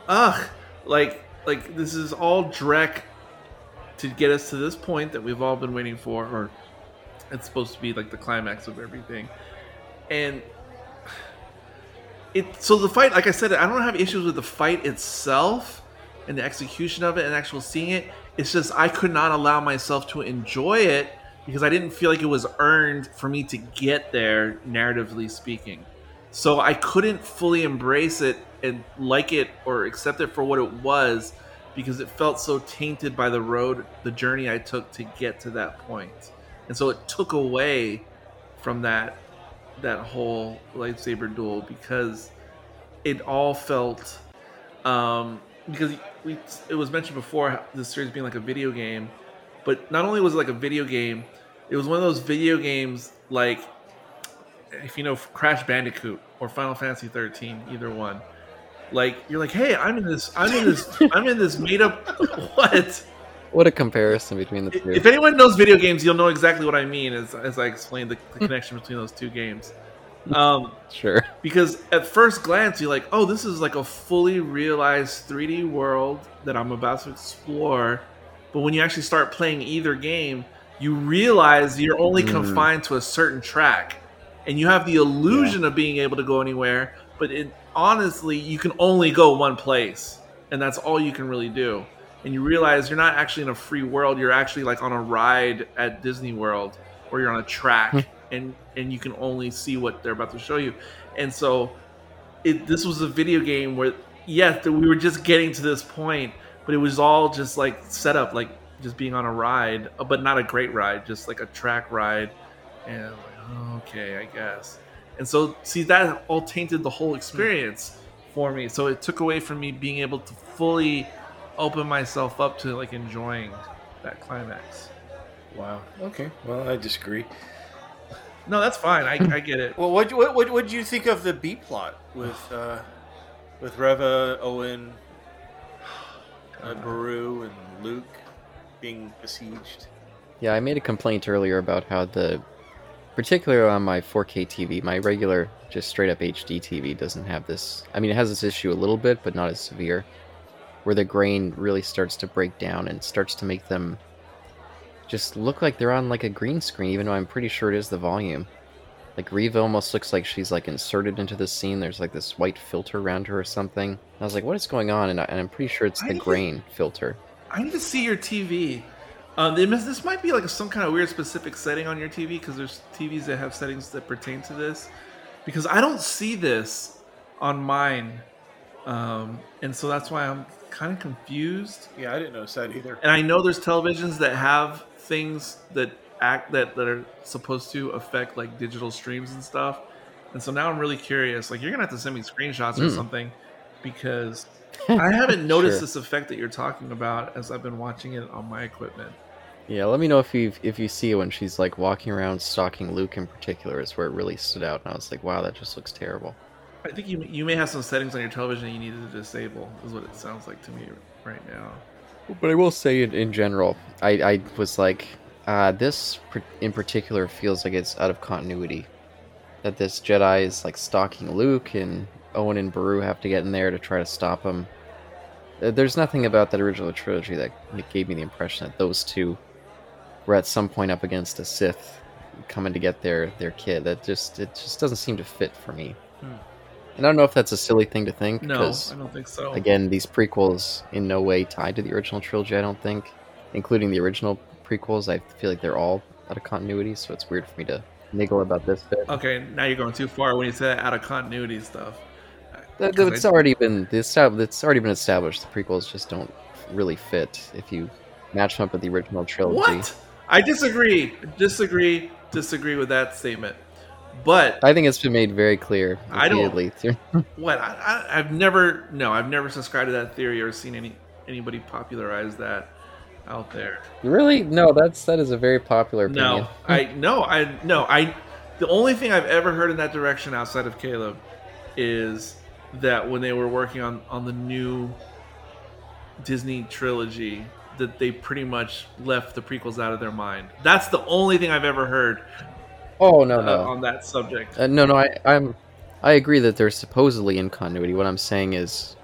ugh like like this is all Drek to get us to this point that we've all been waiting for or it's supposed to be like the climax of everything and it so the fight like i said i don't have issues with the fight itself and the execution of it and actual seeing it it's just i could not allow myself to enjoy it because I didn't feel like it was earned for me to get there, narratively speaking. So I couldn't fully embrace it and like it or accept it for what it was because it felt so tainted by the road, the journey I took to get to that point. And so it took away from that that whole lightsaber duel because it all felt um because we it was mentioned before this series being like a video game but not only was it like a video game it was one of those video games like if you know Crash Bandicoot or Final Fantasy 13 either one. Like you're like hey I'm in this I'm in this I'm in this made up what? What a comparison between the two. if anyone knows video games you'll know exactly what I mean as, as I explained the, the connection between those two games um Sure. because at first glance you're like oh this is like a fully realized 3d world that i'm about to explore. But when you actually start playing either game you realize you're only Mm. confined to a certain track. And you have the illusion of being able to go anywhere but it honestly you can only go one place and that's all you can really do. And you realize you're not actually in a free world you're actually like on a ride at disney world or you're on a track and and you can only see what they're about to show you and so it this was a video game where yes that we were just getting to this point but it was all just like set up like just being on a ride uh, but not a great ride just like a track ride and like okay i guess and so see that all tainted the whole experience for me so it took away from me being able to fully open myself up to like enjoying that climax Wow. Okay. Well, I disagree. No that's fine i, I get it Well, what what what what do you think of the B plot with uh, with Reva, Owen, uh, Beru, and Luke being besieged? Yeah, I made a complaint earlier about how the, particularly on my 4K TV, my regular, just straight up HD TV doesn't have this. I mean, it has this issue a little bit, but not as severe, where the grain really starts to break down and starts to make them just look like they're on like a green screen, even though I'm pretty sure it is the volume. Like Reva almost looks like she's like inserted into the scene. There's like this white filter around her or something. And I was like, what is going on? And, I, and I'm pretty sure it's I the think- grain filter. I need to see your TV. Um, they this might be like some kind of weird specific setting on your TV because there's TVs that have settings that pertain to this. Because I don't see this on mine, um, and so that's why I'm kind of confused. Yeah, I didn't notice that either. And I know there's televisions that have things that act that that are supposed to affect like digital streams and stuff. And so now I'm really curious. Like you're gonna have to send me screenshots or Mm. something because I haven't noticed Sure. this effect that you're talking about as I've been watching it on my equipment. Yeah, let me know if you if you see it when she's like walking around stalking Luke in particular is where it really stood out, and I was like, wow, that just looks terrible. I think you you may have some settings on your television you needed to disable. Is what it sounds like to me right now. But I will say, in, in general, I I was like, uh, this in particular feels like it's out of continuity. That this Jedi is like stalking Luke, and Owen and Beru have to get in there to try to stop him. Uh, There's nothing about that original trilogy that gave me the impression that those two were at some point up against a Sith coming to get their their kid. That just it just doesn't seem to fit for me. Hmm. And I don't know if that's a silly thing to think. No, I don't think so. again, these prequels in no way tied to the original trilogy. I don't think, including the original prequels. I feel like they're all out of continuity, so it's weird for me to niggle about this bit. Okay, now you're going too far when you say out of continuity stuff. That- 'Cause It's I- already been it's already been established. The prequels just don't really fit if you match them up with the original trilogy. What? I disagree. Disagree. Disagree with that statement. But I think it's been made very clear I don't- what I, I, I've never no, I've never subscribed to that theory or seen any anybody popularize that out there. really? No, that's that is a very popular opinion. No, I no, I no, I. The only thing I've ever heard in that direction outside of Caleb is that when they were working on on the new Disney trilogy, that they pretty much left the prequels out of their mind. That's the only thing I've ever heard Oh no, uh, no. on that subject. Uh, no, no, I, I'm, I agree that they're supposedly in continuity. What I'm saying is,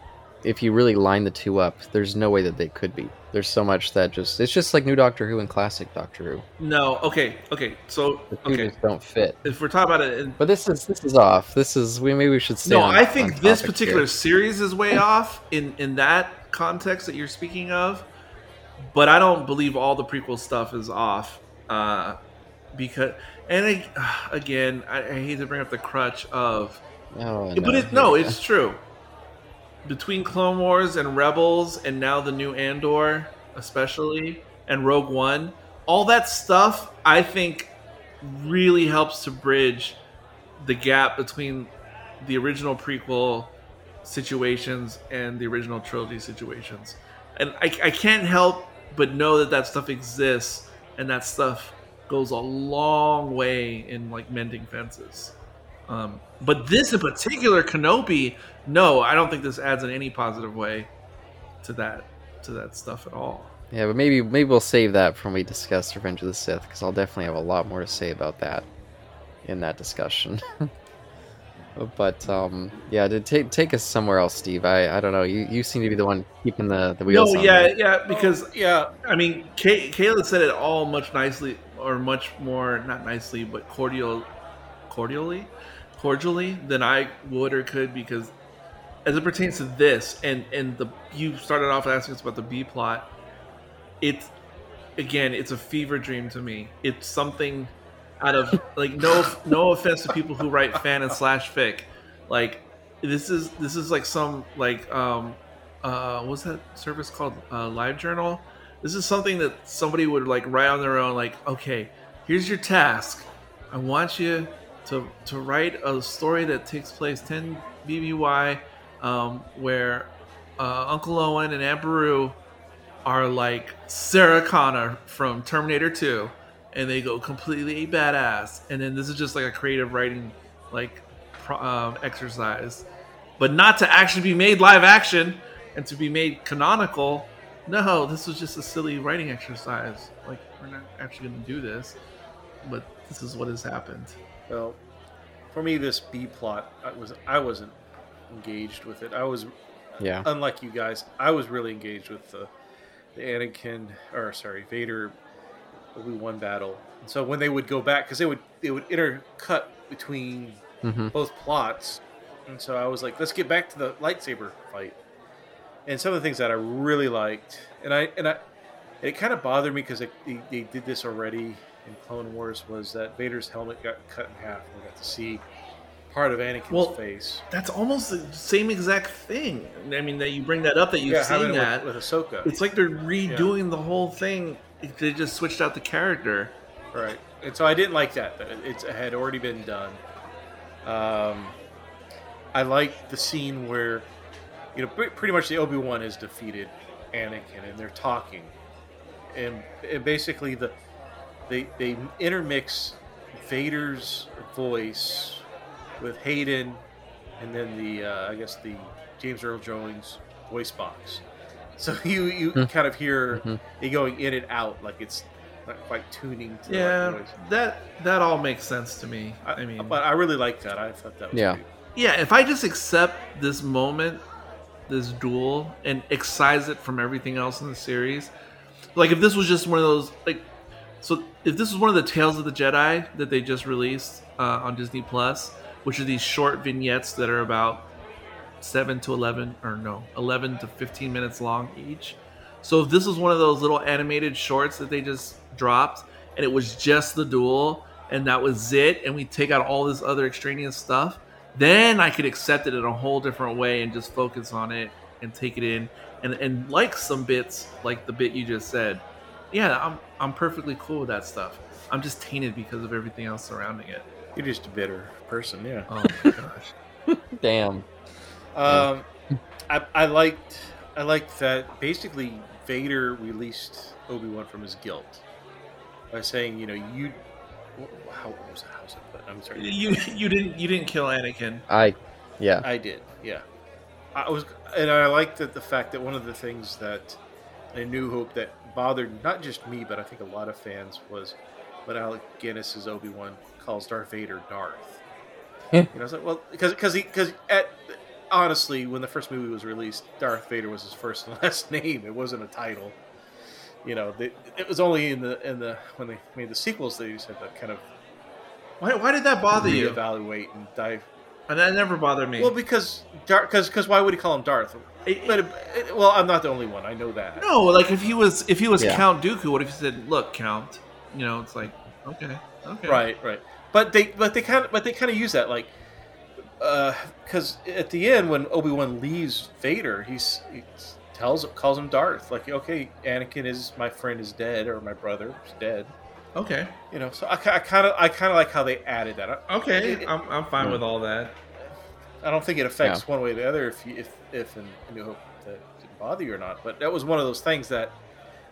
if you really line the two up, there's no way that they could be. There's so much that just it's just like new Doctor Who and classic Doctor Who. No, okay, okay. So The two okay, just don't fit. if we're talking about it, in, But this is this is off. This is we maybe we should stay. no, on- I think this particular here. series is way off in in that context that you're speaking of. But I don't believe all the prequel stuff is off. Uh, because and I, again, I, I hate to bring up the crutch of, Oh, but it, no, it's true. Between Clone Wars and Rebels, and now the new Andor, especially, and Rogue One, all that stuff, I think, really helps to bridge the gap between the original prequel situations and the original trilogy situations. And I, I can't help but know that that stuff exists, and that stuff goes a long way in like mending fences. Um, but this in particular, Kenobi, no, I don't think this adds in any positive way to that to that stuff at all. Yeah, but maybe maybe we'll save that for when we discuss Revenge of the Sith, because I'll definitely have a lot more to say about that in that discussion. but um, yeah, to take take us somewhere else, Steve. I, I don't know. You you seem to be the one keeping the the wheels. No, yeah, there. yeah, because yeah, I mean, Kay- Caleb said it all much nicely, or much more not nicely, but cordial, cordially, cordially than I would or could because as it pertains to this and and the you started off asking us about the B plot. It's again, it's a fever dream to me. It's something out of like no no offense to people who write fan and slash fic, like this is this is like some like um uh what's that service called uh, live journal this is something that somebody would like write on their own like okay here's your task i want you to to write a story that takes place 10 bby um, where uh, uncle owen and aunt beru are like sarah connor from terminator 2 and they go completely badass and then this is just like a creative writing like um, exercise but not to actually be made live action and to be made canonical. No, this was just a silly writing exercise. Like we're not actually going to do this, but this is what has happened. Well, for me, this B plot, I was I wasn't engaged with it. I was, yeah. unlike you guys, I was really engaged with the, the Anakin, or sorry, Vader, Obi Wan battle. And so when they would go back, because they would they would intercut between hmm both plots, and so I was like, let's get back to the lightsaber fight. And some of the things that I really liked, and I and I, it kind of bothered me because they, they, did this already in Clone Wars, was that Vader's helmet got cut in half, and we got to see part of Anakin's Well, face. That's almost the same exact thing. I mean, that you bring that up, that you've yeah, seen that. with, with Ahsoka, It's like they're redoing the whole thing. They just switched out the character. right? And so I didn't like that. It, it's- it had already been done. Um, I like the scene where, you know, pretty much the Obi Wan has defeated Anakin, and they're talking, and and basically the they they intermix Vader's voice with Hayden, and then the uh, I guess the James Earl Jones voice box. So you you Hmm. kind of hear Mhm. it going in and out, like it's not quite tuning to the Yeah, right voice. that that all makes sense to me. I, I mean, but I really like that. I thought that was Yeah. great. yeah, if I just accept this moment, this duel, and excise it from everything else in the series, like if this was just one of those, like, so if this was one of the Tales of the Jedi that they just released uh, on Disney Plus, which are these short vignettes that are about seven to eleven, or no, eleven to fifteen minutes long each. So if this was one of those little animated shorts that they just dropped, and it was just the duel, and that was it, and we take out all this other extraneous stuff, then I could accept it in a whole different way and just focus on it and take it in and and like some bits like the bit you just said. Yeah, I'm I'm perfectly cool with that stuff. I'm just tainted because of everything else surrounding it. You're just a bitter person, yeah. Oh my gosh. Damn. Um, I, I liked I liked that basically Vader released Obi Wan from his guilt by saying, you know, you how was it? How's it? But I'm sorry, You you didn't you didn't kill Anakin. I. Yeah. I did, yeah. I was, and I liked that the fact that one of the things that in New Hope that bothered not just me, but I think a lot of fans was when Alec Guinness's Obi Wan calls Darth Vader Darth. you know, I was like, well, because because he because at honestly, when the first movie was released, Darth Vader was his first and last name. It wasn't a title. You know, they, it was only in the in the when they made the sequels they just had to kind of Why, why did that bother you? reevaluate and dive And that never bothered me. Well, because because because why would he call him Darth? It- But it, it- well, I'm not the only one. I know that. no, like if he was if he was Yeah. Count Dooku, what if he said, "Look, Count," you know, it's like Okay. Okay. Right, right. But they, but they kind of, but they kind of use that like, uh, because at the end when Obi Wan leaves Vader, he's he tells calls him Darth. Like, okay, Anakin is my friend is dead or my brother is dead. Okay. You know, so I kind of, I kind of like how they added that. Okay. It- I'm, I'm fine Hmm. with all that. I don't think it affects one way or the other if you, if if in New Hope that didn't bother you or not. But that was one of those things that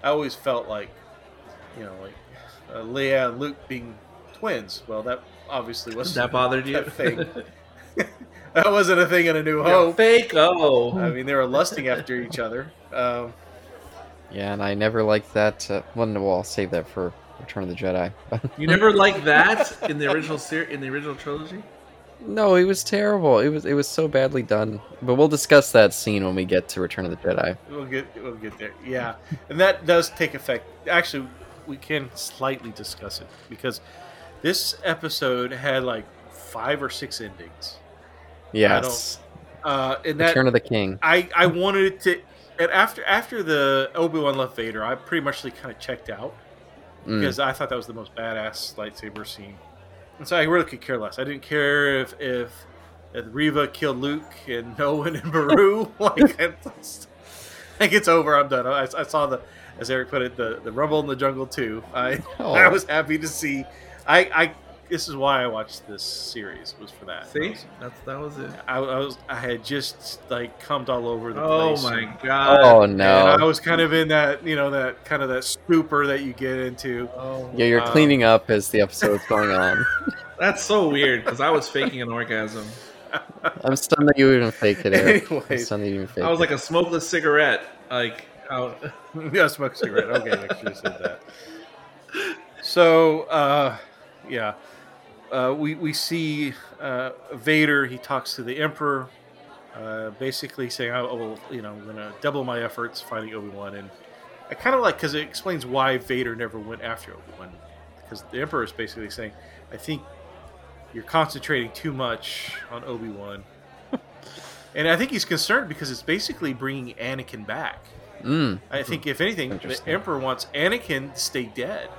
I always felt like, you know, like uh, Leia and Luke being twins. Well, that obviously wasn't That bothered you? that thing. that wasn't a thing in A New Hope. Fake. Oh. I mean, they were lusting after each other. Um, Yeah, and I never liked that. Uh, well, no, well, I'll save that for Return of the Jedi. You never liked that in the original ser- in the original trilogy? no, it was terrible. It was it was so badly done. But we'll discuss that scene when we get to Return of the Jedi. we'll get we'll get there. Yeah, and that does take effect. Actually, we can slightly discuss it because this episode had like five or six endings. Yes, Uh, that Return of the King. I I wanted it to. And after after the Obi Wan left Vader, I pretty much like, kind of checked out Mm. because I thought that was the most badass lightsaber scene, and so I really could care less. I didn't care if if, if Reva killed Luke and Nolan and Beru. like, it's, like it's over. I'm done. I, I saw the as Eric put it the the Rumble in the Jungle too. I Oh. I was happy to see. I I this is why I watched this series was for that. See, that's that was it. I, I was I had just like cummed all over the Oh place. Oh my god. Oh and I was kind of in that, you know, that kind of that stupor that you get into. Oh, Yeah, you're um, cleaning up as the episode's going on. that's so weird because I was faking an orgasm. I'm stunned that you even fake it. Eric. I'm Anyways, stunned that you even fake I was it. like a smokeless cigarette. Like, out. yeah, smoke a cigarette. Okay, I should have said that. So, uh, yeah, uh, we we see uh, Vader. He talks to the Emperor, uh, basically saying, "I will, you know, I'm gonna double my efforts finding Obi Wan." And I kind of like because it explains why Vader never went after Obi Wan, because the Emperor is basically saying, "I think you're concentrating too much on Obi Wan." And I think he's concerned because it's basically bringing Anakin back. Mm. I think, if anything, the Emperor wants Anakin to stay dead,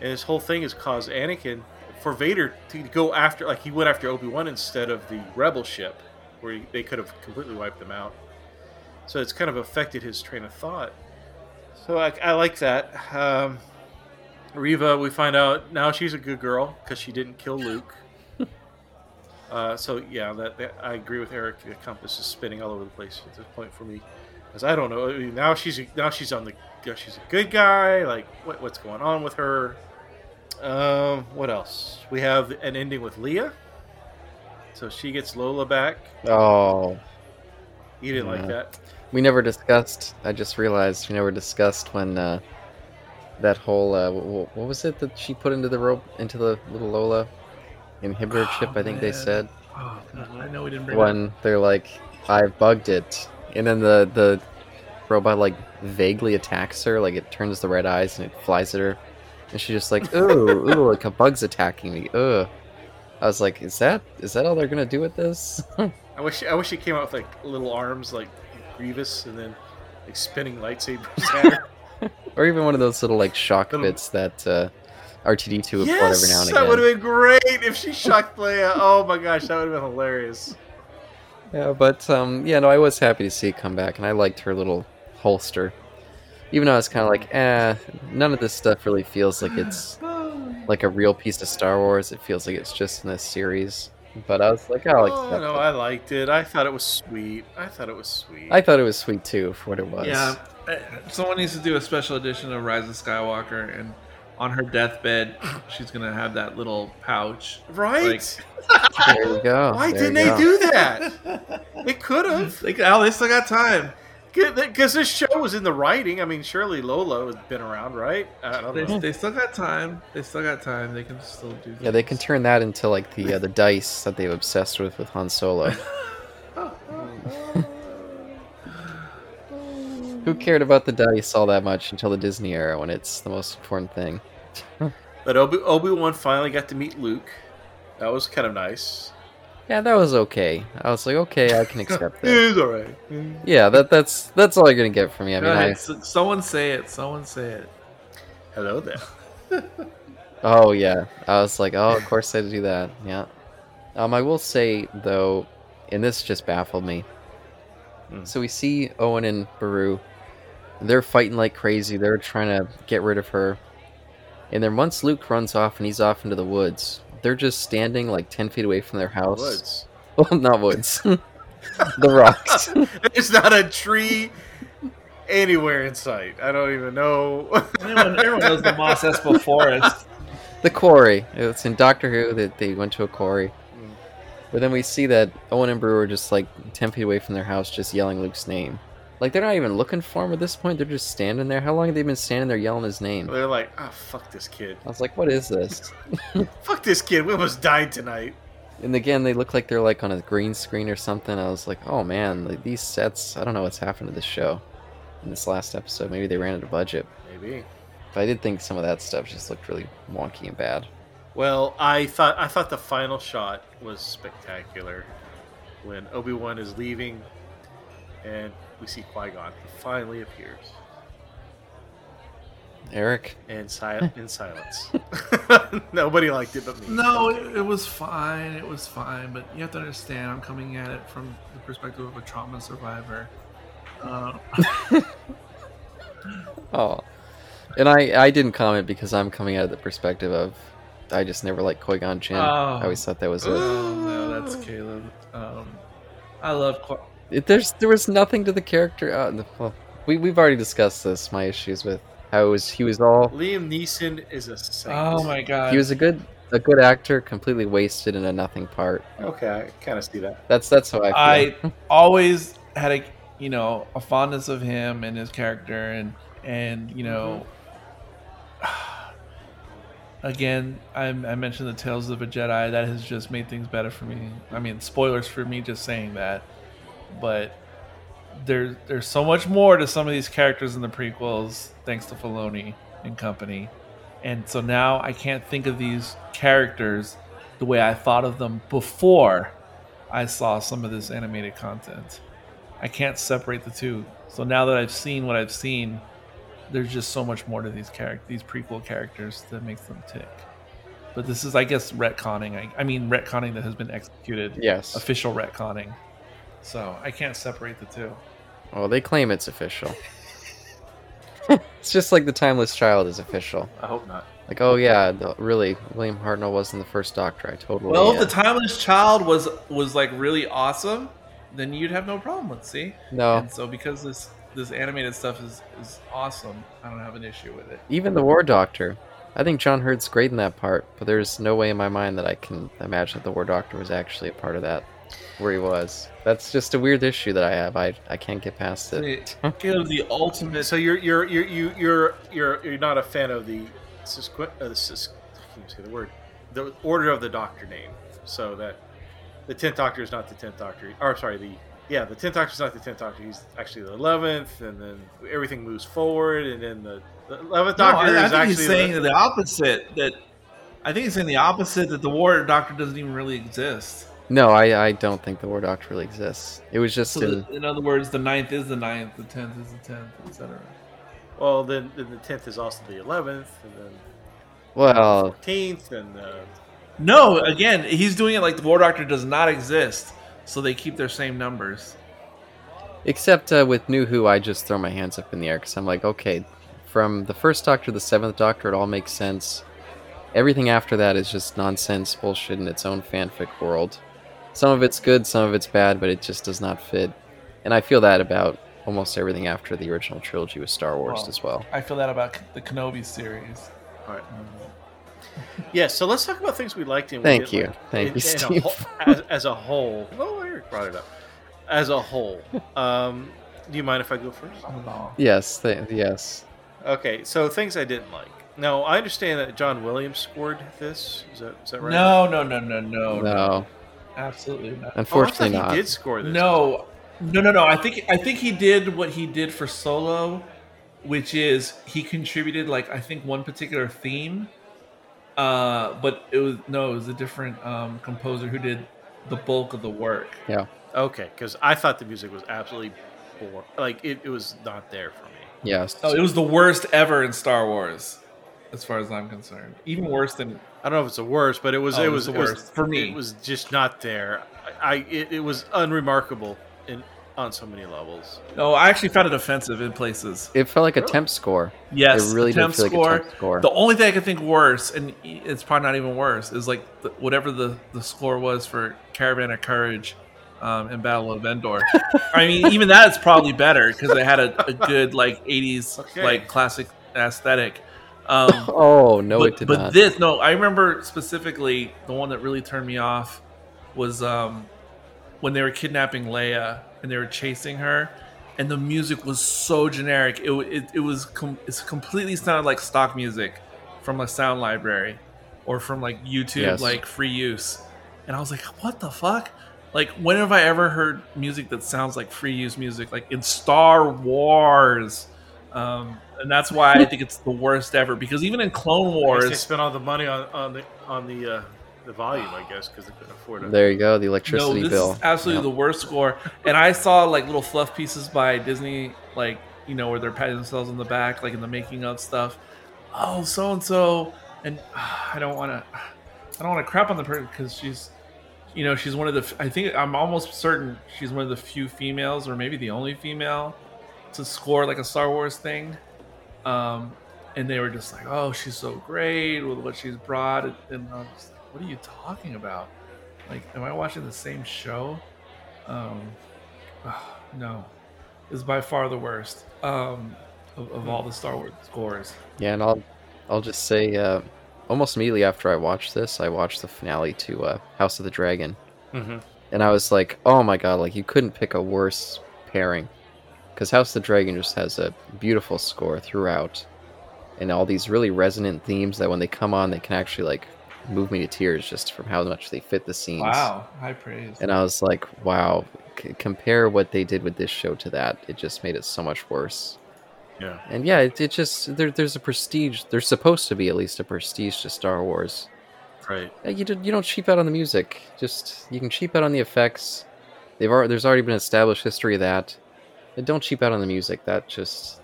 and this whole thing has caused Anakin for Vader to go after, like he went after Obi Wan instead of the Rebel ship, where he, they could have completely wiped them out. So it's kind of affected his train of thought. So I, I like that. Um, Reva, we find out now she's a good girl because she didn't kill Luke. Uh, so yeah, that, that I agree with Eric. The compass is spinning all over the place at this point for me, because I don't know. I mean, now she's now she's on the she's a good guy. Like what, what's going on with her? Um, what else? We have an ending with Leia. So she gets Lola back. Oh, You didn't like that. we never discussed. I just realized we never discussed when uh, that whole uh, what, what was it that she put into the rope into the little Lola inhibitor Oh, chip? I think they said Oh, I know we didn't bring it up. when they're like, "I've bugged it," and then the the robot like vaguely attacks her, like it turns the red eyes and it flies at her, and she's just like, "Ooh, ooh, like a bug's attacking me." Ugh. I was like, "Is that is that all they're gonna do with this?" I wish I wish she came out with like little arms like Grievous and then like spinning lightsabers or even one of those little like shock Little- bits that uh, R2D2 would pull every now and again. that would have been great if she shocked Leia. Oh my gosh, that would have been hilarious. Yeah, but um, yeah, no, I was happy to see it come back, and I liked her little holster. Even though I was kind of like, eh, none of this stuff really feels like it's like a real piece of Star Wars. It feels like it's just in this series. But I was like, I'll oh no, it. I liked it. I thought it was sweet. I thought it was sweet. I thought it was sweet too for what it was. Yeah, uh, someone needs to do a special edition of Rise of Skywalker, and on her deathbed, she's gonna have that little pouch. right? There you go. Why There didn't they go. do that? They could have. Like, oh, they still got time. Because this show was in the writing. I mean, surely Lola has been around, right? I don't They, know. they still got time. They still got time. They can still do. Yeah, they can turn that into like the uh, the dice that they've obsessed with with Han Solo. Who cared about the dice all that much until the Disney era when it's the most important thing? But Obi Obi Wan finally got to meet Luke. That was kind of nice. Yeah, that was okay. I was like, okay, I can accept that. It's all right. Yeah, that that's that's all you're gonna get from me. I mean. I, Someone say it. Someone say it. Hello there. Oh yeah, I was like, oh, of course they do that. Yeah. Um, I will say though, and this just baffled me. Hmm. So we see Owen and Beru. They're fighting like crazy. They're trying to get rid of her. And then once Luke runs off and he's off into the woods, they're just standing like ten feet away from their house. Woods. Well, not woods. the rocks. There's not a tree anywhere in sight. I don't even know. Everyone, everyone knows the Mos Espa Forest. the quarry. It's in Doctor Who that they went to a quarry. Mm. But then we see that Owen and Beru are just like 10 feet away from their house, just yelling Luke's name. Like they're not even looking for him at this point. They're just standing there. How long have they been standing there yelling his name? They're like, ah, fuck this kid. I was like, what is this? Fuck this kid. We almost died tonight. And again, they look like they're like on a green screen or something. I was like, oh man, like these sets. I don't know what's happened to this show in this last episode. Maybe they ran out of budget. Maybe. But I did think some of that stuff just looked really wonky and bad. Well, I thought I thought the final shot was spectacular when Obi Wan is leaving, and we see Qui Gon. He finally appears Eric, in, si- in silence. Nobody liked it but me. No, it, it was fine. It was fine, but you have to understand, I'm coming at it from the perspective of a trauma survivor. Uh, Oh, and I I didn't comment because I'm coming out of the perspective of I just never liked Qui Gon Jinn. I Oh. always thought that was a. oh no, that's Caleb. Um, I love. Qu- It, there's there was nothing to the character. Uh, the- well, we we've already discussed this. My issues with how it was he was all Liam Neeson is a saint. oh my god. he was a good a good actor, completely wasted in a nothing part. Okay, I kind of see that. That's that's how I feel. I always had a you know a fondness of him and his character and and you know again I, I mentioned the tales of a jedi that has just made things better for me i mean spoilers for me just saying that but there's there's so much more to some of these characters in the prequels thanks to Filoni and company and so now i can't think of these characters the way i thought of them before i saw some of this animated content I can't separate the two. So now that I've seen what I've seen, there's just so much more to these characters, these prequel characters that makes them tick. But this is, I guess, retconning. I, I mean, retconning that has been executed. yes. Official retconning. So I can't separate the two. Well, they claim it's official. it's just like the Timeless Child is official. I hope not. Like, oh yeah, the, really, William Hartnell wasn't the first Doctor. I totally. Well, if the Timeless Child was was like really awesome, then you'd have no problem with see. no, And so because this this animated stuff is is awesome, I don't have an issue with it. even the War Doctor. I think John Hurt's great in that part, but there's no way in my mind that I can imagine that the War Doctor was actually a part of that, where he was. That's just a weird issue that I have. I I can't get past it. Caleb, the ultimate So you're you're you're you- you're you're you're not a fan of the sisqu- uh, the sis- I can't say the word the order of the Doctor name. So that the tenth Doctor is not the tenth Doctor. Or sorry, the yeah the tenth Doctor is not the tenth Doctor. He's actually the eleventh, and then everything moves forward, and then the the eleventh No, Doctor I, I is think actually he's saying the, the opposite. That I think he's saying the opposite. That the War Doctor doesn't even really exist. No, I I don't think the War Doctor really exists. It was just So, in, the, in other words, the ninth is the ninth, the tenth is the tenth, etc. well then, then the tenth is also the eleventh, and then well, fourteenth, and uh, No, again, he's doing it like the War Doctor does not exist, so they keep their same numbers. Except uh, with New Who, I just throw my hands up in the air because I'm like, okay, from the first Doctor to the seventh Doctor, it all makes sense. Everything after that is just nonsense, bullshit in its own fanfic world. Some of it's good, some of it's bad, but it just does not fit. And I feel that about almost everything after the original trilogy with Star Wars Well, as well. I feel that about the Kenobi series. all right. Yeah, so let's talk about things we liked and we Thank didn't you. like. Thank In- you, in a Steve. whole- as, as a whole. Well, Eric brought it up. As a whole, um, do you mind if I go first? I don't know. Yes, th- yes. Okay, so things I didn't like. Now I understand that John Williams scored this. Is that is that right? No, no, no, no, no, No, absolutely not. Oh, I unfortunately thought not. he did score this. No, no, no, no. I think I think he did what he did for Solo, which is he contributed like I think one particular theme. Uh, but it was no, it was a different um, composer who did the bulk of the work. Yeah. Okay, because I thought the music was absolutely boring. Like it, it was not there for me. Yes. Oh, it was the worst ever in Star Wars, as far as I'm concerned. Even worse than I don't know if it's the worst, but it was Oh, it it was was the it was- worst. For me. It was just not there. I, I it, it was unremarkable in on so many levels. no. I actually found it offensive in places. It felt like a temp score. Yes, it really the did temp feel score. like a temp score. The only thing I could think worse, and it's probably not even worse, is like the, whatever the, the score was for Caravan of Courage um, and Battle of Endor. I mean, even that is probably better because it had a, a good like '80s Okay. like classic aesthetic. Um, oh no, but, it did but not. this no, I remember specifically the one that really turned me off was um, when they were kidnapping Leia and they were chasing her, and the music was so generic. It it, it was com- it's completely sounded like stock music from a sound library or from like YouTube Yes. like free use, and I was like, what the fuck. Like, when have I ever heard music that sounds like free use music? Like in Star Wars, um, and that's why I think it's the worst ever. Because even in Clone I guess they spent all the money on on the on the uh, the volume, I guess, because they couldn't afford it. there you go, the no, electricity this bill. is absolutely the worst score. And I saw like little fluff pieces by Disney, like you know where they're patting themselves on the back, like in the making of stuff. Oh, so and so, and ah, I don't want to, I don't want to crap on the person because she's, you know, she's one of the. i think I'm almost certain she's one of the few females, or maybe the only female, to score like a Star Wars thing. Um, and they were just like, "Oh, she's so great with what she's brought," and, and I was like, "What are you talking about? Like, am I watching the same show?" Um, ah, no, is by far the worst um, of, of all the Star Wars scores. Yeah, and I'll I'll just say uh, almost immediately after I watched this, I watched the finale to uh, House of the Dragon, hmm and I was like, oh my god, like you couldn't pick a worse pairing, because House of the Dragon just has a beautiful score throughout, and all these really resonant themes that when they come on, they can actually like move me to tears just from how much they fit the scenes. Wow, high praise. And I was like, wow, c- compare what they did with this show to that. It just made it so much worse. Yeah. And yeah, it, it just there, there's a prestige. There's supposed to be at least a prestige to Star Wars. Right. Uh, you don't, you don't cheap out on the music. Just you can cheap out on the effects. They've already, there's already been established history of that. And don't cheap out on the music. That just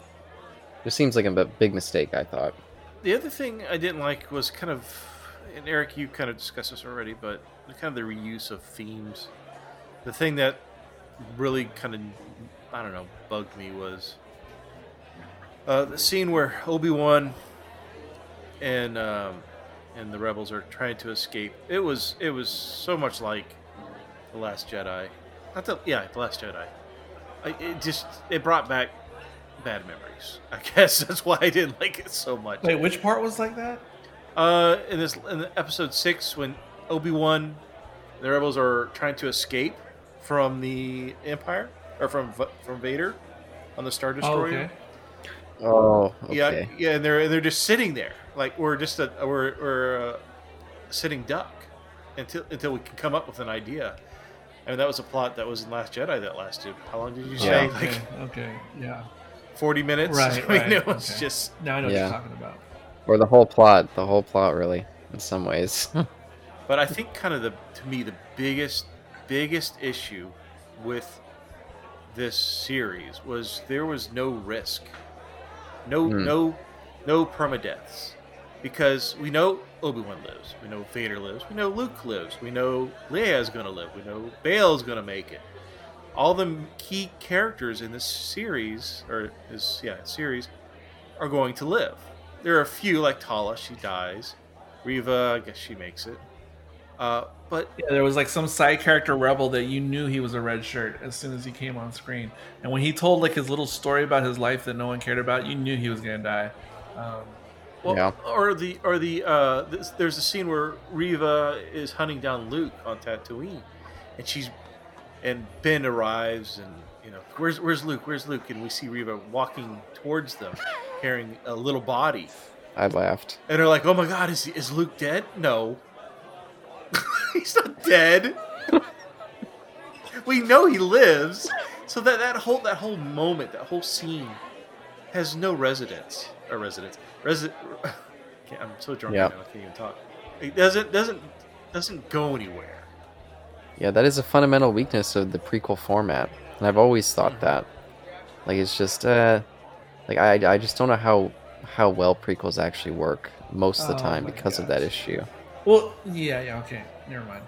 just seems like a big mistake. I thought. The other thing I didn't like was kind of, and Eric, you kind of discussed this already, but kind of the reuse of themes. The thing that really kind of, I don't know, bugged me was uh, the scene where Obi Wan and um, and the rebels are trying to escape. It was it was so much like the Last Jedi. Not the yeah, the Last Jedi. I, it just it brought back bad memories. I guess that's why I didn't like it so much. Wait, which part was like that? Uh, in this in episode six, when Obi Wan, the rebels are trying to escape from the Empire or from from Vader on the Star Oh, Destroyer. okay. Oh, okay. Yeah, yeah, and they're and they're just sitting there, like we're just a we're we're a sitting duck until until we can come up with an idea. I mean, that was a plot that was in Last Jedi that lasted. How long did you say? Yeah. Okay, Like okay, yeah. forty minutes. Right, I mean, right, it was okay. just. Now I know Yeah. what you're talking about. Or the whole plot. The whole plot, really, in some ways. But I think kind of the to me the biggest biggest issue with this series was there was no risk. No Hmm. no no permadeaths. Because we know Obi-Wan lives. We know Vader lives. We know Luke lives. We know Leia is going to live. We know Bail's going to make it. All the key characters in this series or this yeah, series are going to live. There are a few like Tala, she dies. Reva, I guess she makes it. Uh, but Yeah, there was like some side character rebel that you knew he was a red shirt as soon as he came on screen, and when he told like his little story about his life that no one cared about, you knew he was gonna die. Um, well, Yeah. or the or the uh, this, there's a scene where Reva is hunting down Luke on Tatooine, and she's and Ben arrives and you know where's where's Luke? Where's Luke? And we see Reva walking towards them carrying a little body. I laughed. and they're like oh my god is is Luke dead? No. He's not dead. We know he lives. So that that whole that whole moment that whole scene has no residence or residence resi- I'm so drunk Yeah. right now I can't even talk it doesn't doesn't doesn't go anywhere Yeah, that is a fundamental weakness of the prequel format, and I've always thought that. Like, it's just, uh, like I, I just don't know how how well prequels actually work most of the Oh time my because of that issue. Well, yeah, yeah, okay, never mind.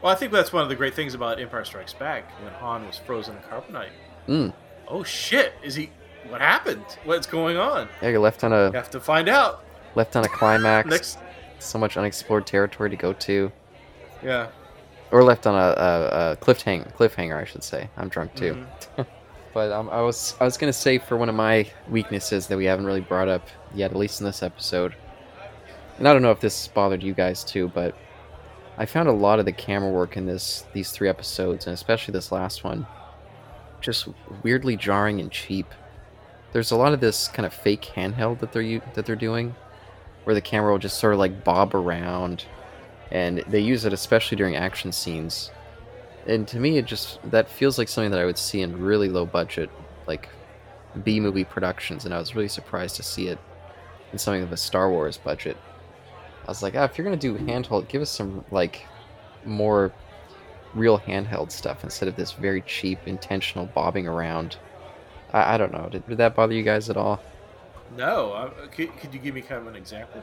Well, I think that's one of the great things about Empire Strikes Back when Han was frozen in carbonite. Mm. Oh shit! Is he? What happened? What's going on? Yeah, you're left on a. You have to find out left on a climax. next. So much unexplored territory to go to, Yeah. or left on a, a, a cliffhang cliffhanger, I should say. I'm drunk too. Mhm. But um, I was I was gonna say for one of my weaknesses that we haven't really brought up yet, at least in this episode, and I don't know if this bothered you guys too, but I found a lot of the camera work in this these three episodes, and especially this last one, just weirdly jarring and cheap. There's a lot of this kind of fake handheld that they're that they're doing, where the camera will just sort of like bob around, and they use it especially during action scenes. And to me it just that feels like something that i would see in really low budget like b movie productions and i was really surprised to see it in something of a star wars budget. I was like ah, if you're gonna do handheld give us some like more real handheld stuff instead of this very cheap intentional bobbing around i, I don't know did, did that bother you guys at all No. Uh, could, could you give me kind of an example?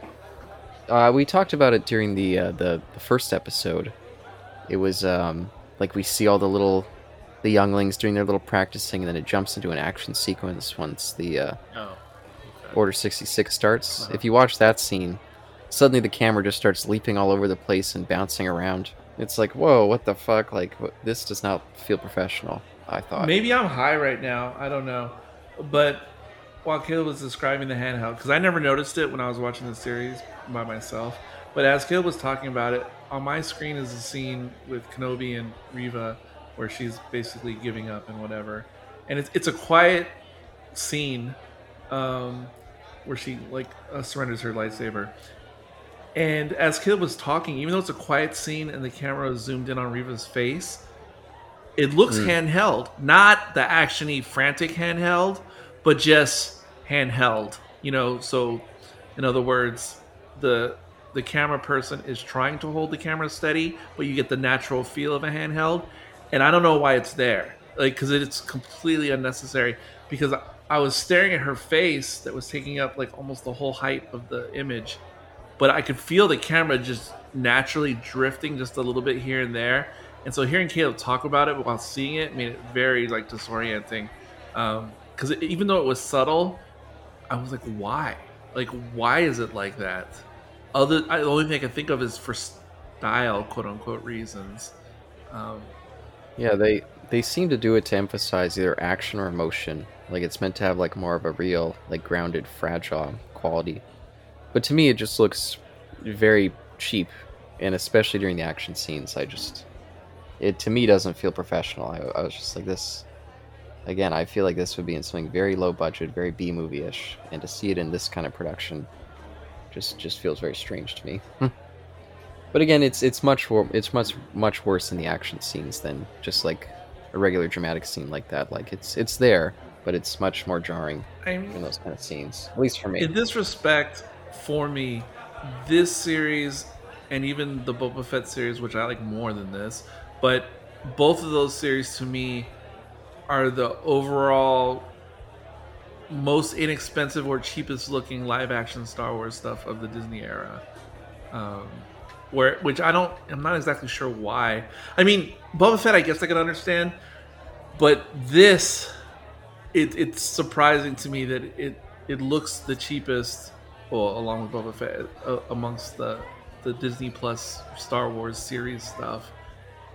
Uh, we talked about it during the, uh, the the first episode. It was um, like we see all the little the younglings doing their little practicing, and then it jumps into an action sequence once the uh, Oh. okay. Order sixty six starts. Uh-huh. If you watch that scene, suddenly the camera just starts leaping all over the place and bouncing around. It's like, whoa, what the fuck? Like, this does not feel professional. I thought. Maybe I'm high right now. I don't know. But while Caleb was describing the handheld, because I never noticed it when I was watching the series by myself, but as Caleb was talking about it, on my screen is a scene with Kenobi and Reva where she's basically giving up and whatever. And it's, it's a quiet scene um, where she like uh, surrenders her lightsaber. And as Caleb was talking, even though it's a quiet scene and the camera zoomed in on Reva's face, it looks hmm. handheld, not the actiony, frantic handheld, but just handheld. You know, so in other words, the the camera person is trying to hold the camera steady, but you get the natural feel of a handheld, and I don't know why it's there, like because it's completely unnecessary. Because I, I was staring at her face that was taking up like almost the whole height of the image, but I could feel the camera just naturally drifting just a little bit here and there. And so hearing Caleb talk about it while seeing it made it very like disorienting. Because it even though it was subtle, I was like, why? Like, why is it like that? Other, I, the only thing I can think of is for style, quote unquote, reasons. Um, Yeah, they they seem to do it to emphasize either action or emotion. Like it's meant to have like more of a real, like grounded, fragile quality. But to me, it just looks very cheap, and especially during the action scenes, I just it to me doesn't feel professional. I, I was just like this. Again, I feel like this would be in something very low budget, very B movie ish, and to see it in this kind of production, just just feels very strange to me. Hmm. But again, it's it's much wor- it's much much worse in the action scenes than just like a regular dramatic scene like that. Like it's it's there, but it's much more jarring I in those kind of scenes. At least for me. in this respect, for me, this series and even the Boba Fett series, which I like more than this, but both of those series to me are the overall most inexpensive or cheapest looking live action Star Wars stuff of the Disney era. Um, where which I don't I'm not exactly sure why. I mean, Boba Fett I guess I can understand, but this it, it's surprising to me that it it looks the cheapest, well, along with Boba Fett, uh, amongst the the Disney Plus Star Wars series stuff.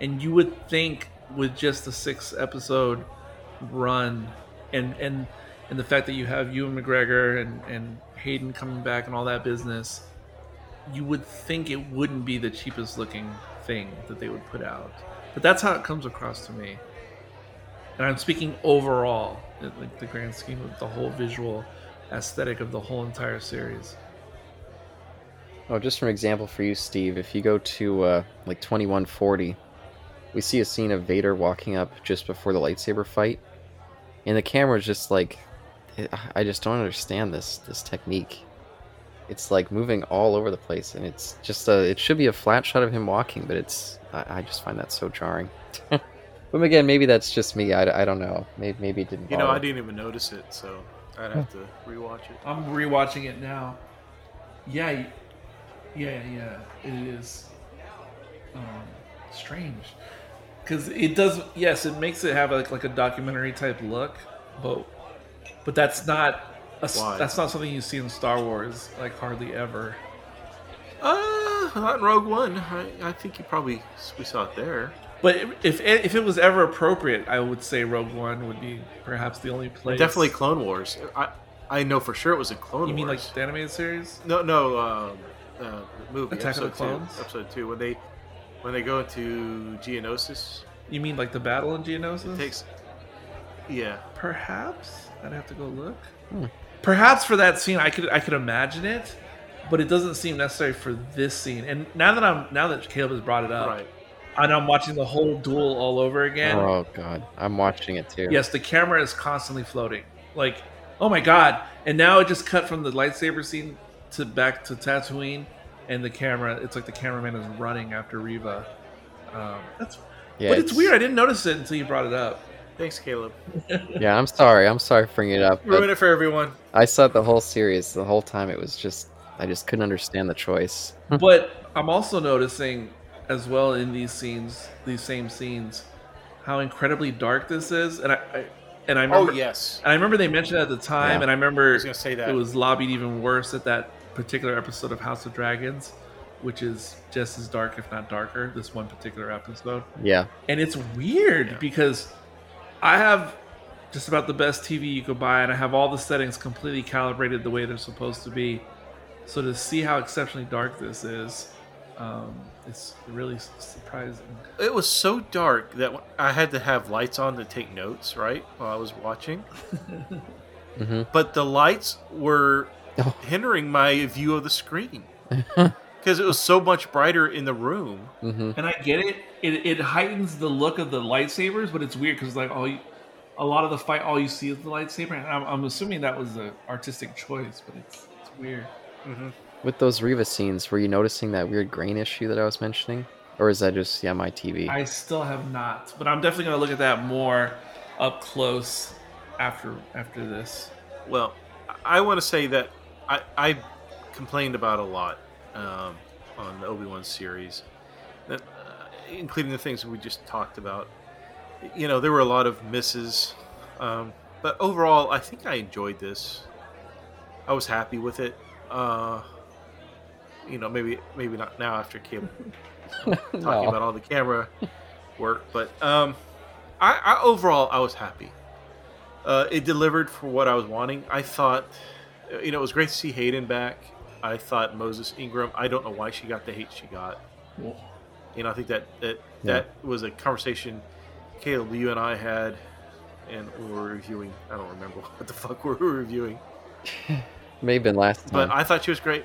And you would think with just a six episode run, and and and the fact that you have Ewan McGregor and and Hayden coming back and all that business, you would think it wouldn't be the cheapest looking thing that they would put out. But that's how it comes across to me and I'm speaking overall, like the grand scheme of the whole visual aesthetic of the whole entire series. Oh, just for an example for you, Steve, if you go to uh, like 2140, we see a scene of Vader walking up just before the lightsaber fight, and the camera is just like, I just don't understand this this technique. It's like moving all over the place, and it's just a. It should be a flat shot of him walking, but it's. I, I just find that so jarring. but again, maybe that's just me. I, I don't know. Maybe maybe it didn't. You know, I didn't even notice it. So I'd have to rewatch it. I'm rewatching it now. Yeah, yeah, yeah. It is um, strange because it does. Yes, it makes it have like like a documentary type look, but but that's not a that's not something you see in Star Wars like hardly ever. Uh, not in Rogue One. I, I think you probably we saw it there. But if if it was ever appropriate, I would say Rogue One would be perhaps the only place. Definitely Clone Wars. I I know for sure it was in Clone You mean like the animated series? no no um, uh, the movie Attack of the episode Clones? two episode two when they when they go into Geonosis You mean like the battle in it Geonosis? takes yeah Perhaps I'd have to go look. Hmm. Perhaps for that scene, I could I could imagine it, but it doesn't seem necessary for this scene. And now that I'm now that Caleb has brought it up, right and I'm watching the whole duel all over again. Oh god, I'm watching it too. Yes, the camera is constantly floating. Like, oh my god! And now it just cut from the lightsaber scene to back to Tatooine, and the camera. It's like the cameraman is running after Reva. Um, that's yeah, but it's, weird. I didn't notice it until you brought it up. thanks Caleb Yeah, I'm sorry. I'm sorry for bringing it up. ruin it for everyone I saw the whole series. The whole time it was just I just couldn't understand the choice. but I'm also noticing as well in these scenes, these same scenes, how incredibly dark this is, and I, I and I remember, oh yes and I remember they mentioned it at the time, Yeah. and I I remember was gonna say that it was lobbied even worse at that particular episode of House of Dragons, which is just as dark, if not darker. This one particular episode, Yeah, and it's weird Yeah. because I have just about the best TV you could buy, and I have all the settings completely calibrated the way they're supposed to be. So to see how exceptionally dark this is, um, it's really surprising. it was so dark that I had to have lights on to take notes right while I was watching hmm but the lights were Oh. hindering my view of the screen because it was so much brighter in the room. hmm And I get it; it, it heightens the look of the lightsabers, but it's weird because like all you, a lot of the fight, all you see is the lightsaber. And I'm, I'm assuming that was an artistic choice, but it's it's weird. With those Reva scenes, were you noticing that weird grain issue that I was mentioning, or is that just yeah my TV? I still have not, but I'm definitely gonna look at that more up close after after this. Well, I want to say that I, I complained about a lot um, on the Obi Wan series, that, uh, including the things we just talked about. You know, there were a lot of misses, um, but overall, I think I enjoyed this. I was happy with it. Uh, you know, maybe maybe not now after talking No. about all the camera work, but um, I, I overall I was happy. Uh, it delivered for what I was wanting. I thought, you know, it was great to see Hayden back. I thought Moses Ingram. I don't know why she got the hate she got. You know, I think that that Yeah. that was a conversation Caleb, you and I had, and we were reviewing. I don't remember what the fuck we were reviewing, May have been last but. I thought she was great.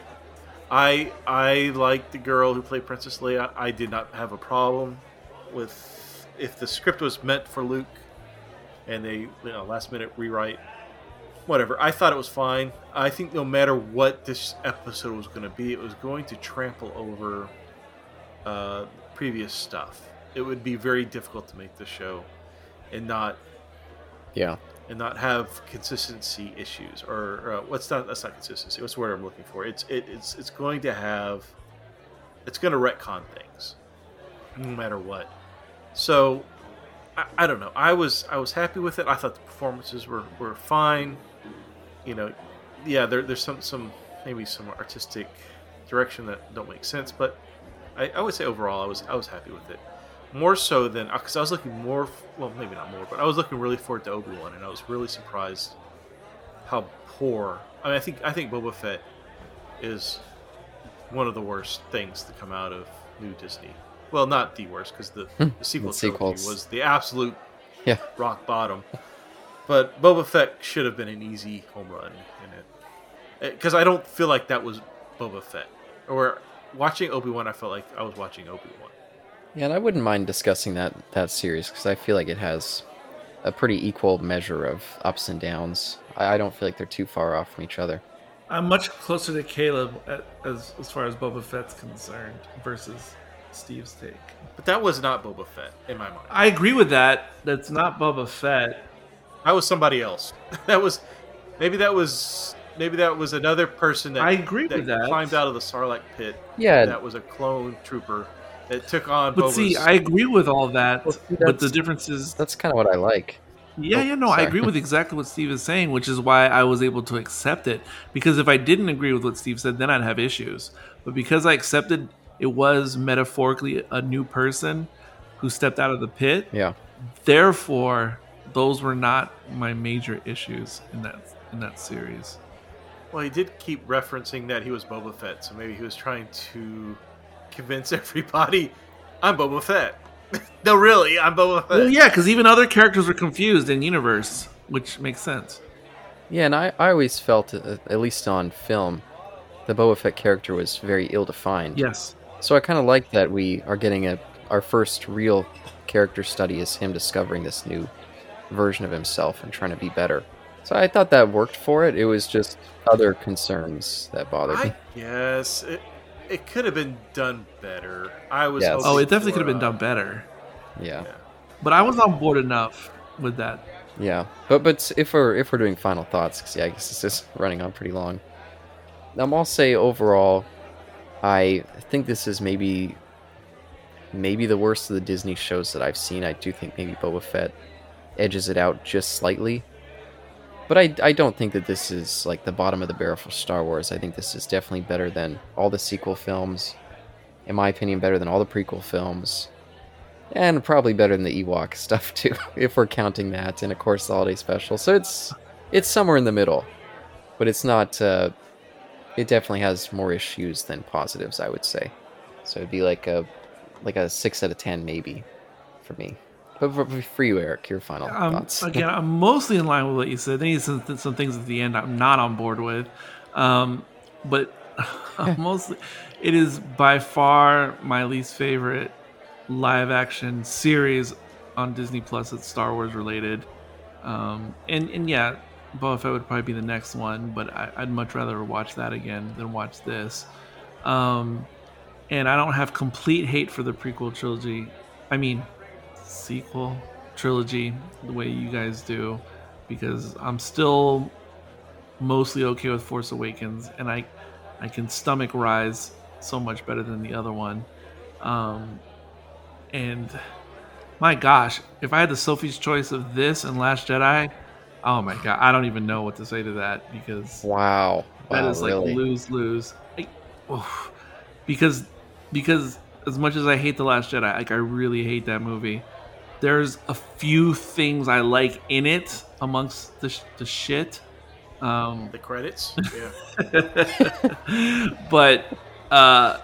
I I liked the girl who played Princess Leia. I did not have a problem with if the script was meant for Luke, and they you know last minute rewrite, whatever. I thought it was fine. I think no matter what this episode was going to be, it was going to trample over uh, previous stuff. It would be very difficult to make the show and not yeah, and not have consistency issues or uh, what's not that's not consistency. What's the word i'm looking for? It's it, it's it's going to have it's going to retcon things no matter what. So I, I don't know. I was i was happy with it. I thought the performances were were fine you know yeah there, there's some some maybe some artistic direction that don't make sense but I, I would say overall i was i was happy with it more so than uh, because I was looking more, well, maybe not more, but I was looking really forward to Obi Wan, and I was really surprised how poor. I mean, I think I think Boba Fett is one of the worst things to come out of new Disney. Well, not the worst because the, hmm. the sequel The trilogy was the absolute yeah. rock bottom. But Boba Fett should have been an easy home run in it, eh, because I don't feel like that was Boba Fett. Or watching Obi Wan, I felt like I was watching Obi Wan. Yeah, and I wouldn't mind discussing that that series because I feel like it has a pretty equal measure of ups and downs. I, I don't feel like they're too far off from each other. I'm much closer to Caleb at, as as far as Boba Fett's concerned versus Steve's take. But that was not Boba Fett in my mind. I agree with that. That's not Boba Fett. I was somebody else. That was maybe that was maybe that was another person that I agree that with that. climbed out of the Sarlacc pit. Yeah, That was a clone trooper that took on. But Boba's, see, I agree with all that. Well, see, but the that's- difference is, that's kind of what I like. yeah, oh, yeah, no, I agree with exactly what Steve is saying, which is why I was able to accept it. Because if I didn't agree with what Steve said, then I'd have issues. But because I accepted it was metaphorically a new person who stepped out of the pit, Yeah. therefore, those were not my major issues in that in that series. Well, he did keep referencing that he was Boba Fett, so maybe he was trying to convince everybody, "I'm Boba Fett." no, really, I'm Boba Fett. Well, yeah, because even other characters were confused in universe, which makes sense. Yeah, and I, I always felt, uh, at least on film, the Boba Fett character was very ill-defined. Yes. So I kind of like that we are getting a our first real character study is him discovering this new version of himself and trying to be better. So I thought that worked for it. It was just other concerns that bothered me. Yes, it, it could have been done better. I was. Yes. Oh, it definitely could have been uh, done better. Yeah. Yeah. But I was on board enough with that. Yeah, but but if we're if we're doing final thoughts, cause yeah, I guess this is running on pretty long. Um, I'll say overall, I think this is maybe maybe the worst of the Disney shows that I've seen. I do think maybe Boba Fett edges it out just slightly, but I I don't think that this is like the bottom of the barrel for Star Wars. I think this is definitely better than all the sequel films. In my opinion, better than all the prequel films. And probably better than the Ewok stuff too, if we're counting that, and of course the holiday special. So it's it's somewhere in the middle, but it's not. Uh, it definitely has more issues than positives, I would say. So it'd be like a like a six out of ten maybe for me. But for, you, Eric, your final Um, thoughts. again, I'm mostly in line with what you said. Then some, some things at the end I'm not on board with, um, but mostly it is by far my least favorite live action series on Disney Plus that's Star Wars related. Um, and and yeah, Boba Fett would probably be the next one, but I, I'd much rather watch that again than watch this. Um, and I don't have complete hate for the prequel trilogy. I mean, sequel trilogy the way you guys do because I'm still mostly okay with Force Awakens and I I can stomach Rise so much better than the other one. Um and my gosh, if I had the Sophie's choice of this and Last Jedi, oh my god, I don't even know what to say to that because wow, that wow, is like really? lose lose. I, oof. because because as much as I hate the Last Jedi, like I really hate that movie. There's a few things I like in it amongst the the shit. Um, The credits. Yeah. but uh,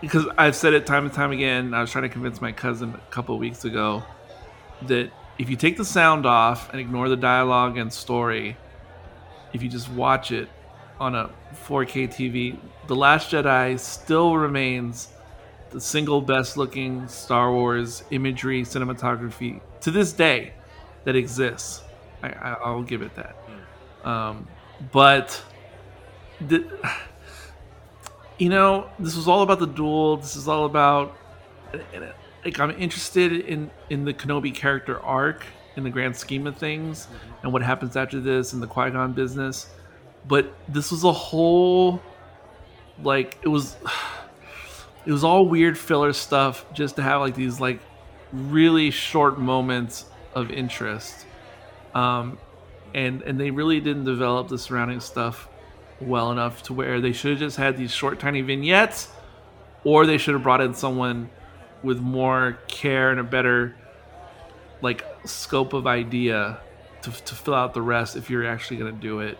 because I've said it time and time again, I was trying to convince my cousin a couple weeks ago that if you take the sound off and ignore the dialogue and story, if you just watch it on a 4K TV, The Last Jedi still remains the single best looking Star Wars imagery cinematography to this day that exists. I, I, I'll give it that. Um, but the, you know, this was all about the duel. This is all about like I'm interested in in the Kenobi character arc in the grand scheme of things and what happens after this and the Qui Gon business. But this was a whole like it was it was all weird filler stuff just to have like these like really short moments of interest. Um, and and they really didn't develop the surrounding stuff well enough to where they should have just had these short tiny vignettes or they should have brought in someone with more care and a better like scope of idea to, to fill out the rest if you're actually going to do it.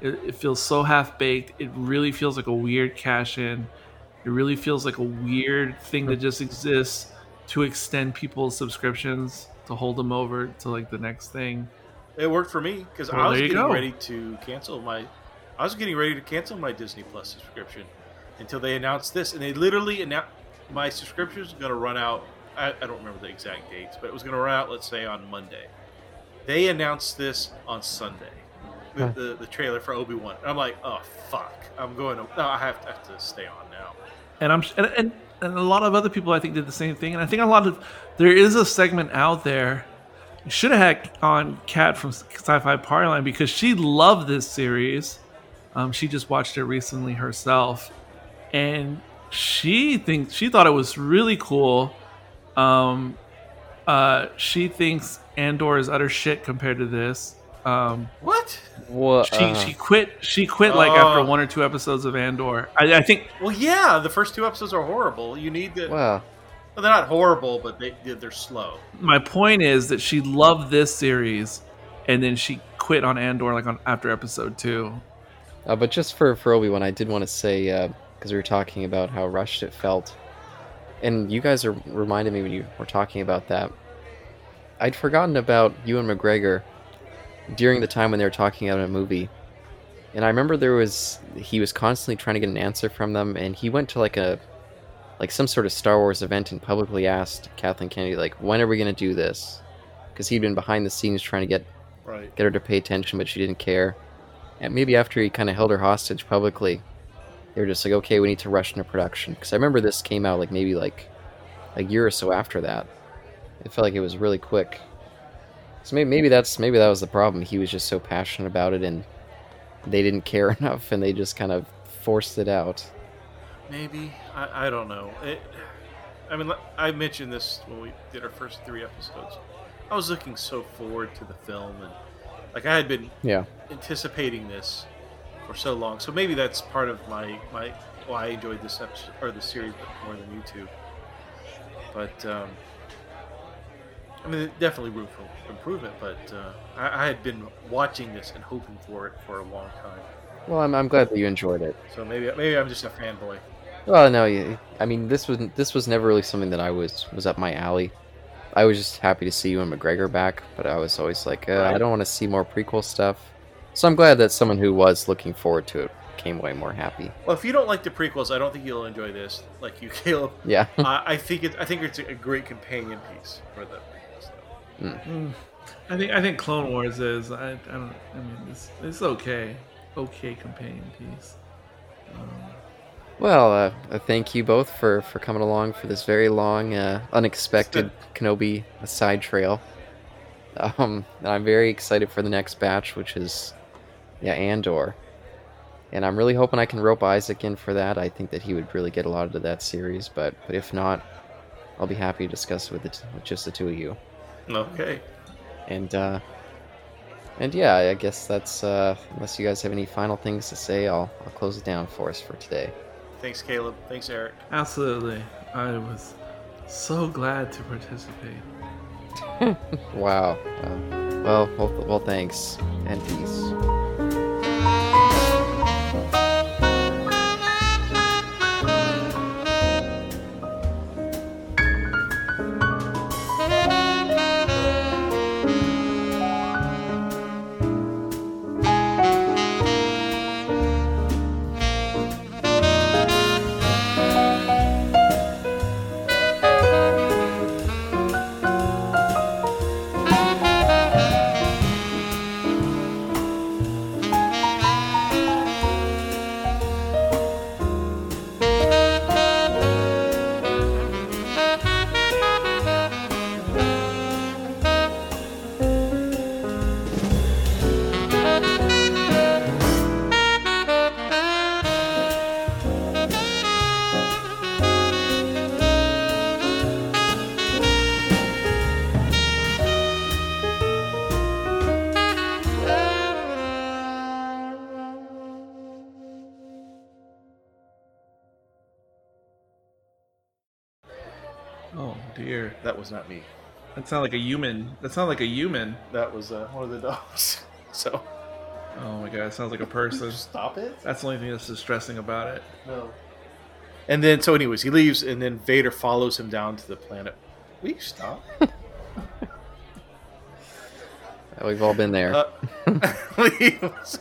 it it feels so half baked it really feels like a weird cash in it really feels like a weird thing that just exists to extend people's subscriptions to hold them over to like the next thing It worked for me because Well, I was getting go. ready to cancel my. I was getting ready to cancel my Disney Plus subscription until they announced this, and they literally announced my subscription was going to run out. I, I don't remember the exact dates, but it was going to run out. Let's say on Monday. They announced this on Sunday with Huh. the, the trailer for Obi Wan. I'm like, oh fuck! I'm going. To, no, I have, I have to stay on now. And I'm and, and and a lot of other people I think did the same thing. And I think a lot of there is a segment out there should have had on Kat from Sci-Fi Powerline because she loved this series. Um, she just watched it recently herself, and she thinks she thought it was really cool. Um, uh, she thinks Andor is utter shit compared to this. Um, What? What? she uh, she quit she quit like after Oh. one or two episodes of Andor. I, I think Well, yeah, the first two episodes are horrible. You need to. well, Well, they're not horrible, but they they're slow. my point is that she loved this series, and then she quit on Andor like on after episode two. uh, but just for for Obi Wan, I did want to say because we were talking about how rushed it felt, and you guys are reminded me when you were talking about that. I'd forgotten about Ewan McGregor during the time when they were talking about a movie, and I remember there was he was constantly trying to get an answer from them, and he went to like a like some sort of Star Wars event and publicly asked Kathleen Kennedy like, when are we gonna do this? Because he'd been behind the scenes trying to get Right. get her to pay attention, but she didn't care. And maybe after he kind of held her hostage publicly, they were just like, okay, we need to rush into production. Because I remember this came out like maybe like a year or so after that. It felt like it was really quick. So maybe maybe that's maybe that was the problem. He was just so passionate about it, and they didn't care enough, and they just kind of forced it out. Maybe I, I don't know. It, I mean, I mentioned this when we did our first three episodes. I was looking so forward to the film, and like I had been Yeah. anticipating this for so long. So maybe that's part of my my why I enjoyed this episode or the series more than you two. But um, I mean, definitely room for improvement. But uh, I, I had been watching this and hoping for it for a long time. Well, I'm, I'm glad that you enjoyed it. So maybe maybe I'm just a fanboy. Well, no, I mean this was this was never really something that I was was up my alley. I was just happy to see Ewan McGregor back, but I was always like, uh, I don't want to see more prequel stuff. So I'm glad that someone who was looking forward to it came away more happy. Well, if you don't like the prequels, I don't think you'll enjoy this. Like you, Caleb. Yeah, I I think it. I think it's a great companion piece for the. Mm. I think I think Clone Wars is. I, I don't. I mean, it's it's okay. Okay, companion piece. Um, Well, uh, uh, thank you both for, for coming along for this very long, uh, unexpected Kenobi side trail. Um, and I'm very excited for the next batch, which is, yeah, Andor. And I'm really hoping I can rope Isaac in for that. I think that he would really get a lot of that series, but but if not, I'll be happy to discuss with it with just the two of you. Okay. And uh, and yeah, I guess that's uh, unless you guys have any final things to say, I'll I'll close it down for us for today. Thanks, Caleb. Thanks, Eric. absolutely. I was so glad to participate. Wow. Uh, well, well, well, thanks and peace. Was not me. that sounded like a human. That sounded like a human. That was uh, one of the dogs. So Oh my god, it sounds like a person. stop it. That's the only thing that's distressing about it. No. And then, so, anyways, he leaves, and then Vader follows him down to the planet. We stop? We've all been there. Uh, leaves.